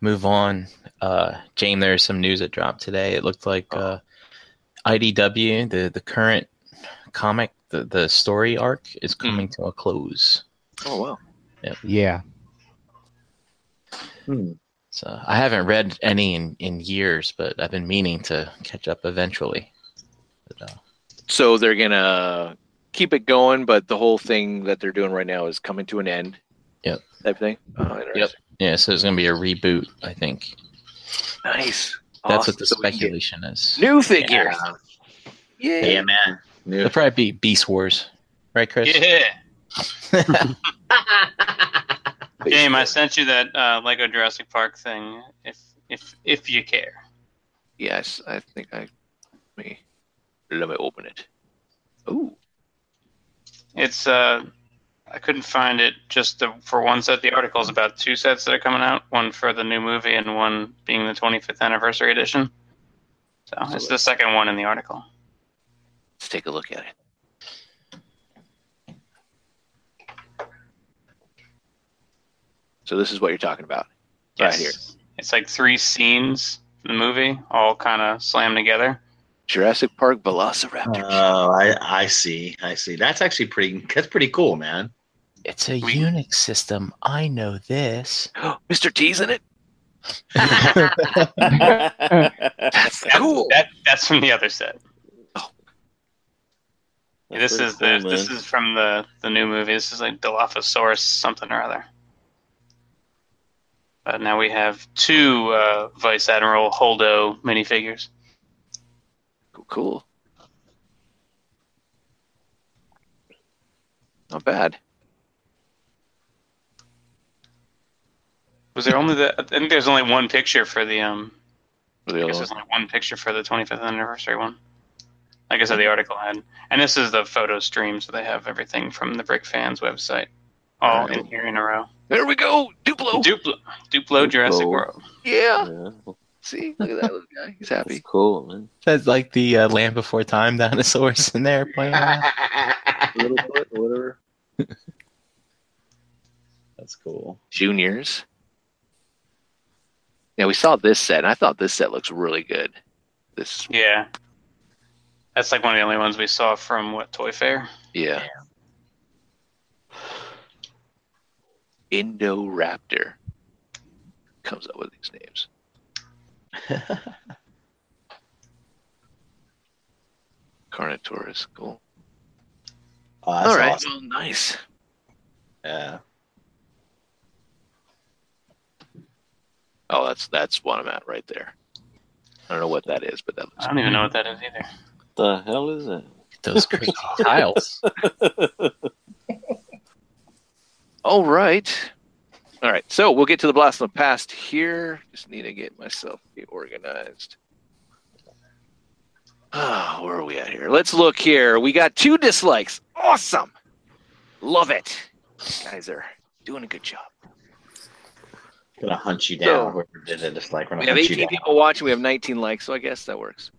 move on, uh James, there's some news that dropped today. It looked like uh IDW, the the current comic, the the story arc is coming to a close. Oh wow. Yeah. hmm. So I haven't read any in, in years, but I've been meaning to catch up eventually. But, uh, So they're gonna keep it going, but the whole thing that they're doing right now is coming to an end. Yep. Type thing. Oh, interesting. yeah, so it's gonna be a reboot, I think. Nice. That's Awesome. what the So we can get speculation is. New figures. yeah, Yeah. yeah, man. New. It'll probably be Beast Wars, right, Chris? Yeah. Game, I sent you that uh, Lego Jurassic Park thing. If if if you care. Yes, I think I. Let me let me open it. Ooh. It's uh, I couldn't find it just the, for one set. The article is about two sets that are coming out. One for the new movie and one being the 25th anniversary edition. So it's the second one in the article. Let's take a look at it. So this is what you're talking about. Right here. It's like three scenes in the movie, all kind of slammed together. Jurassic Park Velociraptor. Oh, I, I see. I see. That's actually pretty. That's pretty cool, man. It's a We- Unix system. I know this. Mr. T's in it. That's That's cool. That, that's from the other set. Oh. this pretty is the cool, this is from the the new movie. This is like Dilophosaurus something or other. But now we have two uh, Vice Admiral Holdo minifigures. Cool, cool. Not bad. Was there only the? I think there's only one picture for the um. The I guess there's only one picture for the 25th anniversary one. Like I said, the article had, and this is the photo stream, so they have everything from the Brick Fans website, all in here in a row. There we go. Duplo. Duplo, Duplo Jurassic World. yeah. Yeah, See, look at that little guy. He's happy. that's happy. cool, man. That's like the uh, Land Before Time dinosaurs in there playing around. Little foot, whatever. That's cool. Juniors. Yeah, we saw this set, and I thought this set looks really good. This, Yeah, that's like one of the only ones we saw from what Toy Fair. yeah. Indoraptor comes up with these names. Carnotaurus, cool. Oh, All right, awesome. well, nice. Yeah. Oh, that's that's one I'm at right there. I don't know what that is, but that looks. I don't even know what that is either. The hell is it? Those great tiles. All right. All right. So we'll get to the blast from the past here. Just need to get myself organized. Ah, where are we at here? Let's look here. We got two dislikes. Awesome. Love it. guys are doing a good job. Gonna hunt you down. Whoever did it, just like We have 18 people watching. We have 19 likes, so I guess that works.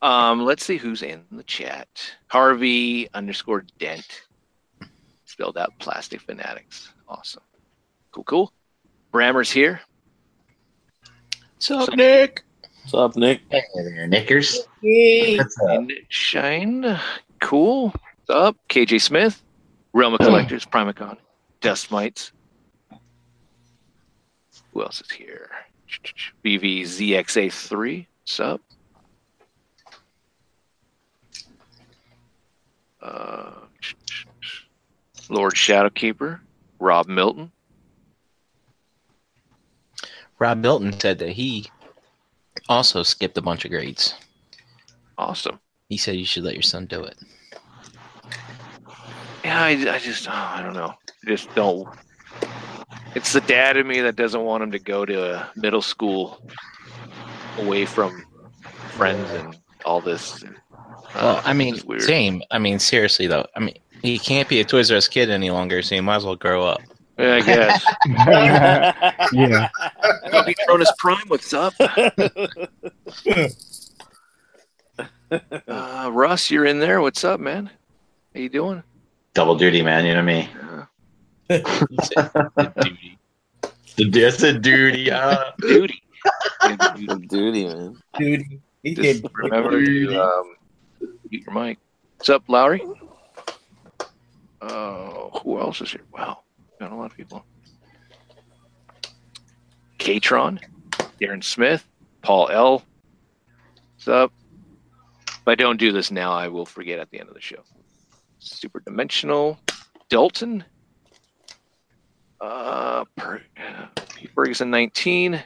Um, let's see who's in the chat. Harvey underscore Dent. Spelled out Plastic Fanatics. Awesome. Cool, cool. Brammer's here. What's up, Nick? What's up, Nick? Hey there, Knickers. What's up? And Shine. Cool. What's up? KJ Smith. Realm of Collectors. Primacon. Dust Mites. Who else is here? BVZXA3. What's up? Uh, Lord Shadowkeeper. Rob Milton. Rob Milton said that he also skipped a bunch of grades. Awesome. He said you should let your son do it. Yeah, I, I just, oh, I don't know. I just don't. It's the dad in me that doesn't want him to go to a middle school away from friends and all this. Well, Uh, I mean, same. I mean, seriously though. I mean, he can't be a Toys R Us kid any longer, so he might as well grow up. Yeah, I guess. yeah. Bobby Cronus Prime, what's up? Uh, Russ, you're in there. What's up, man? How you doing? Double duty, man. You know me. He said, "Duty." That's a duty. Uh, Duty. Duty, man. Duty. he Just did. remember to um, mute your mic. What's up, Lowry? Oh, who else is here? Wow, got a lot of people. Katron, Darren Smith, Paul L. What's up? If I don't do this now, I will forget at the end of the show. Super Dimensional, Dalton, uh, per, uh, Pete Ferguson 19.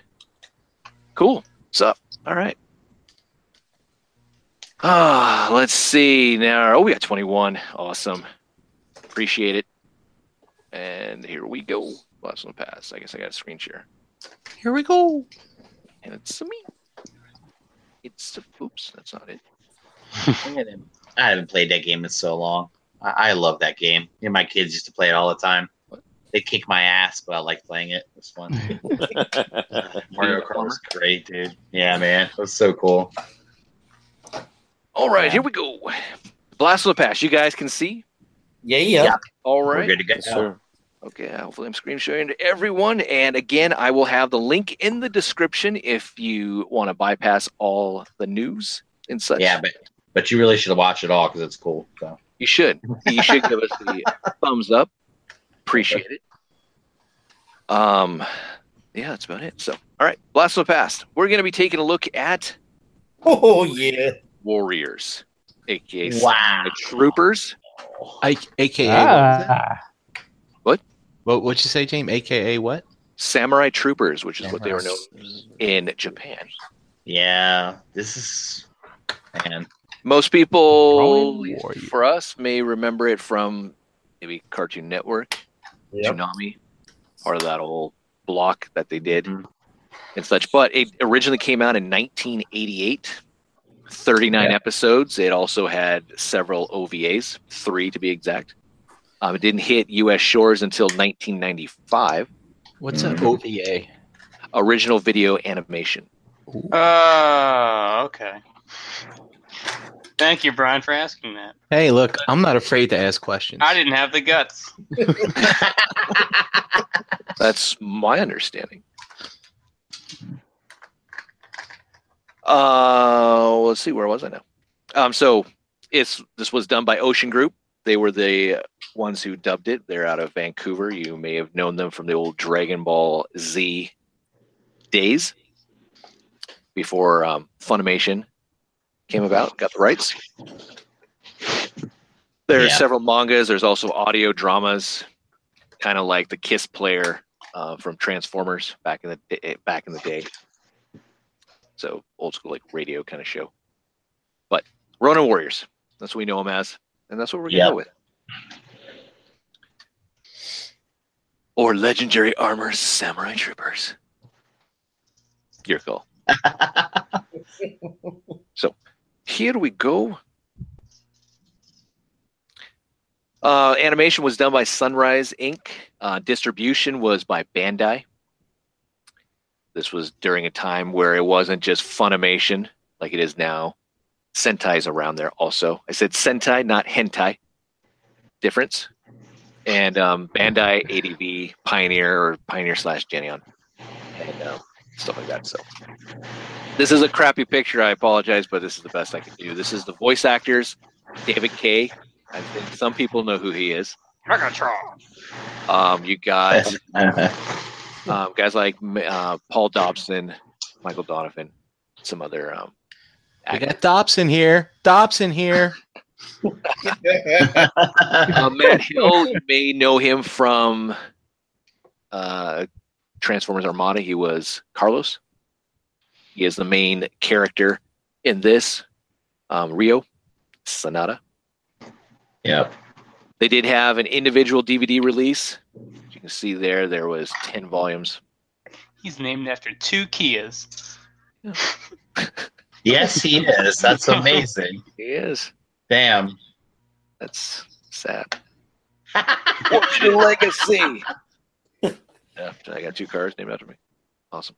Cool. What's up? All right. Ah, let's see now. Oh, we got 21. Awesome. Appreciate it. And here we go. Last one pass. I guess I got a screen share. Here we go. And it's me. It's oops, that's not it. I haven't played that game in so long. I, I love that game. Me and my kids used to play it all the time. They kick my ass, but I like playing it. It was fun. Mario Kart was great, dude. Yeah, man. It was so cool. All right, here we go. Blast of the past. You guys can see. Yeah, yeah. Yeah. All We're good to go. sure. Okay, hopefully I'm screen sharing to everyone. And again, I will have the link in the description if you want to bypass all the news and such. Yeah, but but you really should watch it all because it's cool. So You should. You should give us the thumbs up. Appreciate it. Um, yeah, that's about it. So, all right, blast from the past. We're going to be taking a look at Oh yeah. Warriors, aka wow, the Troopers. I, AKA what? Ah, What what'd you say, James? AKA what? Samurai Troopers, which is what they were known in Japan. yeah, this is man. Most people, for us, may remember it from maybe Cartoon Network, Yep. Toonami, part of that old block that they did Mhm. and such. But it originally came out in 1988, 39 episodes. It also had several OVAs, three to be exact. Um, it didn't hit U.S. shores until 1995. What's an OVA? Original video animation. Oh, okay. Thank you, Brian, for asking that. Hey, look, I'm not afraid to ask questions. I didn't have the guts. That's my understanding. Uh, let's see, where was I now? Um, so it's this was done by Ocean Group. They were the ones who dubbed it. They're out of Vancouver. You may have known them from the old Dragon Ball Z days before um, Funimation came about, got the rights. There are Yeah. several mangas. There's also audio dramas, kind of like the Kiss player uh, from Transformers back in the back in the day. So old school like radio kind of show. But Ronin Warriors, that's what we know them as, and that's what we're gonna Yep. go with. Or legendary armor samurai troopers. Your call. So here we go. Uh, animation was done by Sunrise Inc. Uh, distribution was by Bandai. This was during a time where it wasn't just Funimation like it is now. Sentai's around there also. I said Sentai, not hentai. Difference. And um, Bandai, ADV, Pioneer, or Pioneer slash Geneon, and um, stuff like that. So this is a crappy picture. I apologize, but this is the best I can do. This is the voice actors, David Kaye. I think some people know who he is. Um, you got um, guys like uh, Paul Dobson, Michael Donovan, some other um, We actors. got Dobson here. Dobson here. uh, Matt Hill, you may know him from uh, Transformers Armada. He was Carlos. He is the main character in this. Um, Rio, Sonata. yep. They did have an individual DVD release. As you can see there, there was 10 volumes. He's named after two Kias. Yes, he is. That's amazing. He is. Damn. That's sad. What's your legacy? Yeah, I got two cars named after me. Awesome.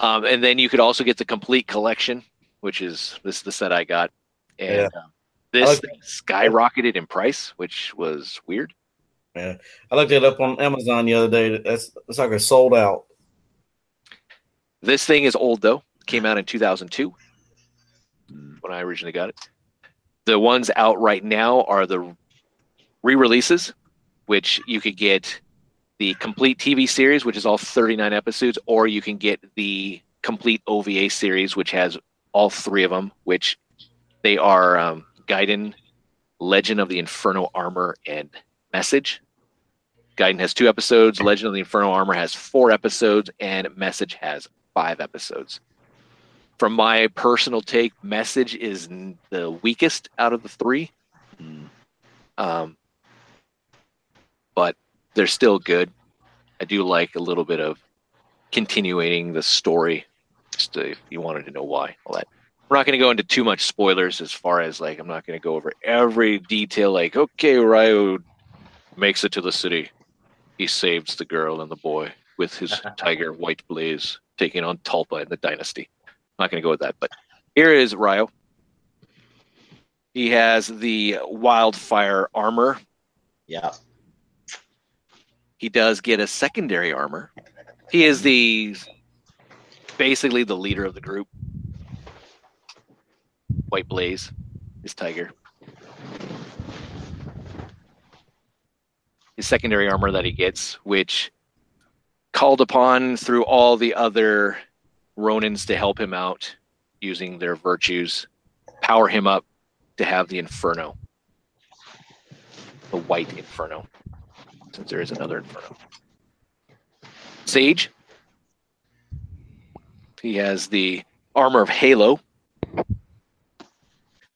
Um, and then you could also get the complete collection, which is this is the set I got, and um, this I like thing skyrocketed in price, which was weird. I looked it up on Amazon the other day. That's it's like a sold out. This thing is old though; came out in 2002 when I originally got it. The ones out right now are the re-releases, which you could get the complete TV series, which is all 39 episodes, or you can get the complete OVA series, which has all three of them, which they are um, Gaiden, Legend of the Inferno Armor, and Message. Gaiden has two episodes, Legend of the Inferno Armor has four episodes, and Message has five episodes. From my personal take, Message is the weakest out of the three. Um, but they're still good. I do like a little bit of continuing the story, just to, if you wanted to know why. All that. We're not going to go into too much spoilers as far as like I'm not going to go over every detail. Like, okay, Ryo makes it to the city. He saves the girl and the boy with his tiger white blaze, taking on Talpa in the dynasty. I'm not going to go with that, but here is Ryo. He has the wildfire armor Yeah. he does get a secondary armor. He is the basically the leader of the group. White Blaze, his tiger. His secondary armor that he gets, which called upon through all the other Ronins to help him out using their virtues, power him up to have the Inferno. The White Inferno. Since there is another Inferno. Sage. He has the armor of Halo.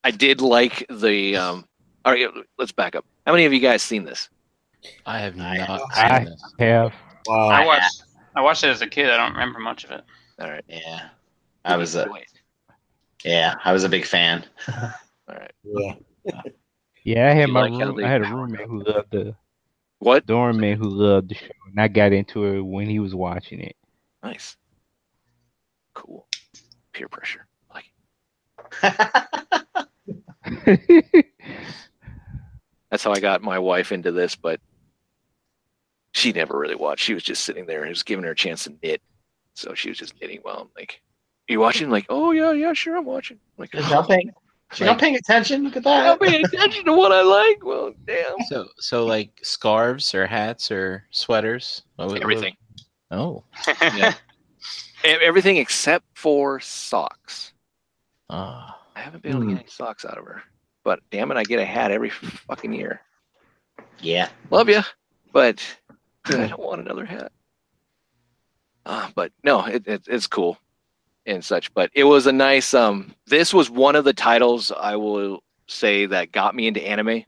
I did like the. Um, all right, let's back up. How many of you guys seen this? I have not I- seen this. Have Wow. I I- watched. I watched it as a kid. I don't remember much of it. All right. Yeah. I was a yeah, I was a big fan. All right. Yeah. yeah, I had You my like room, I had a roommate who loved the What? doorman who loved the show, and I got into it when he was watching it. Nice. Cool. Peer pressure. Like that's how I got my wife into this, but she never really watched. She was just sitting there and it was giving her a chance to knit. So she was just knitting while I'm like, Are you watching? Like, oh yeah, yeah, sure, I'm watching. I'm like, She's not paying. She's not paying attention. Look at that. I'm paying attention to what I like. Well, damn. So, so like scarves or hats or sweaters? What- what- Everything. Oh, Yeah. Everything except for socks. ah, I haven't been able to get any socks out of her. But damn it, I get a hat every fucking year. Yeah. Love you, but I don't want another hat. Uh, but no, it, it, it's cool and such. But it was a nice. Um, this was one of the titles I will say that got me into anime.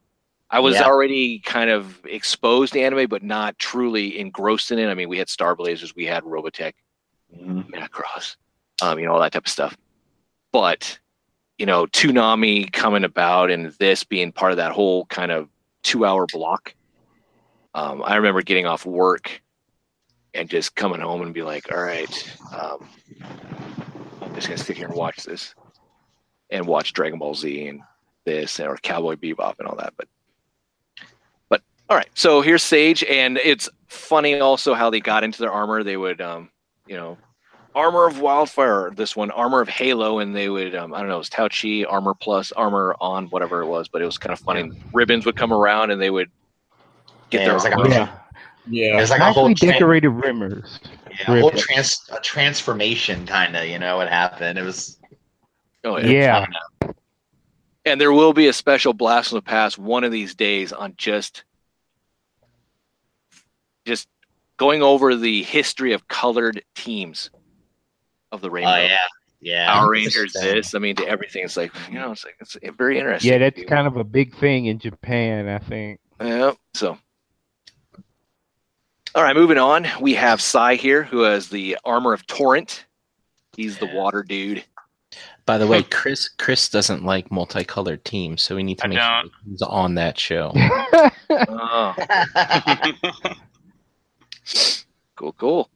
I was Yeah. already kind of exposed to anime, but not truly engrossed in it. I mean, we had Star Blazers, we had Robotech, Mhm. Macross, um, you know, all that type of stuff. But, you know, Toonami coming about and this being part of that whole kind of two hour block. Um, I remember getting off work and just coming home and be like, all right, um, I'm just going to sit here and watch this and watch Dragon Ball Z and this or Cowboy Bebop and all that. But, but all right. So here's Sage. And it's funny also how they got into their armor. They would, um, you know, armor of wildfire this one armor of halo and they would um, i don't know it was tau chi armor plus armor on whatever it was but it was kind of funny ribbons would come around and they would get Yeah, their it was like a- armor. Yeah, Yeah. There's like I a whole actually tran- decorated rimmers. yeah, a whole trans a transformation kind of. You know what happened? It was oh, Yeah. fun. and there will be a special blast from the past one of these days on just just going over the history of colored teams of the oh, rainbow Oh yeah, yeah. power rangers Interesting. this i mean to everything it's like you know it's like it's very interesting Yeah, that's kind of a big thing in Japan, I think. Yeah. So, all right, moving on. We have Sai here, who has the armor of Torrent. He's the water dude. by the way, Chris Chris doesn't like multicolored teams, so we need to make sure he's on that show. Oh, cool, cool.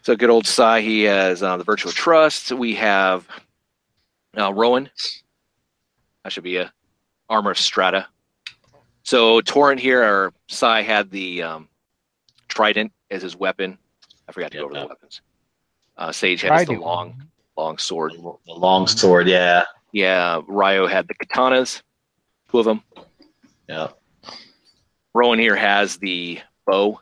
So, good old Sai. He has uh, the Virtual Trust. We have uh, Rowan. That should be a armor of Strata. So, Torrent here, or Sai had the um, Trident as his weapon. I forgot to go over the weapons. Uh, Sage has the long, long sword. the long sword. Yeah, Yeah, Ryo had the katanas, two of them. yeah. Rowan here has the bow.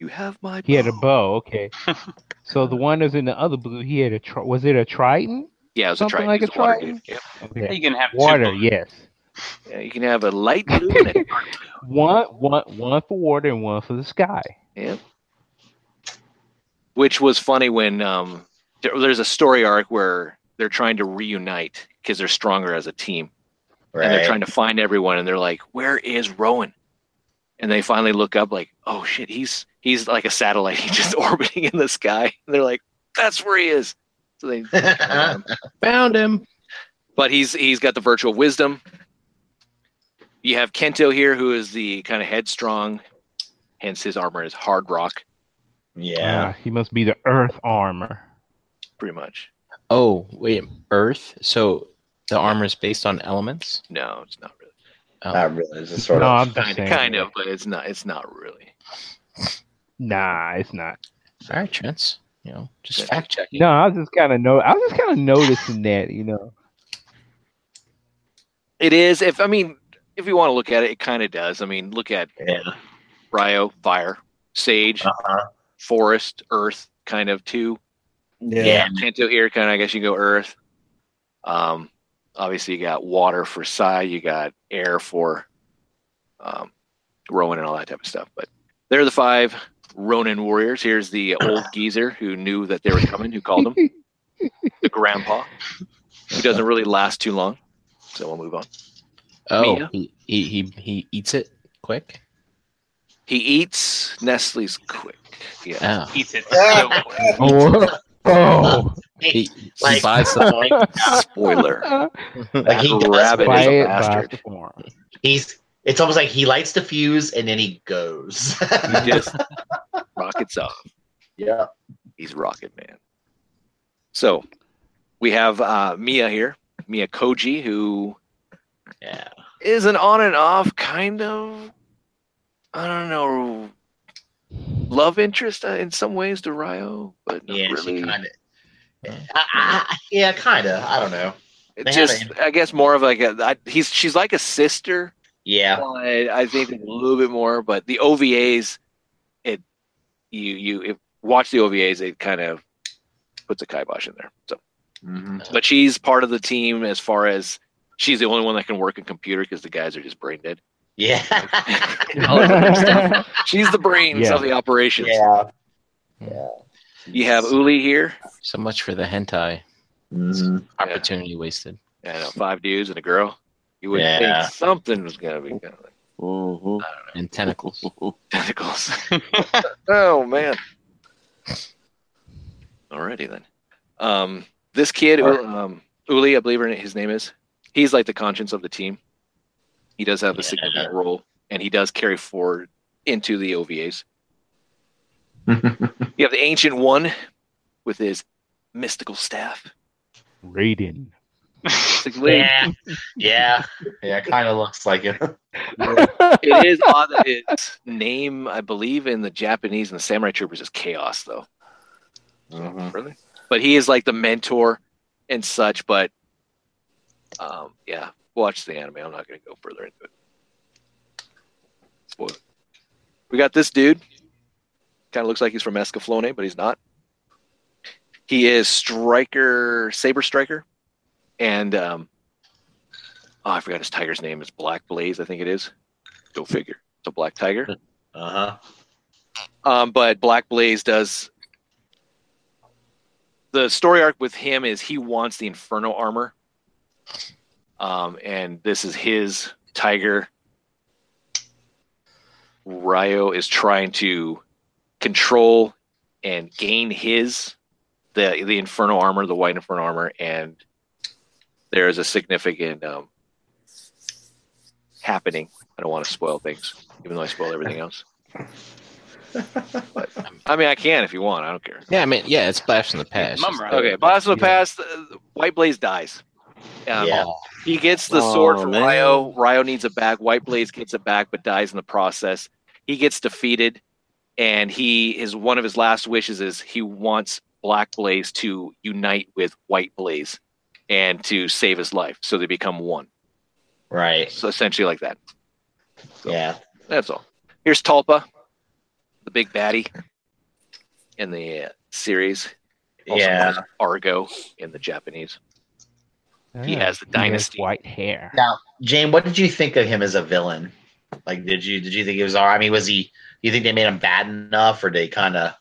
You have my. He had a bow. bow. Okay. so the one is in the other blue, he had a. Tri- was it a Triton? Yeah, it was something a like Triton. a He was water Triton? dude. Okay. you can have two Water, bullets. yes. Yeah, you can have a light blue and a dark blue. One, one, one for water and one for the sky. Yeah. Which was funny when um, there, there's a story arc where they're trying to reunite because they're stronger as a team, Right. and they're trying to find everyone, and they're like, "Where is Rowan?" And they finally look up, like, "Oh shit, he's he's like a satellite. He's just orbiting in the sky." And they're like, "That's where he is." So they Found him. but he's he's got the virtual wisdom. You have Kento here, who is the kind of headstrong, hence his armor is hard rock, yeah. Uh, he must be the Earth armor. pretty much. Oh wait, Earth. So the armor is based on elements. No, it's not really. Oh. Not really. It's just sort no, of. I'm Kind of, kind of, but it's not. It's not really. Nah, it's not. All right, Trents. You know, just fact checking. No, I was just kind of no. I was just kind of noticing that. You know. It is. If I mean, if you want to look at it, it kind of does. I mean, look at Yeah. Ryo, Fire, Sage, Uh-huh. Forest, Earth, kind of too. Yeah. Kanto here, kind of. I guess you go Earth. Um, obviously you got water for Sai, you got air for um, Rowan and all that type of stuff. But they're the five Ronin warriors. Here's the old geezer who knew that they were coming, who called them the grandpa, who doesn't really last too long. So we'll move on. Oh, he, he he he eats it quick. He eats Nestle's quick. Yeah. Oh, Eats it so quick. Oh, oh. he, he Like- buys the Spoiler. Like he does, Rabbit but is Buy a it bastard. storm. he's it's almost like he lights the fuse and then he goes. He just rockets off. yeah. He's Rocket Man. So we have uh, Mia here, Mia Koji, who Yeah. Is an on and off kind of, I don't know, love interest uh, in some ways to Ryo, but Yeah, really. she kind of. Yeah, kind of. I don't know. They just, I guess, more of like a. I, he's she's like a sister. Yeah. but I think a little bit more, but the OVAs, it you you if, watch the OVAs, it kind of puts a kibosh in there. So, hmm but she's part of the team as far as she's the only one that can work a computer because the guys are just brain dead. Yeah. All stuff. She's the brains Yeah. of the operations. yeah. Yeah. You have Uli here. so much for the hentai Mhm. opportunity wasted. I know five dudes and a girl. You would Yeah. think something was gonna be kind of like Mhm. And tentacles. tentacles. oh man. Alrighty then. Um, this kid, um, Uli, I believe her- his name is. He's like the conscience of the team. He does have a Yeah. significant role, and he does carry forward into the OVAs. You have the ancient one with his mystical staff. Raiden. Basically, yeah. Yeah. Yeah. Kind of looks like it. it is odd that its name, I believe, in the Japanese and the Samurai Troopers is Chaos, though. Mhm. Really? But he is like the mentor and such. But um, yeah, watch the anime. I'm not going to go further into it. Spoiler. We got this dude. Kind of looks like he's from Escaflowne, but he's not. He is Striker, Saber Striker, and um, oh, I forgot his tiger's name. It's Black Blaze, I think it is. Go figure. It's a black tiger. Uh huh. Um, but Black Blaze does the story arc with him is he wants the Inferno armor, um, and this is his tiger. Ryo is trying to control and gain his the the Inferno armor, the white Inferno armor, and there is a significant um, happening. I don't want to spoil things, even though I spoil everything else. But I mean, I can if you want. I don't care. Yeah, I mean, yeah, it's blast from the past. Mum Okay, Blast of the Past. uh, White Blaze dies. Um, Yeah. He gets the Oh, sword from man. Ryo. Ryo needs it back. White Blaze gets it back, but dies in the process. He gets defeated, and he is one of his last wishes is he wants Black Blaze to unite with White Blaze and to save his life, so they become one. Right. So essentially, like that. Yeah. That's all. Here's Talpa, the big baddie in the uh, series. Also Yeah. Argo in the Japanese. He Ah, has the he dynasty. white hair. Now, Jane, what did you think of him as a villain? Like, did you did you think he was all? right? I mean, was he? You think they made him bad enough, or they kind of?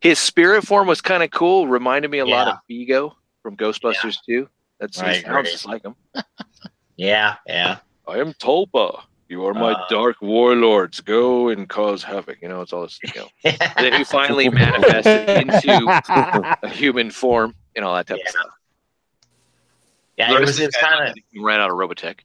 His spirit form was kind of cool. Reminded me a lot of Vigo from Ghostbusters too. That's I he sounds just like him. Yeah. Yeah. I am Tulpa. You are my Uh. dark warlords. Go and cause havoc. You know, it's all this. You know. then he finally manifested into a human form and all that type Yeah. of stuff. Yeah. It was. It's kind of. Ran out of Robotech,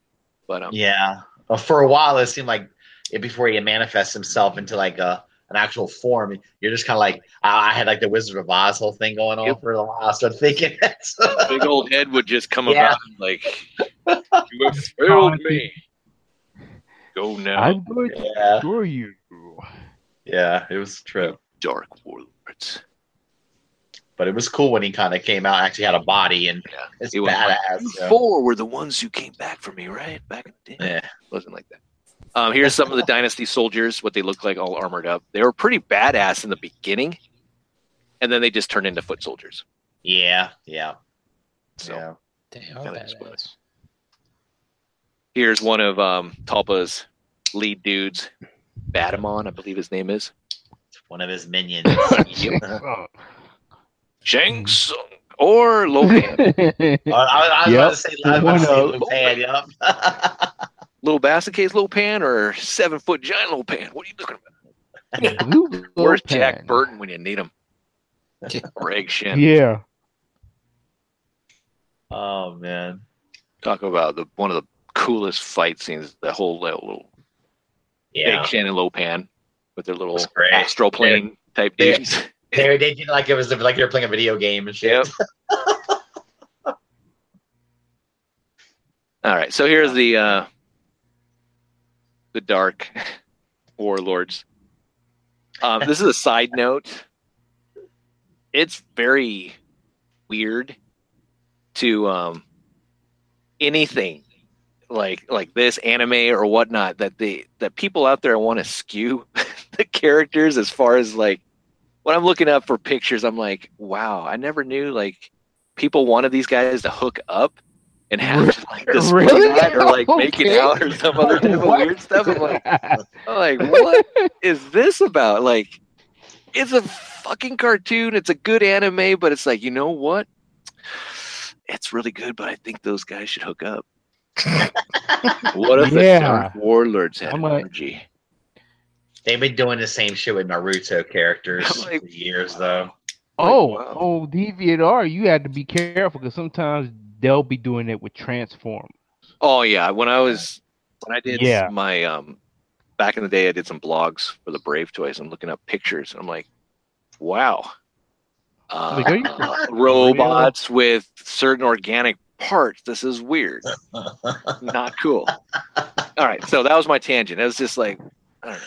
but um, Yeah. Well, for a while, it seemed like it, before he manifests himself into like a an actual form, you're just kind of like I, I had like the Wizard of Oz whole thing going on Yep. for a while. I started thinking that. So- big old head would just come Yeah. about and like, you have failed me. Go now, I'm going to yeah. destroy you. Yeah. It was true. dark warlords. But it was cool when he kind of came out actually had a body and Yeah. it's He was like, badass. So. Four were the ones who came back for me, right? Back in the day. Yeah. wasn't like that. Um, here's some of the Dynasty soldiers, what they look like all armored up. They were pretty badass in the beginning, and then they just turned into foot soldiers. Yeah, yeah, So yeah. They are badass. here's one of um, Talpa's lead dudes, Badamon, I believe his name is. One of his minions. Oh. Shang Tsung or Lopan. I, I, I was Yep. about to say, I was about to say of- yep. Little basket case Lopan or seven foot giant Lopan? What are you looking at? Blue Where's Lopan. Jack Burton when you need him? Greg Shin. Yeah. oh man. Talk about the one of the coolest fight scenes. The whole little Yeah. Big Shannon Lopan with their little That's astral plane type Yeah. dudes. They, they did like it was like they were playing a video game and shit. Yep. All right, so here's the uh the dark warlords. Um, this is a side note. It's very weird to um anything like like this anime or whatnot that the that people out there want to skew the characters as far as like when I'm looking up for pictures, I'm like, wow, I never knew like people wanted these guys to hook up and have to, like this Really? or like make it out or some other type of weird stuff. I'm like, I'm like, what is this about? Like, it's a fucking cartoon. It's a good anime, but it's like, you know what? It's really good, but I think those guys should hook up. what if the Yeah. Dark Warlords had I'm like- energy? They've been doing the same shit with Naruto characters like- for years though. Oh, wow. oh, DeviantArt, you had to be careful because sometimes they'll be doing it with Transform. Oh yeah, when I was when I did Yeah. my um back in the day, I did some blogs for the Brave Toys. I'm looking up pictures, and I'm like, wow, uh, Like, you- uh, robots with certain organic parts. This is weird, not cool. All right, so that was my tangent. It was just like, I don't know.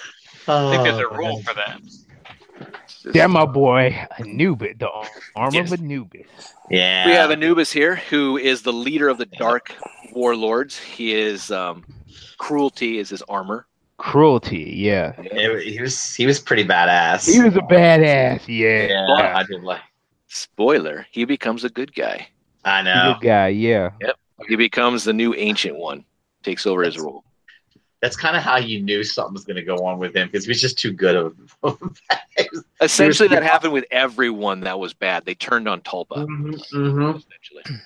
I think there's Oh, a rule for that. Just- That my boy Anubis, the armor Yes. of Anubis. Yeah. We have Anubis here, who is the leader of the Dark Warlords. He is um, cruelty is his armor. Cruelty, yeah. It- he was he was pretty badass. He was a badass, yeah. yeah, I did like. Spoiler: he becomes a good guy. I know. good guy, yeah. Yep. He becomes the new ancient one, takes over his role. That's kind of how you knew something was going to go on with him because he was just too good of. Essentially, that happened with everyone that was bad. They turned on Tulpa. mm-hmm. Essentially,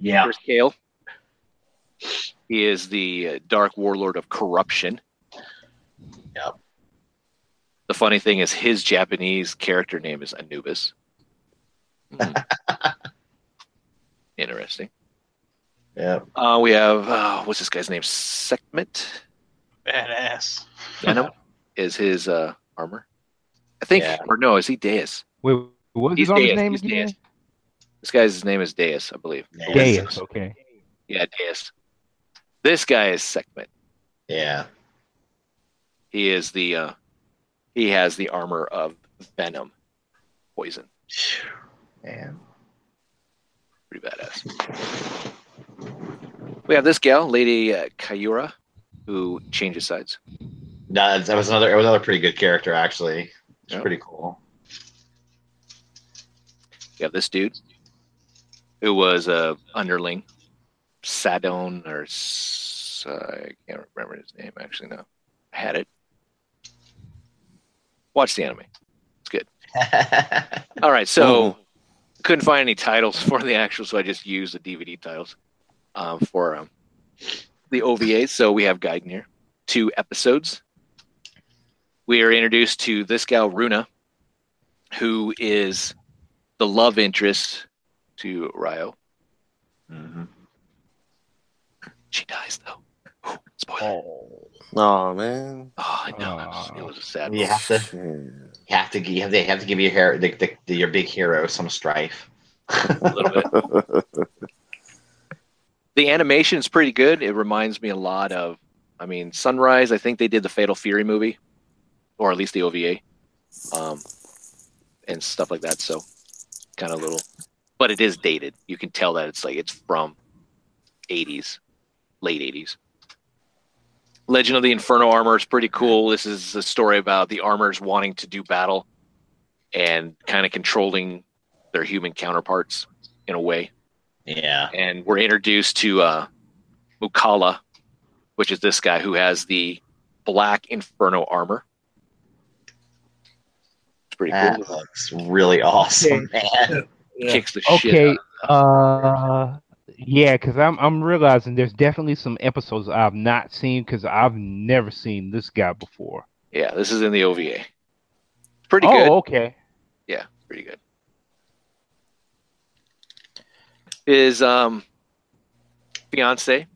Yeah. here's Kale. He is the uh, Dark Warlord of corruption. Yep. The funny thing is, his Japanese character name is Anubis. Hmm. Interesting. Yeah. Uh, we have uh, what's this guy's name? Sekhmet. Badass. Venom is his uh, armor. I think, Yeah. or no, is he Deus? Wait, what's He's his name He's again? Deus. This guy's name is Deus, I believe. Deus, okay. Yeah, Deus. This guy is Sekhmet. Yeah. He is the uh, he has the armor of Venom, poison. Man. Pretty badass. We have this gal, Lady uh, Kayura, who changes sides. No, that was another. It was another pretty good character actually. It's Yep. pretty cool. We have this dude, who was a underling, Sadon or I can't remember his name actually. No, I had it. Watch the anime. It's good. All right, so couldn't find any titles for the actual, so I just used the DVD titles um, for um, the OVA. So we have Gaiden here, two episodes. We are introduced to this gal Runa, who is the love interest to Ryo. Mhm. She dies though. Ooh, spoiler. Oh, Oh man. I know. It was, it was a sad. You have to. You have to. You have to, have to give your hair, the, the, the, your big hero, some strife. a little bit. the animation is pretty good. It reminds me a lot of, I mean, Sunrise. I think they did the Fatal Fury movie, or at least the OVA, um, and stuff like that. So, kind of little, but it is dated. You can tell that it's like it's from 80s, late 80s. Legend of the Inferno armor is pretty cool. This is a story about the armors wanting to do battle and kind of controlling their human counterparts in a way. Yeah. And we're introduced to uh, Mukala, which is this guy who has the black Inferno armor. It's pretty That cool. looks really awesome, man. Yeah. Kicks the shit Okay. out of Uh, yeah, because I'm I'm realizing there's definitely some episodes I've not seen because I've never seen this guy before. Yeah, this is in the OVA. Pretty oh, good. okay. Yeah, pretty good. His um fiance,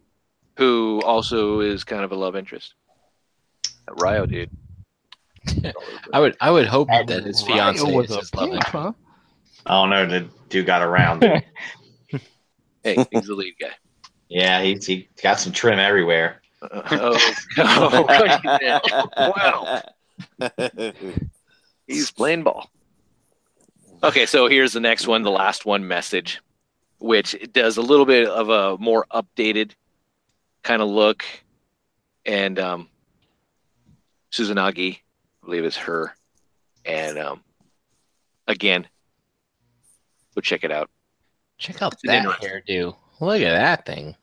who also is kind of a love interest. That Ryo dude. I would I would hope And that his fiance was is a his love pimp, interest. huh? I don't know. The dude got around. Hey, he's the lead guy. yeah, he's he got some trim everywhere. Uh, oh, oh, wow. He's playing ball. Okay, so here's the next one, the last one message, which does a little bit of a more updated kind of look. And um, Suzunagi, I believe is her. And um, again, go check it out. Check out It's an that hairdo. Look at that thing.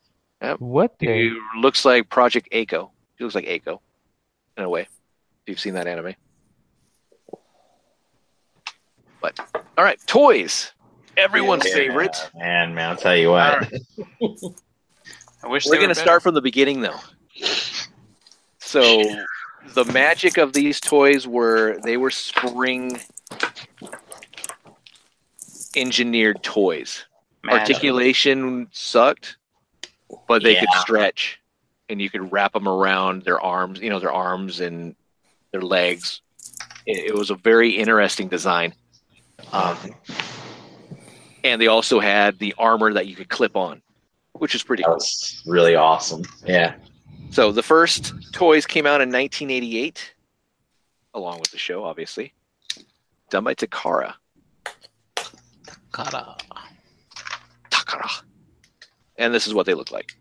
What the? It looks like Project A-ko. It looks like A-ko in a way. If you've seen that anime. But all right, toys. Everyone's Yeah, favorite. Man, man, I'll tell you what. I wish We're going to start from the beginning though. So the magic of these toys were they were spring engineered toys. Magic. Articulation sucked, but they could stretch, and you could wrap them around their arms. You know, their arms and their legs. It, it was a very interesting design. Um, and they also had the armor that you could clip on, which is pretty That cool. was really awesome. Yeah. So the first toys came out in 1988, along with the show, obviously, done by Takara. Takara. Takara. And this is what they look like.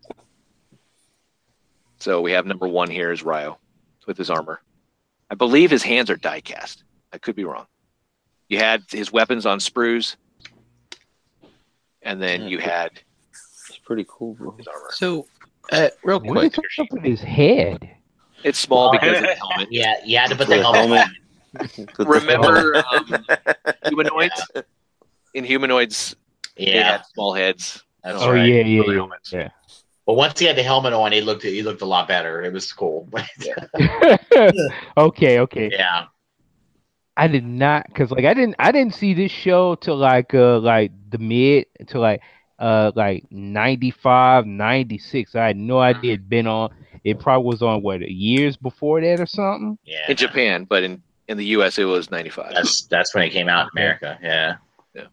So we have number one here is Ryo with his armor. I believe his hands are die cast. I could be wrong. You had his weapons on sprues, and then you had It's pretty cool, bro. his armor. So, uh, real What quick, is up with his head? It's small because of the helmet. Yeah, you had to put Put the helmet. helmet. on. Remember um, humanoids? In humanoids, they Yeah, had small heads. that's Oh right. yeah, yeah, yeah. yeah. But once he had the helmet on, he looked he looked a lot better. It was cool. okay, okay. yeah. I did not because like I didn't I didn't see this show till like uh like the mid to like uh like 95 96 I had no idea it'd been on it probably was on what years before that or something Yeah. In Japan, but in, in the US, it was 95. That's that's when it came out in America. Yeah. yeah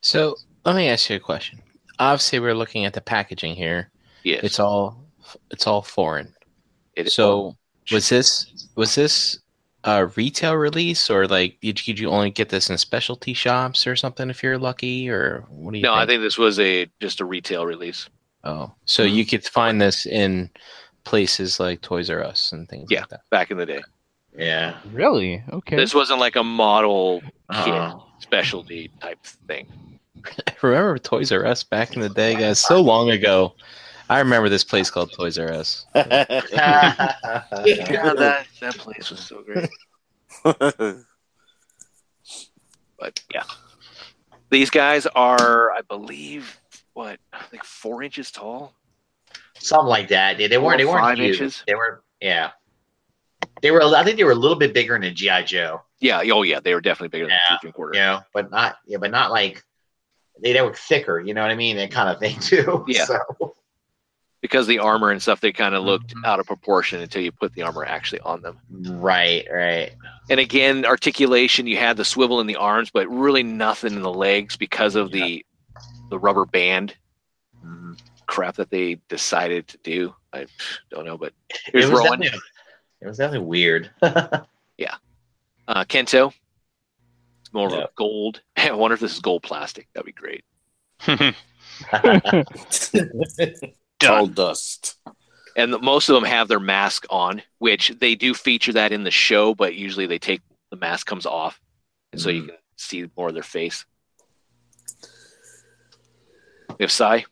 so let me ask you a question. Obviously, we're looking at the packaging here. yes. It's all it's all foreign. It- So, was this was this a retail release or like did, did you only get this in specialty shops or something if you're lucky or what do you no, think? I think this was a just a retail release. Oh, so mm-hmm. you could find this in places like Toys R Us and things Yeah. like that. back in the day. Yeah. really okay This wasn't like a model Uh-uh. specialty type thing. I remember Toys R Us back in the day, guys. So long ago. I remember this place called Toys R Us. God, that, that place was so great. But yeah, these guys are, I believe, what like four inches tall. Something like that. Yeah, they weren't. They weren't five huge. inches? They were. Yeah. They were. I think they were a little bit bigger than a GI Joe. Yeah. Oh yeah, they were definitely bigger than Yeah, two and quarter. You know, but not. Yeah, but not like. They, they were thicker. You know what I mean? That kind of thing too. Yeah. So, Because the armor and stuff, they kind of looked Mhm. out of proportion until you put the armor actually on them. right. Right. And again, articulation, you had the swivel in the arms, but really nothing in the legs because of the the rubber band Mhm. crap that they decided to do. I don't know, but It here's was, Rowan. definitely, it was definitely weird. Yeah. Uh, Kento, It's more of Yeah. a gold. I wonder if this is gold plastic. That'd be great. All dust. And the, most of them have their mask on, which they do feature that in the show, but usually they take the mask comes off, and so you mm-hmm. can see more of their face. We have Sai,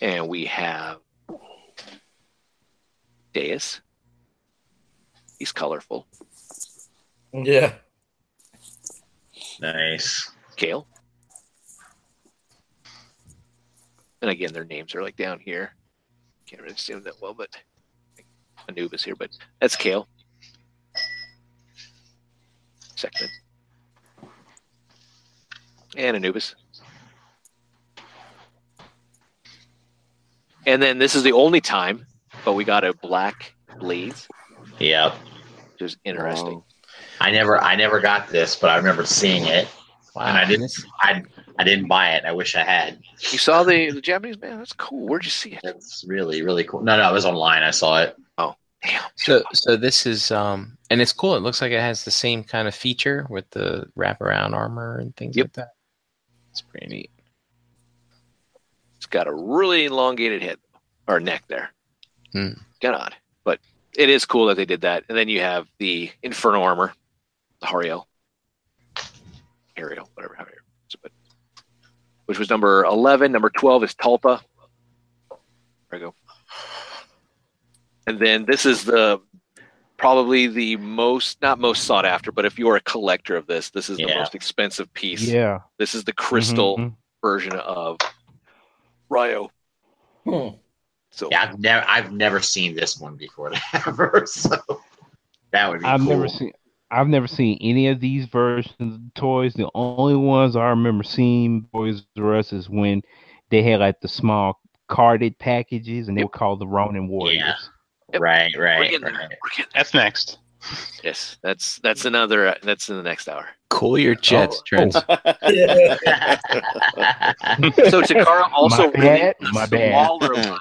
and we have Deus. He's colorful. Yeah. nice. Kale. And again, their names are like down here. Can't really see them that well, but Anubis here, but that's Kale. Second. And Anubis. And then this is the only time, but we got a black blaze, Yep. which is interesting. Wow. I never, I never got this, but I remember seeing it. And I didn't, I, I didn't buy it. I wish I had. You saw the, the Japanese man? That's cool. Where'd you see it? That's really, really cool. No, no, it was online. I saw it. Oh. Damn. So, so this is um, and it's cool. It looks like it has the same kind of feature with the wraparound armor and things Yep. like that. It's pretty neat. It's got a really elongated head or neck there. Hmm. Kind of odd, but it is cool that they did that. And then you have the Inferno armor, the Hariel, Ariel, whatever, however, it's- but which was number eleven. Number twelve is Talpa. There we go. And then this is the probably the most not most sought after, but if you're a collector of this, this is the most expensive piece. Yeah. This is the crystal Mhm. version of Ryo. Hmm. So Yeah, I've never, I've never seen this one before ever. So that would be I've cool. never seen. I've never seen any of these versions of toys. The only ones I remember seeing Toys R Us is when they had like the small carded packages, and they were called the Ronin Warriors. Yep. Right, we're right, getting right. We're getting That's next. Yes, that's that's another. uh, That's in the next hour. Cool your jets, Oh. Trent. So Takara also My bad, released my the bad. Waller line,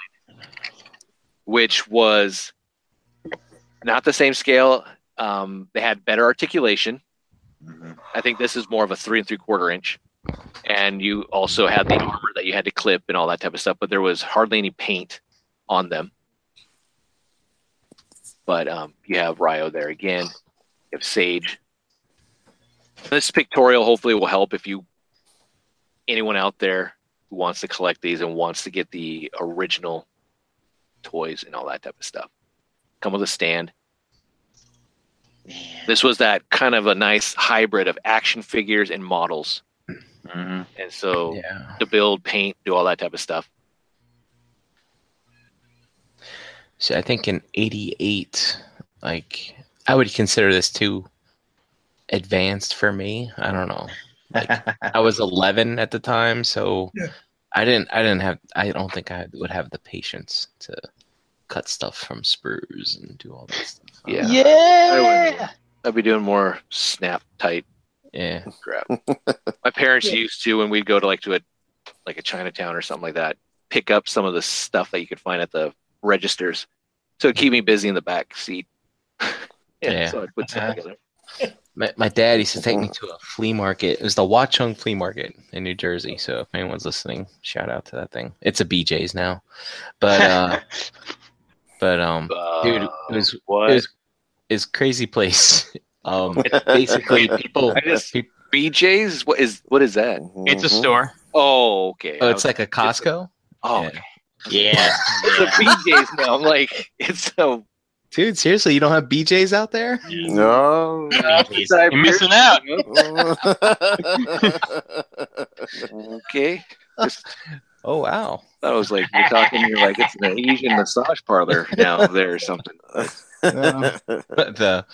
which was not the same scale. Um, they had better articulation. Mhm. I think this is more of a three and three quarter inch. And you also had the armor that you had to clip and all that type of stuff, but there was hardly any paint on them. But um, you have Ryo there again. You have Sage. This pictorial hopefully will help if you anyone out there who wants to collect these and wants to get the original toys and all that type of stuff. Come with a stand. Man. This was that kind of a nice hybrid of action figures and models. Mhm. And so Yeah. to build, paint, do all that type of stuff. So I think in '88, like I would consider this too advanced for me. I don't know. I was 11 at the time, so Yeah. I didn't. I didn't have. I don't think I would have the patience to cut stuff from sprues and do all that stuff. Yeah. yeah. I'd be doing more snap tight Yeah. crap. My parents used to when we'd go to like to a like a Chinatown or something like that, pick up some of the stuff that you could find at the registers. So it'd keep me busy in the back seat. yeah, Yeah. So I'd put stuff together. My, my dad used to take me to a flea market. It was the Watchung Flea Market in New Jersey. So if anyone's listening, shout out to that thing. It's a BJ's now, but uh, but um, dude, it was what? it was it's crazy place. Um, basically people. I just- peop- BJ's? What is what is that? It's a Mhm. store. Oh, okay. oh, it's like a Costco. oh, yeah. okay. Yeah. it's a BJ's now. I'm like, it's so. Dude, seriously, you don't have BJ's out there? No. You're missing out. Okay. Just Oh wow. That was like you're talking. You're like it's an Asian massage parlor now there or something. But the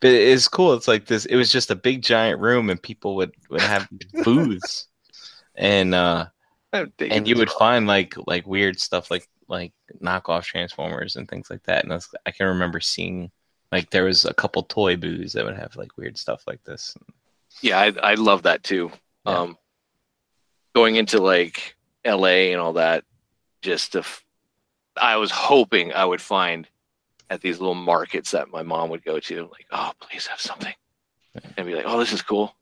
but it's cool. It's like this. It was just a big giant room, and people would would have booths, and uh, and you would wrong. find like like weird stuff like like knockoff transformers and things like that. And I, was, I can remember seeing like there was a couple toy booths that would have like weird stuff like this. Yeah, I I love that too. Yeah. Um, going into like L.A. and all that, just to, f- I was hoping I would find at these little markets that my mom would go to, like, oh, please have something. and be like, "Oh, this is cool."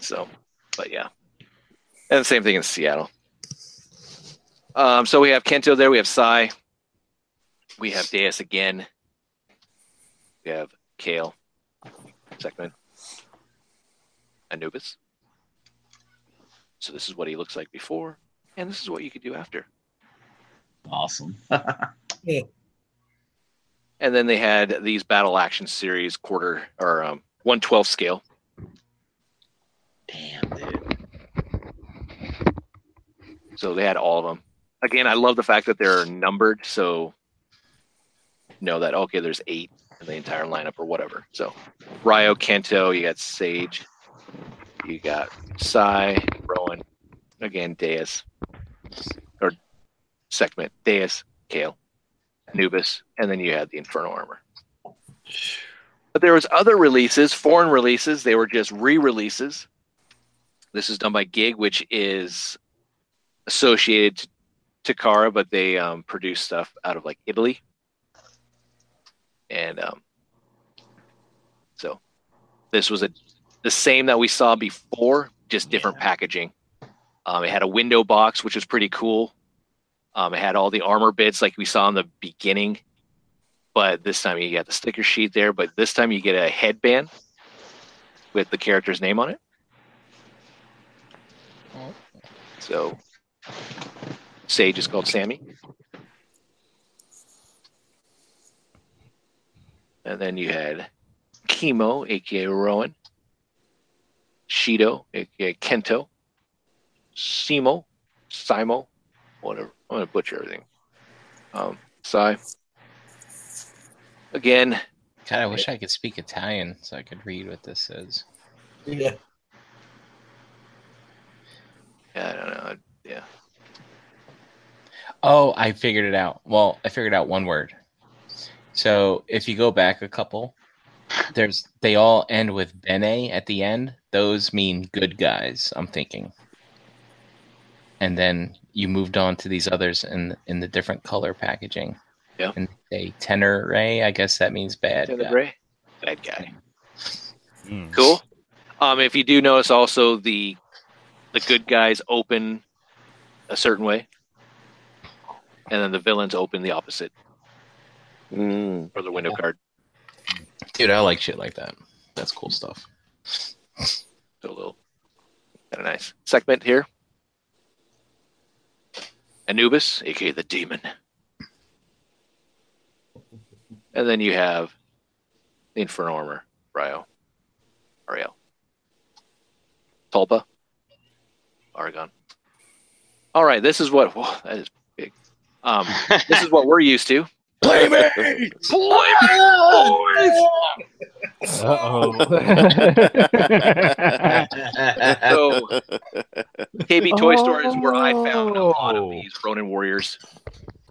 So, but yeah, and the same thing in Seattle. Um, so we have Kento there. We have Sai. We have Deus again. We have Kale. Sekhmet. Anubis. So this is what he looks like before, and this is what you could do after. Awesome. And then they had these battle action series quarter or um, 112 scale. Damn, dude. So they had all of them. Again, I love the fact that they're numbered, so know that okay, there's eight in the entire lineup or whatever. So Ryo, Kento, you got Sage, you got Sai, Rowan, again Deus, or Sekhmet, Dais, Kale, Anubis, and then you had the Inferno armor. But there was other releases, foreign releases. They were just re-releases. This is done by Gig, which is associated to Takara, but they um, produce stuff out of like Italy. And um, so this was a the same that we saw before, just different packaging. Um, it had a window box, which was pretty cool. Um, it had all the armor bits like we saw in the beginning, but this time you get the sticker sheet there. But this time you get a headband with the character's name on it. So Sage is called Sammy. And then you had Chemo, aka Rowan, Shido, aka Kento, Simo, Simo, whatever. I'm gonna butcher everything. Um, Sai. Again, God, I wish I could speak Italian so I could read what this says. Yeah. I don't know. Yeah. Oh, I figured it out. Well, I figured out one word. So if you go back a couple, there's they all end with bene at the end. Those mean good guys. I'm thinking. And then you moved on to these others in in the different color packaging. Yeah. And they tenor ray. I guess that means bad. guy. Tenebrae, bad guy. Mm. Cool. Um, if you do notice, also the the good guys open a certain way, and then the villains open the opposite Mm. for the window card. Dude, I like shit like that. That's cool stuff. So a little kind of nice segment here. Anubis, aka the demon, and then you have the Inferno armor, Ryo, Ariel, Talpa, Aragon. All right, this is what whoa, that is big. Um, this is what we're used to. Play me! Play me, boys! Uh So KB Toy Store is where I found a lot of Oh. these Ronin Warriors.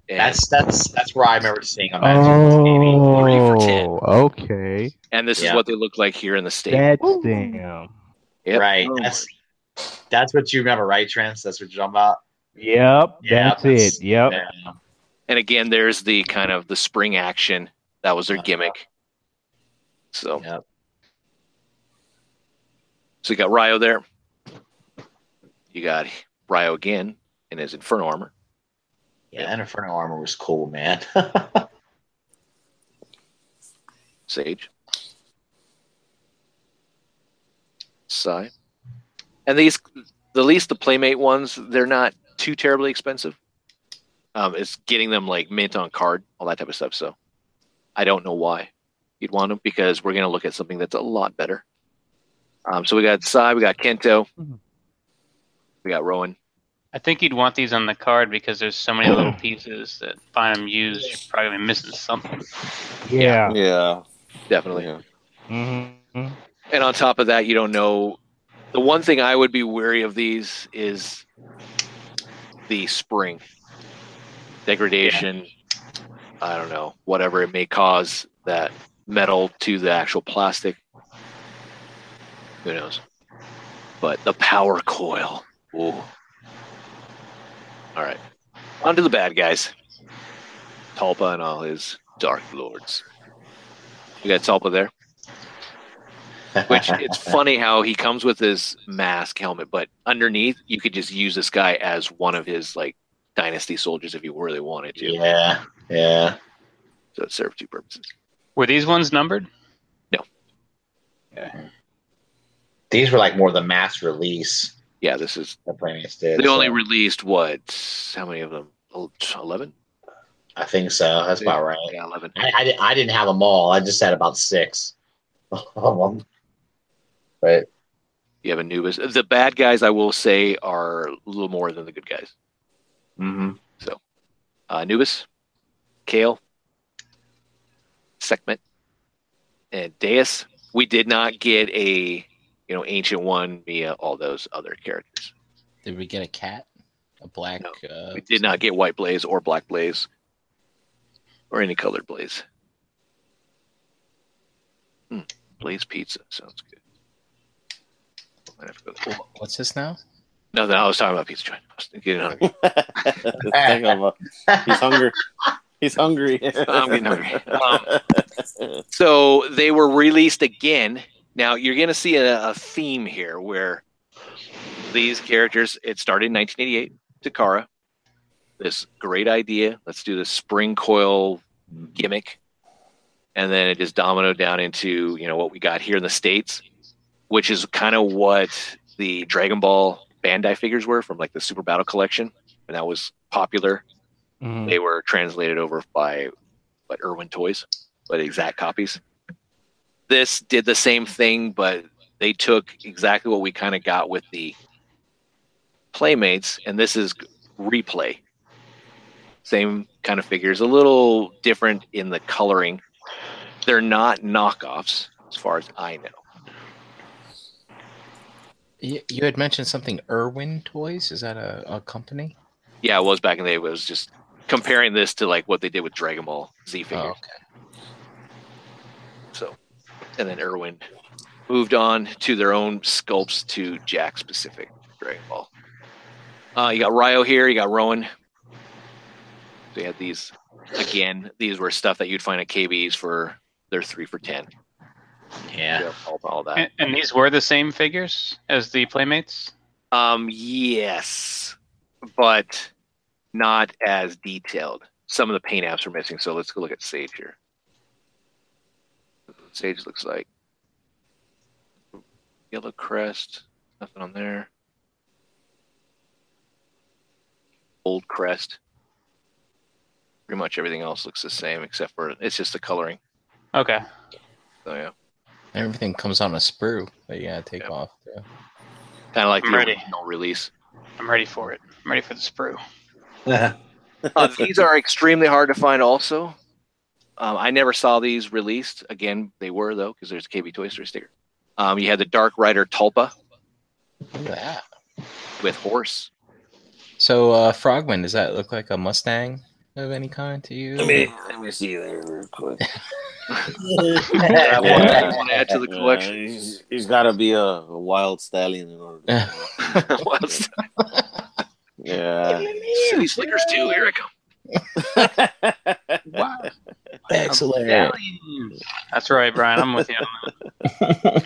And, That's that's that's where I remember seeing them. at. for 10. Oh, okay. and this is what they look like here in the state. That's damn. Yep. Right. That's that's what you remember, right, Trent? That's what you're talking about. Yep, Yeah, that's, that's- it. Yep. Yeah. And again, there's the kind of the spring action. That was their uh-huh. gimmick. So, Yep. so you got Ryo there. You got Ryo again in his Inferno armor. Yeah, and Inferno armor was cool, man. Sage. Sai. And these, the least the Playmate ones, they're not too terribly expensive. Um, it's getting them like mint on card, all that type of stuff. So I don't know why you'd want them because we're going to look at something that's a lot better. Um, so we got Sai, we got Kento, Mhm. we got Rowan. I think you'd want these on the card because there's so many little pieces that find them used, you're probably gonna be missing something. Yeah. Yeah. Definitely. yeah. hmm And on top of that, you don't know. The one thing I would be wary of these is the spring degradation. I don't know, whatever it may cause that metal to the actual plastic. Who knows? But the power coil. Ooh. All right. On to the bad guys. Talpa and all his dark lords. You got Talpa there? Which it's funny how he comes with his mask helmet, but underneath you could just use this guy as one of his like dynasty soldiers if you really wanted to. Yeah, yeah. So it served two purposes. Were these ones numbered? No. Yeah. These were like more the mass release Yeah, this is The Playmates did. they only released what? How many of them? Eleven. I think so. That's about right. Yeah, eleven. I, I, di- I didn't have them all. I just had about six of them. But You have Anubis. The bad guys, I will say, are a little more than the good guys. Mhm. So, uh, Anubis, Kale, Sekhmet, and Dais. We did not get a you know ancient one via all those other characters. Did we get a cat? A black? No, uh, We did not get white blaze or black blaze or any colored blaze. Hmm. Blaze pizza sounds good. Have to go there. What's this now? No, no, I was talking about pizza joint. I was getting hungry. He's hungry. He's hungry. I'm getting hungry. Um, So they were released again. Now you're going to see a, a theme here where these characters. It started in 1988. Takara, this great idea. Let's do the spring coil gimmick, and then it just dominoed down into you know what we got here in the states, which is kind of what the Dragon Ball Bandai figures were from like the Super Battle collection, and that was popular Mhm. they were translated over by what Irwin Toys, but exact copies. This did the same thing, but they took exactly what we kind of got with the Playmates, and this is replay. Same kind of figures, a little different in the coloring. They're not knockoffs, as far as I know. You, you had mentioned something. Irwin Toys. Is that a, a company? Yeah, it was back in the day. It was just comparing this to like what they did with Dragon Ball Z figures. Oh, okay. So, and then Irwin moved on to their own sculpts to Jack specific Dragon Ball. Uh, you got Ryo here, you got Rowan. So you had these again. These were stuff that you'd find at KB's for their three for ten. Yeah. all, all that. And, and these were the same figures as the Playmates? Um, yes, but not as detailed. Some of the paint apps are missing, so let's go look at Sage here. Sage looks like yellow crest, nothing on there. Old crest. Pretty much everything else looks the same except for it's just the coloring. Okay. So yeah, Everything comes on a sprue that you gotta take Yep. off. Yeah. kind of like I'm the ready. original release. I'm ready for it. I'm ready for the sprue. Uh, these are extremely hard to find. Also, um, I never saw these released. Again, they were though because there's a KB Toy Story sticker. Um, you had the Dark Rider Talpa Look at that. with horse. So, uh, Frogman, does that look like a Mustang of any kind to you? let me let me see there real quick. I want to- want to add to the Yeah, collection. he's, he's got to be a, a wild stallion in order. To, Well, it's- yeah. City Slickers too. Here I come. Wow. Excellent. That's right, Brian. I'm with you.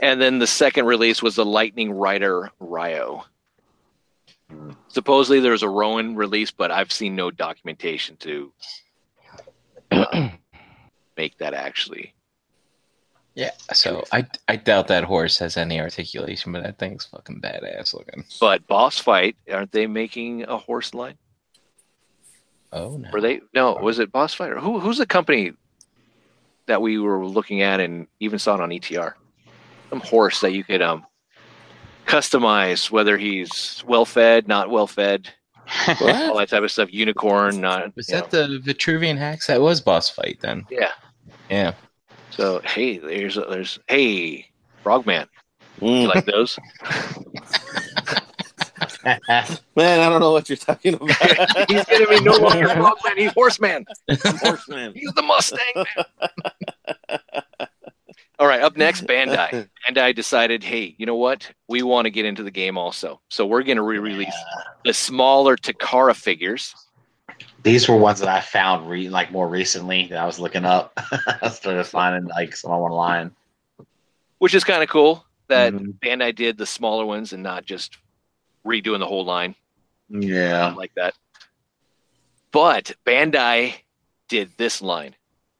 And then the second release was the Lightning Rider Ryo. Supposedly there's a Rowan release, but I've seen no documentation to uh, make that actually. Yeah. So I I doubt that horse has any articulation, but that thing's fucking badass looking. But Boss Fight, aren't they making a horse line? Oh no. Were they? No, was it Boss Fight or who? Who's the company that we were looking at and even saw it on ETR? Some horse that you could um customize whether he's well fed, not well fed, all that type of stuff. Unicorn, not. Was that know. the Vitruvian H.A.C.K.S.? That was boss fight then. Yeah. Yeah. So hey, there's there's hey, Frogman. You Mm. like those? Man, I don't know what you're talking about. he's gonna be no longer Frogman. He's Horseman. Horseman. He's the Mustang man. All right, up next, Bandai. Bandai decided, hey, you know what? We want to get into the game also. So we're going to re-release the smaller Takara figures. These were ones that I found re- like more recently that I was looking up. I started finding like some online. which is kind of cool that Mhm. Bandai did the smaller ones and not just redoing the whole line. Yeah. like that. But Bandai did this line,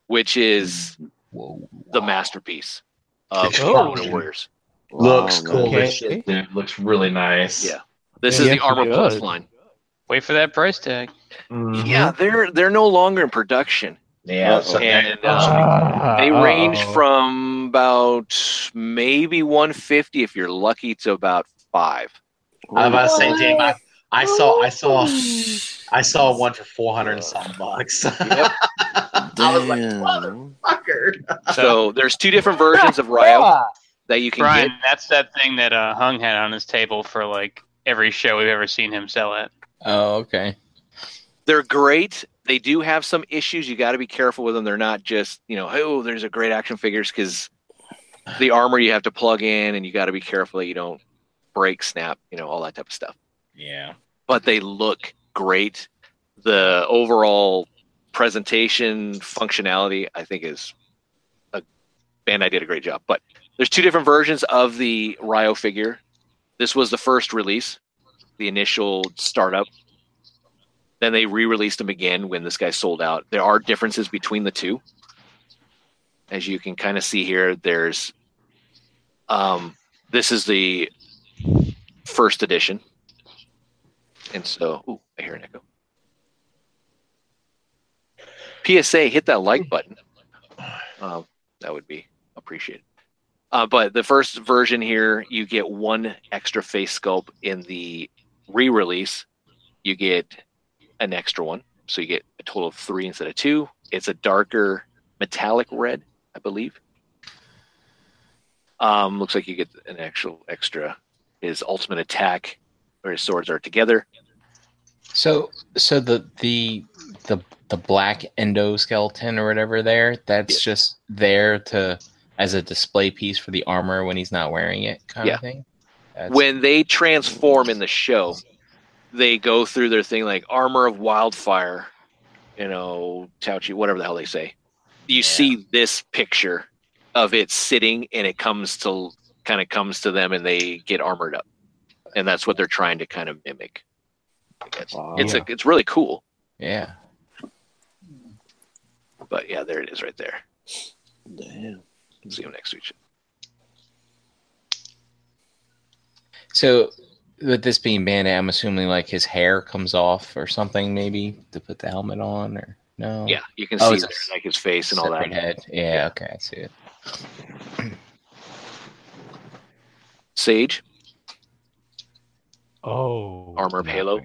which is Whoa. The masterpiece of Oh. Armor Warriors. Looks Wow, cool man. as shit, dude. Looks really nice. Yeah. This Yeah, is the yes, Armor it Plus line. Wait for that price tag. Mhm. Yeah, they're they're no longer in production, Yeah. So, and uh, Ah, they range uh-oh. from about maybe 150 if you're lucky to about five. I was about to say, Dave, I, I saw, I saw, I saw one for four hundred and some bucks. I was like, motherfucker. So there's two different versions of Ryo that you can Brian, get. that's that thing that uh, Hung had on his table for like every show we've ever seen him sell at. Oh, okay. They're great. They do have some issues. You got to be careful with them. They're not just you know, oh, there's a great action figures because the armor you have to plug in, and you got to be careful that you don't break, snap, you know, all that type of stuff. Yeah. But they look great. The overall presentation functionality, I think, is a Bandai did a great job. But there's two different versions of the Ryo figure. This was the first release, the initial startup. Then they re-released them again when this guy sold out. There are differences between the two. As you can kind of see here, there's um this is the first edition. And so, ooh, I hear an echo. PSA, hit that like button. Um, that would be appreciated. Uh, but the first version here, you get one extra face sculpt. In the re-release, you get an extra one, so you get a total of three instead of two. It's a darker metallic red, I believe. Um, looks like you get an actual extra. His ultimate attack, where his swords are together. So, so the the the the black endoskeleton or whatever there, that's just there to as a display piece for the armor when he's not wearing it, kind Yeah. of thing. That's, when they transform in the show, they go through their thing like armor of wildfire, you know, Tauchi, whatever the hell they say. You see this picture of it sitting, and it comes to kind of comes to them, and they get armored up, and that's what they're trying to kind of mimic. I guess. Wow. Oh, it's a, it's really cool, yeah. but yeah, there it is right there. Damn. See him next week. So, with this being Bandai, I'm assuming like his hair comes off or something, maybe to put the helmet on, or no? Yeah, you can Oh, see there, like his face and all that. Separate head. Yeah, Okay, I see it. Sage, Oh, Armor of Halo.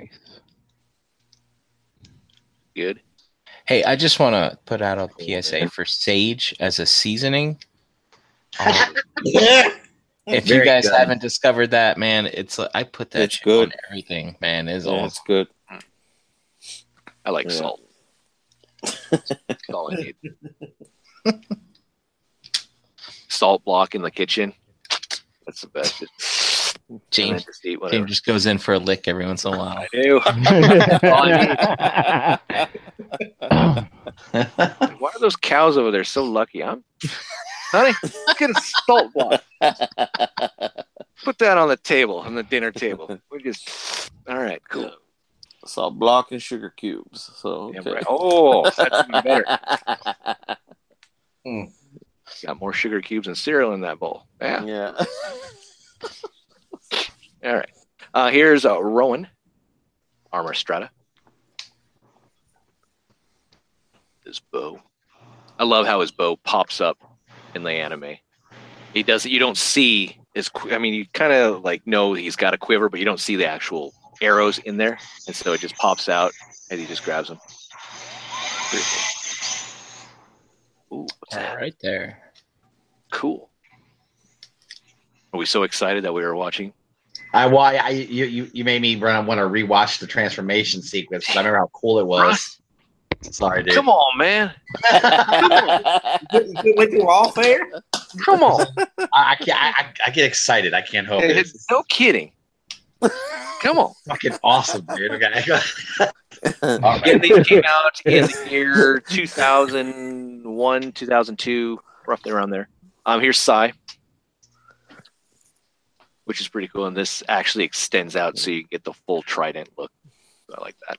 good. Hey, I just want to put out a PSA for sage as a seasoning. Um, if you guys good. haven't discovered that, man, it's I put that It's good. on everything. Man, is Yeah, awesome. it's good. I like Yeah. salt. That's all I need. Salt block in the kitchen. That's the best. And then James, just. James just goes in for a lick every once in a while. I do. Why are those cows over there so lucky? I'm, honey, get a salt block. Put that on the table, on the dinner table. We just, all right, cool. Salt block and sugar cubes. So Yeah, okay. right. Oh, that's even better. Hmm. Got more sugar cubes and cereal in that bowl. Yeah. yeah. All right. Uh, here's uh, Rowan, Armor Strata. His bow. I love how his bow pops up in the anime. He does. You don't see his. I mean, you kind of like know he's got a quiver, but you don't see the actual arrows in there, and so it just pops out as he just grabs them. Pretty cool. Ooh, what's that? All right there. Cool. Are we so excited that we were watching? I why I you you, you made me run want to rewatch the transformation sequence. I remember how cool it was. Sorry, dude. Come on, man. You couldn't wait through all fair? Come on. I, I can't. I, I- I get excited. I can't help it. It's no kidding. Come on. fucking awesome, dude. Okay. All right. Again, these came out in the year 2001, 2002, roughly around there. Um, here's Sai. Which is pretty cool. And this actually extends out so you get the full trident look. I like that.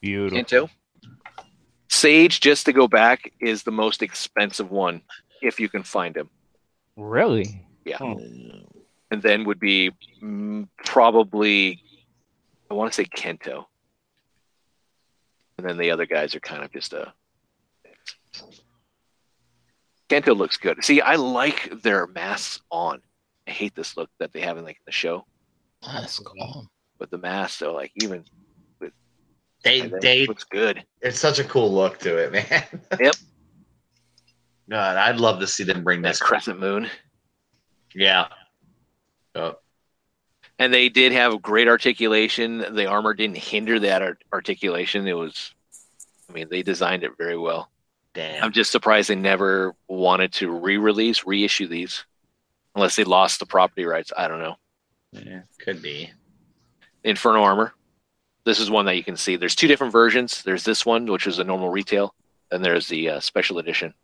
Beautiful. Kento. Sage, just to go back, is the most expensive one if you can find him. Really? Yeah. And then would be mm, probably, I want to say Kento. And then the other guys are kind of just a. Kento looks good. See, I like their masks on. I hate this look that they have in like the show, That's cool. but the masks are like even. They they looks good. it's such a cool look to it, man. Yep. God, I'd love to see them bring That this. crescent moon. Yeah. Oh, and they did have great articulation. The armor didn't hinder that art- articulation. It was, I mean, they designed it very well. Damn. I'm just surprised they never wanted to re-release, reissue these, unless they lost the property rights. I don't know. Yeah, could be. Inferno armor. This is one that you can see. There's two different versions. There's this one, which is a normal retail, and there's the uh, special edition.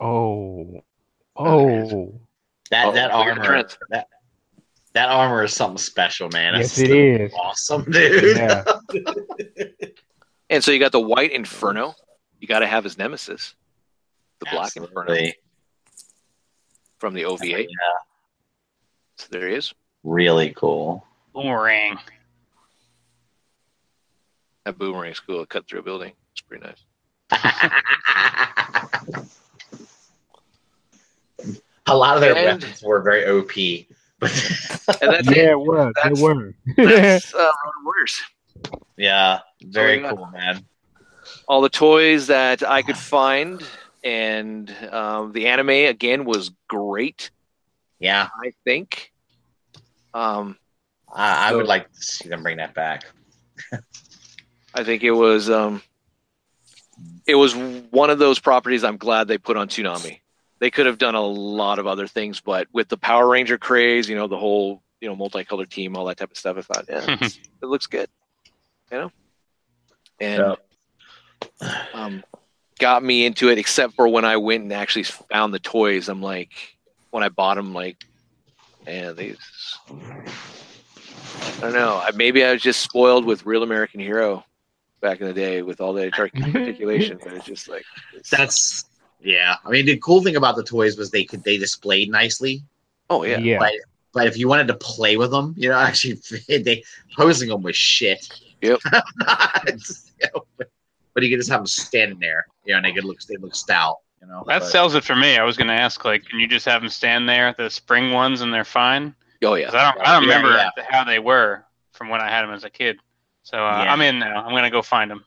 Oh. Oh. That Oh, that look at the armor trends. that that armor is something special, man. Yes, it is. awesome, dude. Yeah. And so you got the white Inferno. You got to have his nemesis, the black Inferno from the OVA. Yeah, So there he is. really cool. Boomerang. That boomerang's cool. It cut through a building. It's pretty nice. a lot of their And- weapons were very OP, but And that's yeah, it. it was. They That's- were. That's uh, Ronin Warriors. Yeah, very yeah. cool, man. All the toys that I could find, and um, the anime again was great. Yeah, I think. Um, I, I would So- like to see them bring that back. I think it was. Um, it was one of those properties. I'm glad they put on Toonami. They could have done a lot of other things, but with the Power Ranger craze, you know, the whole you know multicolored team, all that type of stuff, I thought, yeah, it looks good. You know, and um, got me into it. Except for when I went and actually found the toys, I'm like, when I bought them, like, and these. I don't know. I- Maybe I was just spoiled with Real American Hero back in the day with all the artic- articulation, but it's just like it's- That's yeah. I mean, the cool thing about the toys was they could they displayed nicely. oh yeah. yeah. But but if you wanted to play with them, you know, actually they posing them was shit. Yep. It's, you know, but, but you could just have them standing there, you know, and they could look they look stout, you know. That but- sells it for me. I was going to ask, like, can you just have them stand there, the spring ones, and they're fine? Oh yeah. I don't, I don't Yeah, remember yeah. how they were from when I had them as a kid. So uh, Yeah. I'm in now. I'm going to go find them.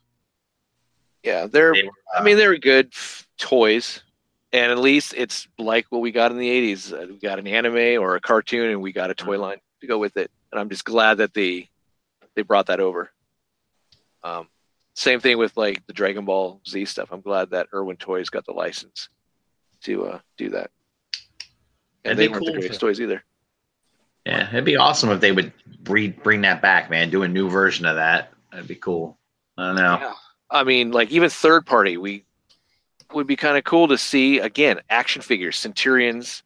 Yeah, they're. they were, I mean, they're good f- toys, and at least it's like what we got in the '80s. Uh, we got an anime or a cartoon, and we got a toy line to go with it. And I'm just glad that they they brought that over. Um, same thing with like the Dragon Ball Z stuff. I'm glad that Irwin Toys got the license to uh, do that. And That'd they be weren't the greatest toys either. yeah, it'd be awesome if they would re- bring that back, man. Do a new version of that. That'd be cool. I don't know. Yeah. I mean, like even third party, we would be kind of cool to see again action figures, Centurions,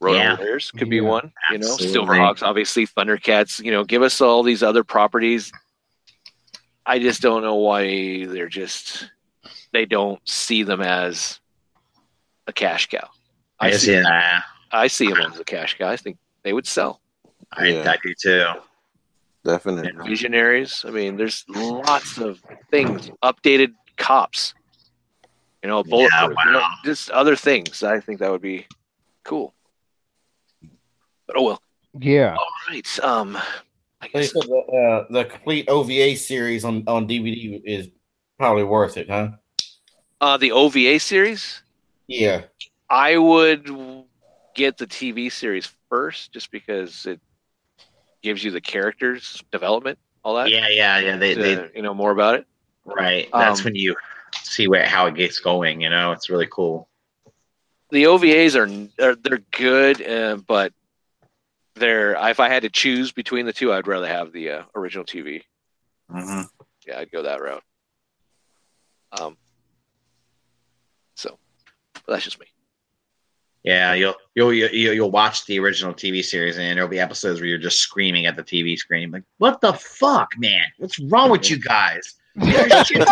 Road Yeah. Warriors could be Yeah. one. You know, Silverhawks, obviously Thundercats. You know, give us all these other properties. I just don't know why they're just they don't see them as a cash cow. I I see, yeah, I see them as a cash cow. I think they would sell. I, Yeah. I do too. Definitely. Visionaries. I mean, there's lots of things. Updated cops. You know, bulletproof. Yeah, you know, just other things. I think that would be cool. But oh well. Yeah. All right. Um. I They guess, said the, uh, the complete OVA series on, on DVD is probably worth it, huh? uh, the OVA series. Yeah. I would get the TV series first, just because it gives you the characters development, all that. Yeah, yeah, yeah. They, to, they you know more about it. right. That's Um, when you see where how it gets going. You know, it's really cool. the OVAs are, are they're good, uh, but they're if I had to choose between the two, I'd rather have the uh, original TV. hmm Yeah, I'd go that route. Um, so that's just me. Yeah, you'll you'll you'll you'll watch the original TV series, and there'll be episodes where you're just screaming at the TV screen, like, "What the fuck, man? What's wrong with you guys?" It's just-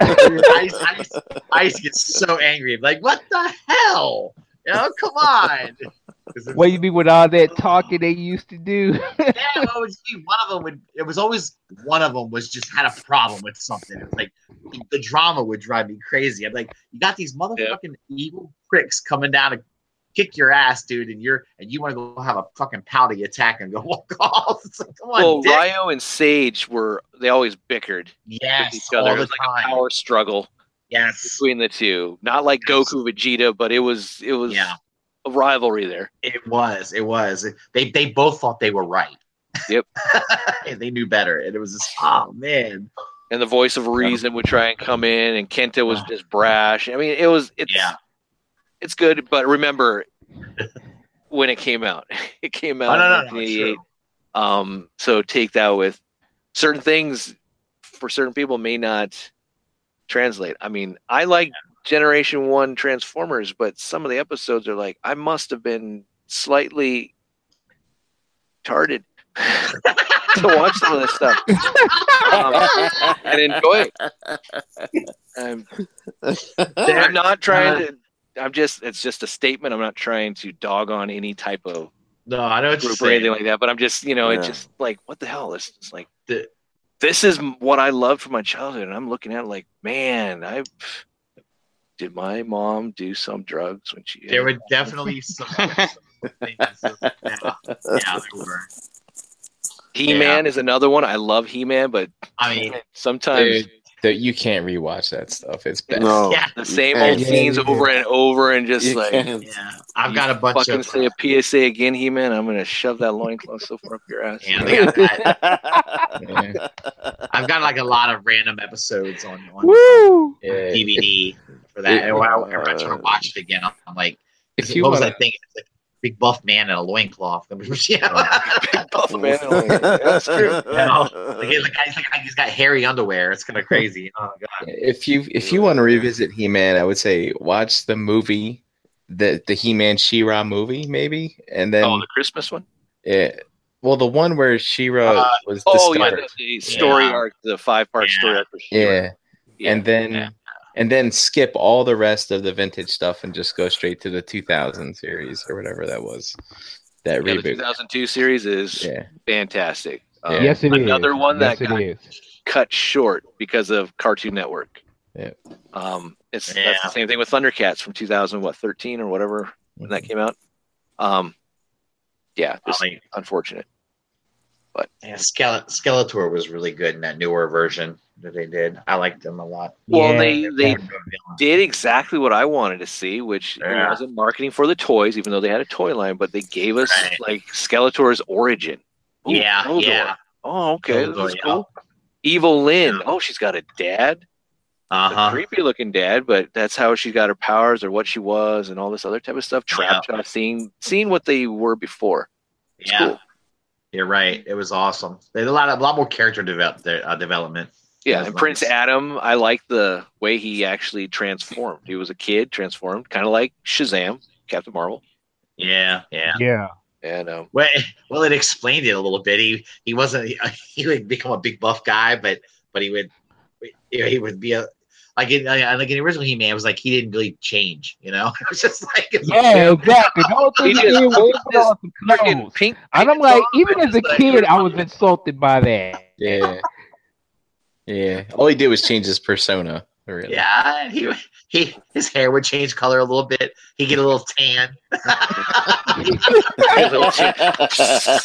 I, used, I, used, I get so angry, like, "What the hell? You know, come on. it- What you mean with all that talking they used to do? yeah, it would be one of them would. It was always one of them was just had a problem with something. It was like the drama would drive me crazy. I'm like, you got these motherfucking evil pricks coming down to kick your ass, dude, and you're and you want to go have a fucking pouty attack and go walk off. It's like, come on, Well, dick. Ryo and Sage were they always bickered yes, with each other. all It the was like a time. power struggle yes, between the two. Not like Yes. Goku Vegeta, but it was it was yeah, a rivalry there. it was, it was. They they both thought they were right. Yep. and they knew better, and it was just, oh man, And the voice of reason would try and come in, and Kento was just brash. I mean, it was it's yeah. it's good, but remember when it came out. It came out Oh, no, no, in no, 1988. Um, so take that with certain things for certain people may not translate. I mean, I like Generation One Transformers, but some of the episodes are like I must have been slightly tarded to watch some of this stuff um, and enjoy it. Um, I'm not trying to. I'm just. It's just a statement. I'm not trying to dog on any type of No, I know it's group or anything like that. But I'm just, you know, it's just like, what the hell? It's just like The- this is what I loved from my childhood, and I'm looking at it like, man, I did my mom do some drugs when she? There were definitely some. some things yeah, yeah, there were. He-Man is another one. I love He-Man, but I mean, sometimes Dude, that you can't rewatch that stuff. It's bad. No, Yeah. the same can't. old scenes over and over, and just You like. can't. yeah, I've got a bunch Fucking of. say a PSA again, He Man. I'm gonna shove that loincloth so far up your ass. Yeah, they got that. Yeah. I've got like a lot of random episodes on, on Woo! Yeah. DVD for that. It- and when I, whenever I try to watch it again, I'm, I'm like, If you what was want I thinking? It's like big buff man in a loincloth. yeah. Buff man. That's true. know, like, he's like, he's like he's got hairy underwear. It's kind of crazy. Oh god. if you if you want to revisit He Man, I would say watch the movie, the the He Man She-Ra movie, maybe, and then Oh, the Christmas one. yeah, well, the one where She-Ra Uh, was Oh yeah, the, the story Yeah. arc, the five part Yeah. story arc. For She-Ra. yeah. Yeah. and then Yeah. And then skip all the rest of the vintage stuff and just go straight to the 2000 series or whatever that was. That Yeah, the reboot. 2002 series is Yeah. fantastic. Um, Yes, it is. another one that yes, got cut short because of Cartoon Network. Yeah. Um, it's that's the same thing with Thundercats from 2000, what 13 or whatever when that came out. Um, yeah, I mean, unfortunate. Yeah, Skele- Skeletor was really good in that newer version that they did. I liked them a lot. Well, Yeah, they they did exactly what I wanted to see, which Yeah. wasn't marketing for the toys, even though they had a toy line, but they gave us Right. like Skeletor's origin. Ooh, Yeah, Keldor. yeah. Oh, okay, Keldor, that's yeah. cool. Evil Lynn. Yeah. Oh, she's got a dad, Uh-huh. creepy looking dad, but that's how she got her powers or what she was and all this other type of stuff. Trap Jaw, seeing seeing what they were before. It's Yeah, cool. You're right. It was awesome. They had a lot of a lot more character develop, uh, development. Yeah, That's and Prince. Adam, I like the way he actually transformed. He was a kid, transformed, kind of like Shazam, Captain Marvel. Yeah, yeah. Yeah. And um, Well, well, it explained it a little bit. He he wasn't he, he would become a big buff guy, but but he would you know, he would be a like in uh, like in the original He Man it was like he didn't really change. You know, it was just like Yeah, exactly. The whole thing He he just did was pulled put on clothes. pink. And I'm like, even as a like- kid, I was insulted by that. Yeah. Yeah. All he did was change his persona. Really. yeah, he he his hair would change color a little bit. He'd get a little tan.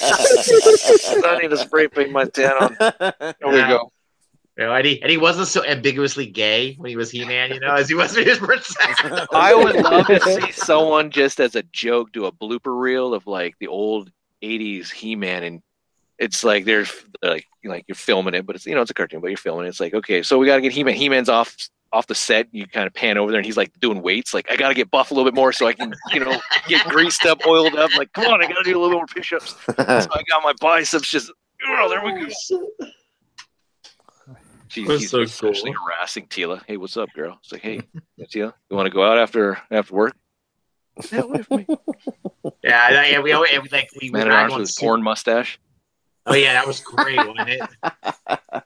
I need to spray paint my tan on. There we go. You know, and he and he wasn't so ambiguously gay when he was He Man, you know, as he was with his princess. I would love to see someone just as a joke do a blooper reel of like the old '80s He-Man, and it's like they're like like you're filming it, but it's you know it's a cartoon, but you're filming it. It's like okay, so we got to get He-Man. He-Man's off off the set. You kind of pan over there, and he's like doing weights. Like I got to get buff a little bit more so I can you know get greased up, oiled up. Like come on, I got to do a little more push-ups. So I got my biceps just. Oh, there we go. She, That's he's so essentially cool. harassing Teela. Hey, what's up, girl? It's like, hey, Teela, you want to go out after after work? Yeah, away. Yeah, yeah, yeah, we always like we, we Man at rag arms on with Super- porn mustache. Oh yeah, that was great, wasn't it?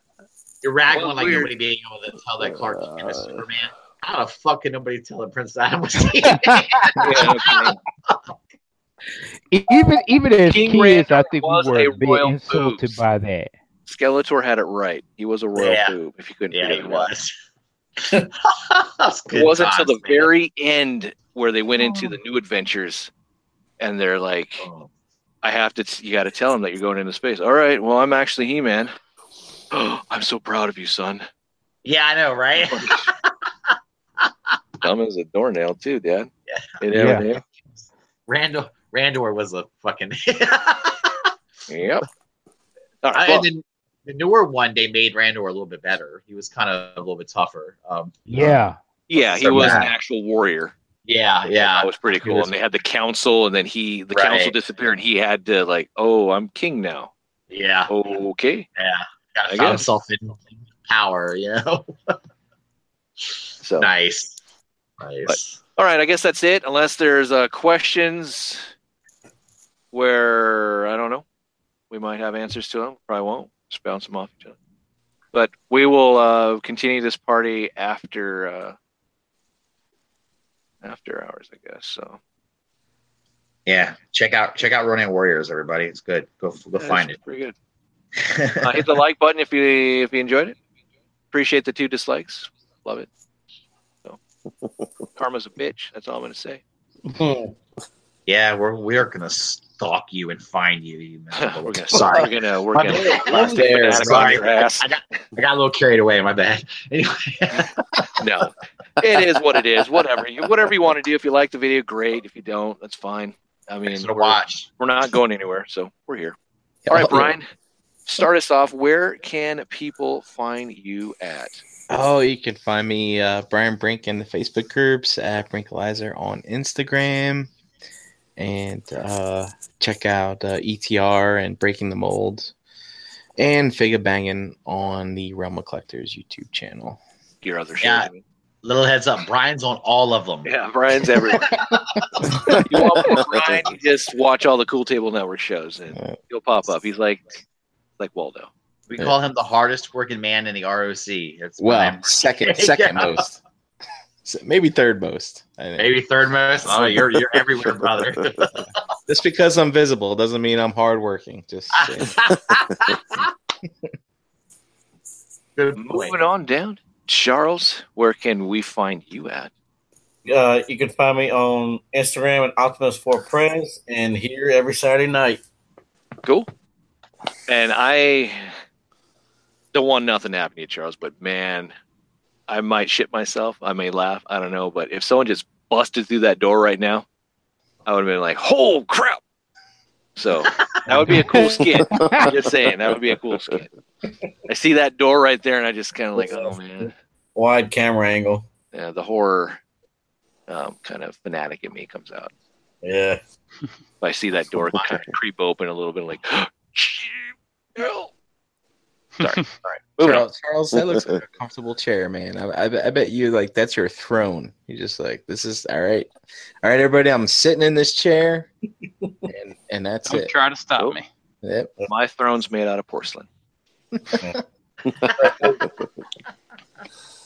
You're ragging Well, on like weird. nobody being able to tell that Clark Kent is uh, Superman. How the fuck can nobody tell that Prince Adam was Superman? Yeah, no. Even even as King kids, I think we were a a bit insulted boobs. by that. Skeletor had it right. He was a royal Yeah. boob. If you couldn't yeah, figure he it out. was. It wasn't until the man. very end where they went into the oh. new adventures, and they're like, Oh. "I have to. You got to tell him that you're going into space." All right. Well, I'm actually He-Man. I'm so proud of you, son. Yeah, I know, right? Dumb as a doornail, too, Dad. Yeah. You know Yeah. name? Randor Randor was a fucking. Yep. All right. I- well, and then the newer one they made Randor a little bit better. He was kind of a little bit tougher. Um, Yeah, yeah, he so was an actual warrior. yeah, yeah. That was pretty cool. was- and they had the council, and then he, the Right. council disappeared, and he had to like, "Oh, I'm king now." Yeah, Okay. yeah. Got I to guess. found himself in power, you know. So. nice, nice. All right, I guess that's it. Unless there's uh, questions where I don't know, we might have answers to them. Probably won't. Just bounce them off each other. But we will uh, continue this party after uh, after hours, I guess. So Yeah, check out check out Ronin Warriors, everybody. It's good. Go go Yeah, find it. Pretty good. Uh, hit the like button if you if you enjoyed it. Appreciate the two dislikes. Love it. So karma's a bitch. That's all I'm gonna say. yeah, we're we're gonna stalk you and find you. you we're gonna Sorry. We're gonna we're My gonna bad. There, a fanatic on sorry. I got I got a little carried away. My bad. Anyway, No, it is what it is. Whatever you whatever you want to do. If you like the video, great. If you don't, that's fine. I mean, thanks we're, watch. we're not going anywhere, so we're here. All right, Brian, start us off. Where can people find you at? Oh, you can find me, uh, Brian Brink, in the Facebook groups at Brinkalizer on Instagram, and uh, check out uh, ETR and Breaking the Mold, and Figa Banging on the Realm of Collectors YouTube channel. Your other shows. Yeah. Little heads up, Brian's on all of them. Yeah, Brian's everywhere. you want Brian? You just watch all the Cool Table Network shows, and he'll pop up. He's like, like Waldo. We call him the hardest working man in the ROC. It's Well, second, second Yeah. most, So maybe third most. I think. maybe third most. Oh, you're you're everywhere, brother. Just because I'm visible doesn't mean I'm hardworking. Just saying. Good point. Moving on down, Charles. Where can we find you at? Uh, you can find me on Instagram at Optimus for Prince and here every Saturday night. Cool. And I don't want nothing to happen to you, Charles, but man, I might shit myself. I may laugh. I don't know. But if someone just busted through that door right now, I would have been like, "Oh crap!" So that would be a cool skit. I'm just saying that would be a cool skit. I see that door right there, and I just kind of like, oh man, Wide camera angle. yeah, the horror um, kind of fanatic in me comes out. Yeah. If I see that door kind of creep open a little bit, like, hell. Sorry. All right. Moving on. Charles, Charles, that looks like a comfortable chair, man. I, I, bet- I bet you like that's your throne. You just like this is all right, all right, everybody. I'm sitting in this chair, and and that's Don't it. try to stop Nope. me. Yep. My throne's made out of porcelain.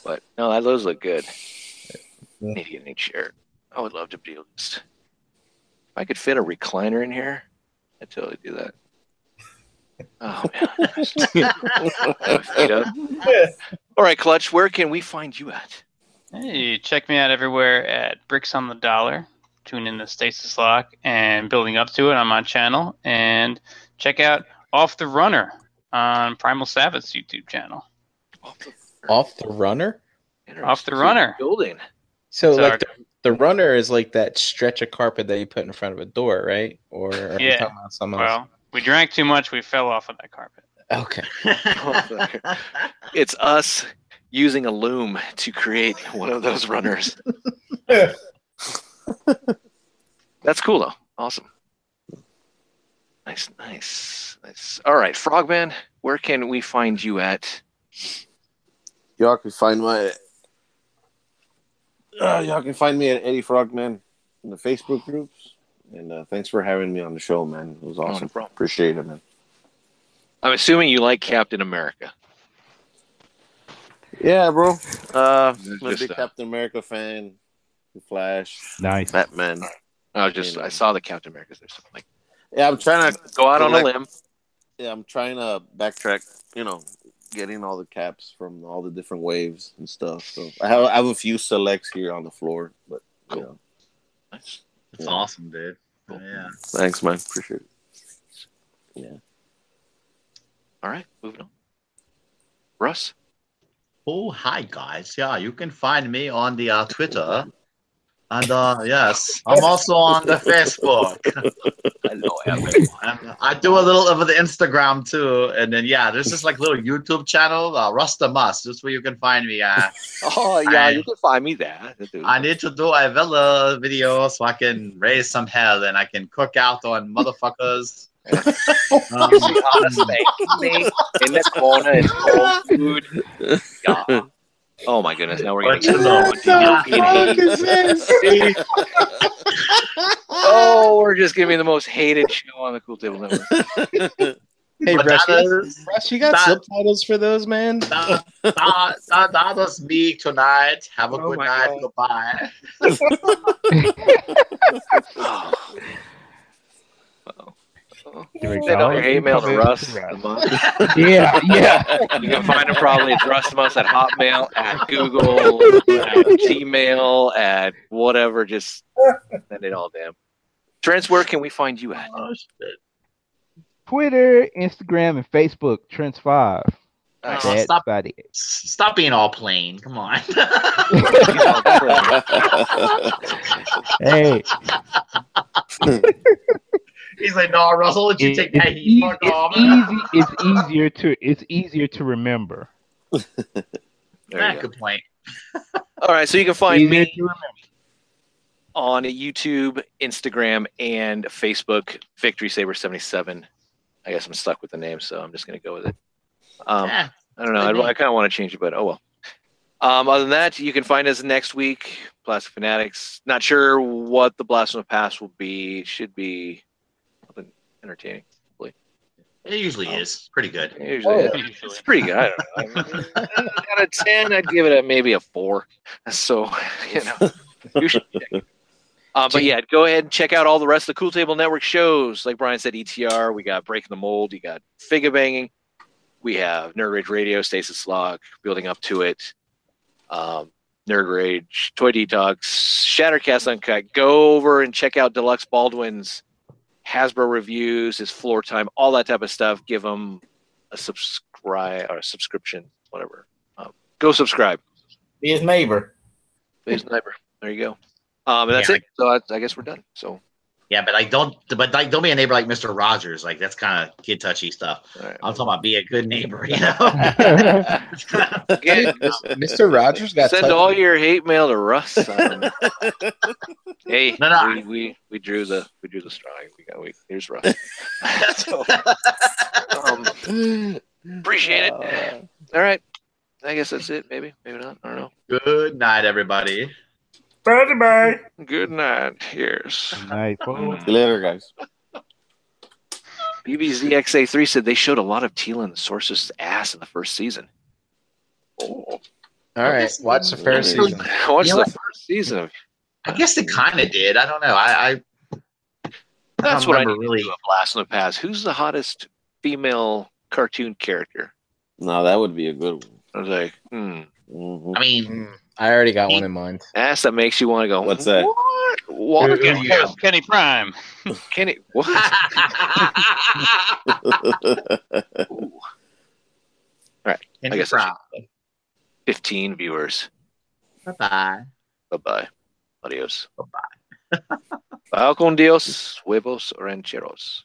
but no, that those look good. Yeah. Need to get a new chair. I would love to be able to. If I could fit a recliner in here, I'd totally do that. Oh man. Feet up. All right, Clutch. Where can we find you at? Hey, check me out everywhere at Bricks on the Dollar. Tune in to Stasis Lock and building up to it on my channel. And check out Off the Runner on Primal Sabbath's YouTube channel. Off the, Off the runner. Off the runner. building. So Sorry. like the, the runner is like that stretch of carpet that you put in front of a door, right? Or Yeah. something else? Well, we drank too much. We fell off of that carpet. Okay. It's us using a loom to create one of those runners. That's cool though. Awesome. Nice, nice, nice. All right, Frogman, where can we find you at? y'all can find my uh, y'all can find me at Eddie Frogman in the Facebook groups. And uh, thanks for having me on the show, man. It was awesome. problem. Appreciate it, man. I'm assuming you like Captain America. Yeah, bro. Uh, Just, I'm a big Captain America fan. The Flash, Nice. Batman. I was just I saw the Captain Americas there, so I'm like Yeah, I'm trying to go out on a limb. yeah, I'm trying to backtrack. You know, getting all the caps from all the different waves and stuff. So I have I have a few selects here on the floor, but you Cool. know, Nice. It's Yeah. awesome, dude. Cool. Yeah. thanks, man. Appreciate it. Yeah. All right, moving on. Russ. Oh, hi guys. Yeah, you can find me on the uh, Twitter. And uh, yes, I'm also on the Facebook. Hello, And I do a little of the Instagram too. And then yeah, there's this like little YouTube channel, uh, Rusta Must. Just where you can find me. Uh, Oh yeah, I- you can find me there. I need to do a villa video so I can raise some hell and I can cook out on motherfuckers. Um, steak in the corner and cold food. Yeah. Oh my goodness! Now we're What gonna you get know? DLP and hate. Oh, we're just giving me the most hated show on the Cool Table Network. Hey, But Russ, you, is- Russ, you got that- subtitles for those, man? that, that, that, that was me tonight. Have a Oh good night. God. Goodbye. Oh. We Send all your hate mail to Russ. Russ. Yeah, yeah. You can find him probably at Rustmus at Hotmail, at Google, at Gmail, at whatever. Just send it all to him. Trent, where can we find you at? Oh. Twitter, Instagram, and Facebook. Trent's five. Oh, stop. about. Stop being all plain. Come on. Hey, He's like, no, Russell, let you it- take that heat. easy, Fuck off. it's easy. It's easier to. It's easier to remember. There you go. good point. All right, so you can find Easier me to remember. on YouTube, Instagram, and Facebook. Victory Saber seventy seven. I guess I'm stuck with the name, so I'm just gonna go with it. Um, Yeah. I don't know. I, Good. I kind of want to change it, but oh well. Um, other than that, you can find us next week. Plastic Fanatics. Not sure what the blast Blasphemous Pass will be. Should be something entertaining. It usually is pretty good. Usually, Oh, yeah. Usually. it's pretty good. I don't know. I mean, out of ten, I'd give it a maybe a four. So you know, you should check. Uh, but yeah, go ahead and check out all the rest of the Cool Table Network shows. Like Brian said, ETR. We got Breaking the Mold. You got Figure Banging. We have Nerd Rage Radio, Stasis Log, building up to it. Um, Nerd Rage, Toy Detox, Shattercast Uncut. Go over and check out Deluxe Baldwin's Hasbro reviews, his floor time, all that type of stuff. Give him a subscribe or a subscription, whatever. Um, go subscribe. Be his neighbor. Be his neighbor. There you go. Um, and that's Yeah, it. So I, I guess we're done. So Yeah, but like don't but like don't be a neighbor like Mr. Rogers. Like that's kind of kid touchy stuff. all right. I'm talking about be a good neighbor, you know. Again, Mr. Rogers got send touched. all your hate mail to Russ. Um, hey, No, no. We, we we drew the we drew the strike. We got we here's Russ. so, um, appreciate it. All right. I guess that's it. Maybe, maybe not. I don't know. good night, everybody. Bye bye. Good night. Here's Nice. folks. See you later, guys. BBZXA3 said they showed a lot of Teela and the Sorceress' ass in the first season. Oh, All right, watch the first season. what's You know the first season of? I guess they kind of did. I don't know. I, I That's don't what I remember need really- to do a blast in the past. Who's the hottest female cartoon character? No, that would be a good one. I was like, hmm, Mhm. I mean, Mm, I already got one in mind. ass that makes you want to go. What's that? What? What? Who- Kenny, Kenny Prime. Kenny? What? Ooh, Kenny I guess I Fifteen viewers. Bye bye. Bye bye. Adios. Bye Bye con Dios, huevos rancheros.